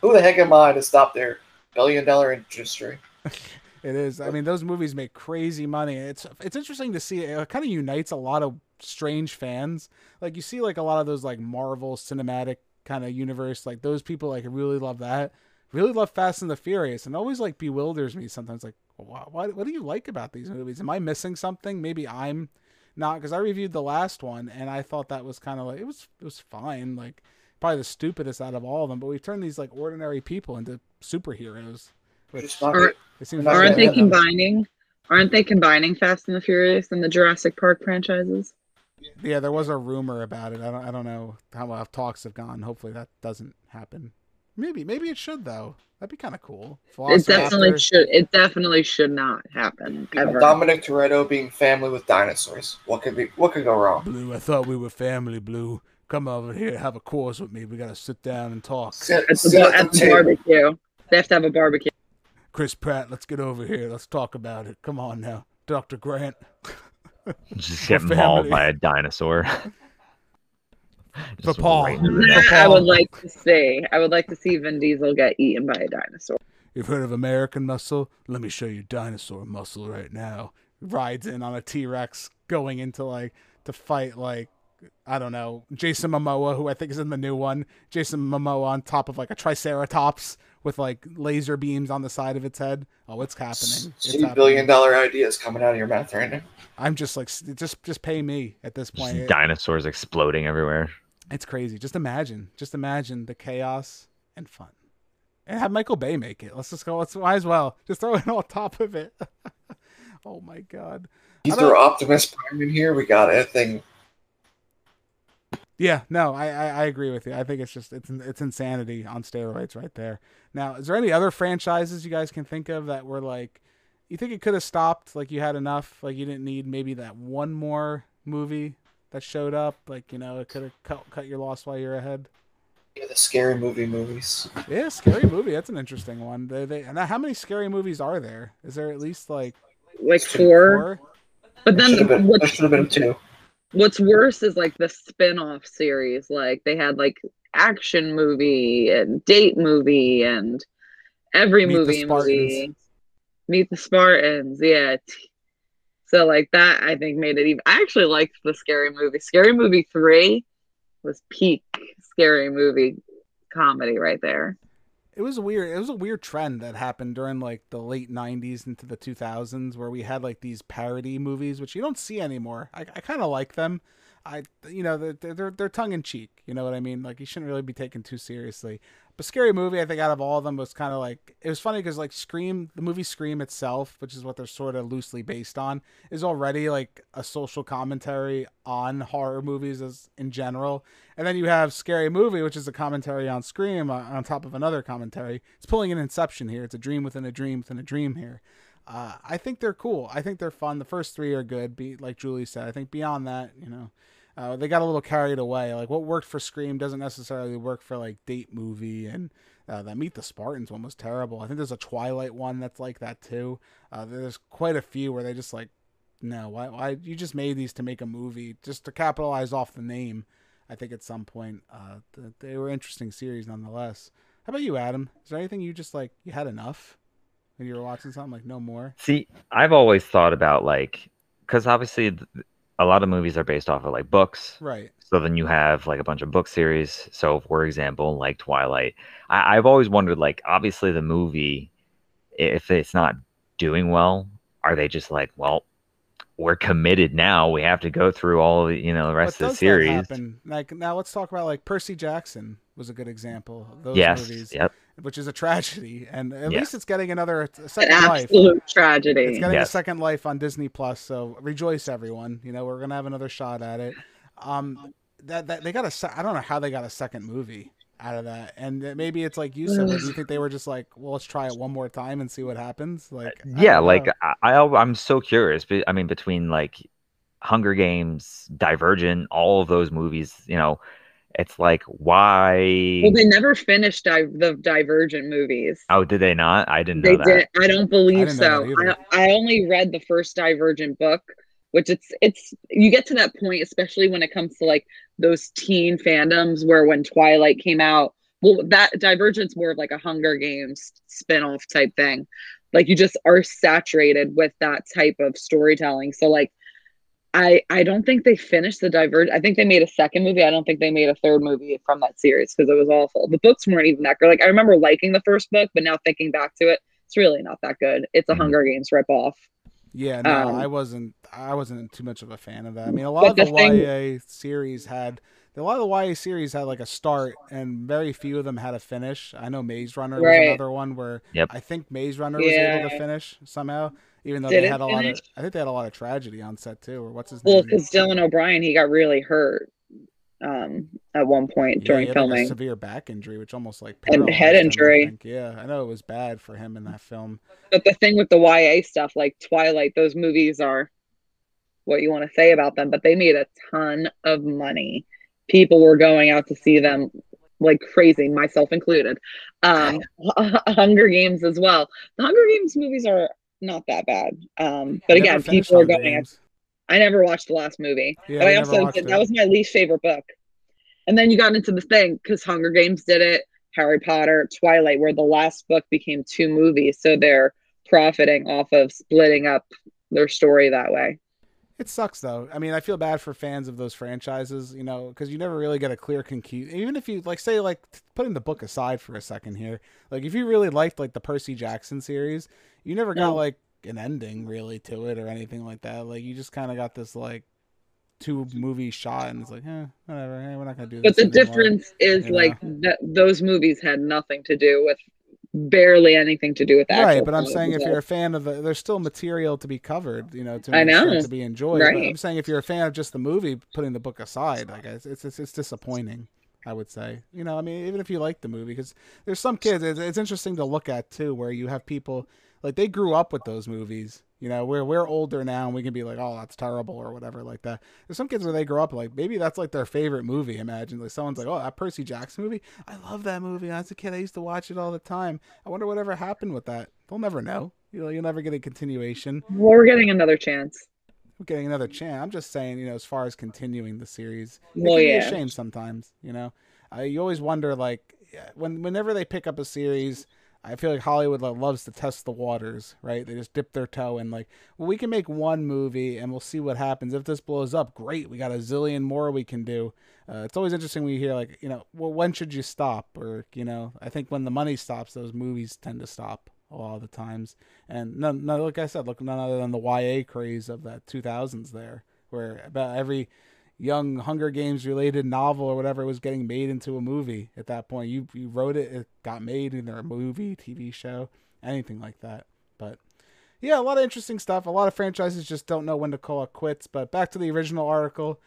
Who the heck am I to stop their billion dollar industry? it is. I mean, those movies make crazy money. It's it's interesting to see. It kind of unites a lot of strange fans. Like you see, like a lot of those like Marvel cinematic kind of universe. Like those people like really love that. Really love Fast and the Furious, and always like bewilders me sometimes. Like, what what, what do you like about these movies? Am I missing something? Maybe I'm not because I reviewed the last one and I thought that was kind of like it was it was fine. Like probably the stupidest out of all of them, but we've turned these like ordinary people into superheroes. Which not, Are, aren't they combining? Aren't they combining Fast and the Furious and the Jurassic Park franchises? Yeah, there was a rumor about it. I don't I don't know how well talks have gone. Hopefully that doesn't happen. Maybe maybe it should though. That'd be kind of cool. It definitely should. It definitely should not happen ever. Dominic Toretto being family with dinosaurs. What could be? What could go wrong? Blue, I thought we were family. Blue, come over here, have a course with me. We gotta sit down and talk. Sit, at the, sit at at the the barbecue. They have to have a barbecue. Chris Pratt, let's get over here. Let's talk about it. Come on now, Doctor Grant. Just get mauled by a dinosaur. For Paul. right- That I would like to see. I would like to see Vin Diesel get eaten by a dinosaur. You've heard of American muscle? Let me show you dinosaur muscle right now. Rides in on a T Rex going into like to fight like I don't know, Jason Momoa, who I think is in the new one. Jason Momoa on top of like a Triceratops with like laser beams on the side of its head. Oh, it's happening. It's Two happening. billion dollar ideas coming out of your mouth right now. I'm just like, just just pay me at this point. Just dinosaurs exploding everywhere. It's crazy. Just imagine, just imagine the chaos and fun, and have Michael Bay make it. Let's just go. Let's might as well just throw it on top of it. oh my god. You throw Optimus Prime in here, we got it. Yeah, no, I, I I agree with you. I think it's just it's it's insanity on steroids right there. Now, is there any other franchises you guys can think of that were like, you think it could have stopped? Like you had enough, like you didn't need maybe that one more movie that showed up. Like you know, it could have cut cut your loss while you're ahead. Yeah, the scary movie movies. Yeah, scary movie. That's an interesting one. They, they, and how many scary movies are there? Is there at least like Like four. four? But There should then been, there what's should have been two. what's worse is like the spin-off series. Like they had like action movie and date movie and every Meet the movie Spartans. movie. Meet the Spartans, yeah. So like that I think made it even I actually liked the scary movie. Scary movie three was peak scary movie comedy right there. It was weird. It was a weird trend that happened during like the late '90s into the 2000s, where we had like these parody movies, which you don't see anymore. I, I kind of like them. I, you know, they're they're, they're tongue in cheek. You know what I mean? Like you shouldn't really be taken too seriously. But scary movie, I think out of all of them was kind of like it was funny because like Scream, the movie Scream itself, which is what they're sort of loosely based on, is already like a social commentary on horror movies as in general. And then you have Scary Movie, which is a commentary on Scream uh, on top of another commentary. It's pulling an Inception here. It's a dream within a dream within a dream here. Uh, I think they're cool. I think they're fun. The first three are good. Be like Julie said. I think beyond that, you know, uh, they got a little carried away. Like what worked for Scream doesn't necessarily work for like Date Movie and uh, that Meet the Spartans one was terrible. I think there's a Twilight one that's like that too. Uh, there's quite a few where they just like, no, why, why you just made these to make a movie just to capitalize off the name. I think at some point uh, they were interesting series nonetheless. How about you, Adam? Is there anything you just like you had enough when you were watching something like no more? See, I've always thought about like because obviously a lot of movies are based off of like books. Right. So then you have like a bunch of book series. So for example, like Twilight, I, I've always wondered like obviously the movie, if it's not doing well, are they just like, well, we're committed now. We have to go through all the you know the rest of the series. happen? Like now, let's talk about like Percy Jackson was a good example. Of those Yes. movies, Yep. Which is a tragedy, and at Yeah. least it's getting another a An second life. absolute It's tragedy. getting a second life on Disney Plus, so rejoice, everyone! You know we're gonna have another shot at it. Um, that, that they got a se- I don't know how they got a second movie out of that, and maybe it's like you said. like, do you think they were just like, well, let's try it one more time and see what happens? Like, I yeah don't like. I, I i'm so curious but i mean between like hunger games divergent all of those movies you know it's like why Well, they never finished di- the Divergent movies. oh did they not i didn't They know that did. I don't believe didn't so. I, I only read the first Divergent book, which it's it's you get to that point, especially when it comes to like those teen fandoms where when Twilight came out, well, that divergence more of like a Hunger Games spin-off type thing. Like you just are saturated with that type of storytelling. So like I I don't think they finished the Diverge. I think they made a second movie. I don't think they made a third movie from that series because it was awful. The books weren't even that good. Like I remember liking the first book, but now thinking back to it, it's really not that good. It's a Mhm. Hunger Games ripoff. Yeah, no, Um, I wasn't. I wasn't too much of a fan of that. I mean, a lot of the, the thing- YA series had a lot of the YA series had like a start, and very few of them had a finish. I know Maze Runner was another one where Yep. I think Maze Runner was able to finish somehow, even though Did they had a lot of. I think they had a lot of tragedy on set too. Or what's his Well, name? because Dylan O'Brien, he got really hurt um, at one point Yeah, during he had, like, a filming. severe back injury, which almost like And head paralyzed him, I injury. Yeah, I know it was bad for him in that film. But the thing with the YA stuff, like Twilight, those movies are what you want to say about them, but they made a ton of money. People were going out to see them like crazy, myself included. Um, Hunger Games as well. The Hunger Games movies are not that bad. Um, but Never again, people are going. Games. I never watched the last movie, Yeah, but we I also did, it. that was my least favorite book. And then you got into the thing because Hunger Games did it, Harry Potter, Twilight, where the last book became two movies, so they're profiting off of splitting up their story that way. It sucks though. I mean, I feel bad for fans of those franchises, you know, because you never really get a clear conclusion. Even if you like, say, like putting the book aside for a second here, like if you really liked like the Percy Jackson series, you never got No. like an ending really to it or anything like that. Like you just kind of got this like two movie shot, and it's like, eh, whatever. eh, we're not gonna do But the anymore. difference is you like that those movies had nothing to do with barely anything to do with that. Right, but I'm saying if you're a fan of the, there's still material to be covered, you know, to I know. to be enjoyed. But I'm saying if you're a fan of just the movie, putting the book aside, like it's it's, it's disappointing. I would say, you know, I mean, even if you like the movie, because there's some kids, it's, it's interesting to look at too, where you have people like they grew up with those movies. You know, we're we're older now, and we can be like, oh, that's terrible or whatever like that. There's some kids where they grow up like maybe that's like their favorite movie. Imagine like someone's like, oh, that Percy Jackson movie, I love that movie. As a kid, I used to watch it all the time. I wonder whatever happened with that. They'll never know. You know, you'll never get a continuation. well, we're getting another chance. We're getting another chance. I'm just saying, you know, as far as continuing the series, it Well, can be yeah. a shame sometimes. You know, uh, you always wonder like when whenever they pick up a series. I feel like Hollywood like, loves to test the waters, right? They just dip their toe in, like, well, we can make one movie and we'll see what happens. If this blows up, great. We got a zillion more we can do. Uh, it's always interesting when you hear, like, you know, well, when should you stop? Or, you know, I think when the money stops, those movies tend to stop a lot of the times. And no, no, like I said, look, none other than the YA craze of that 2000s there, where about every young Hunger Games related novel or whatever was getting made into a movie at that point. You you wrote it, it got made into a movie, TV show, anything like that. But yeah, a lot of interesting stuff. A lot of franchises just don't know when to call it quits. But back to the original article.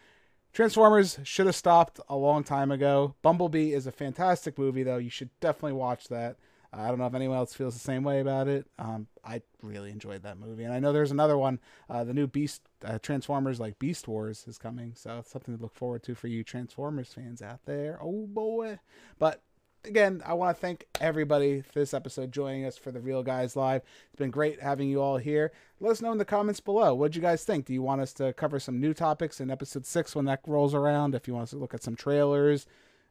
Transformers should have stopped a long time ago. Bumblebee is a fantastic movie, though. You should definitely watch that. I don't know if anyone else feels the same way about it. Um, I really enjoyed that movie, and I know there's another one. Uh, the new Beast uh, Transformers, like Beast Wars, is coming, so it's something to look forward to for you Transformers fans out there. Oh boy! But again, I want to thank everybody for this episode joining us for the Reel Guys Live. It's been great having you all here. Let us know in the comments below. What you guys think? Do you want us to cover some new topics in episode six when that rolls around? If you want us to look at some trailers,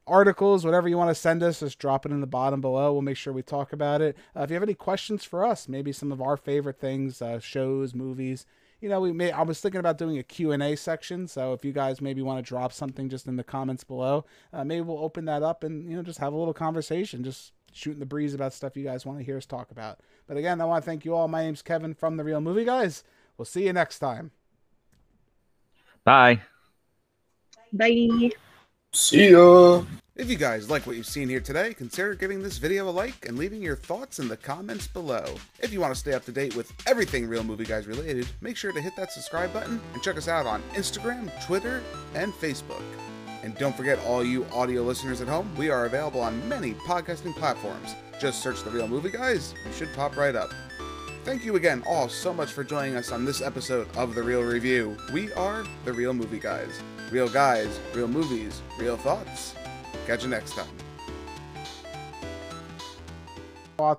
articles, whatever you want to send us, just drop it in the bottom below. We'll make sure we talk about it. Uh, if you have any questions for us, maybe some of our favorite things, uh, shows, movies, you know, we may. I was thinking about doing a Q and A section. So if you guys maybe want to drop something just in the comments below, uh, maybe we'll open that up and you know just have a little conversation, just shooting the breeze about stuff you guys want to hear us talk about. But again, I want to thank you all. My name's Kevin from the Reel Movie Guys. We'll see you next time. Bye. Bye. See ya. If you guys like what you've seen here today, consider giving this video a like and leaving your thoughts in the comments below. If you want to stay up to date with everything Reel Movie Guys related, make sure to hit that subscribe button and check us out on Instagram, Twitter, and Facebook. And don't forget, all you audio listeners at home, we are available on many podcasting platforms. Just search The Reel Movie Guys, you should pop right up. Thank you again all so much for joining us on this episode of The Real Review. We are The Reel Movie Guys. Real guys, real movies, real thoughts. Catch you next time.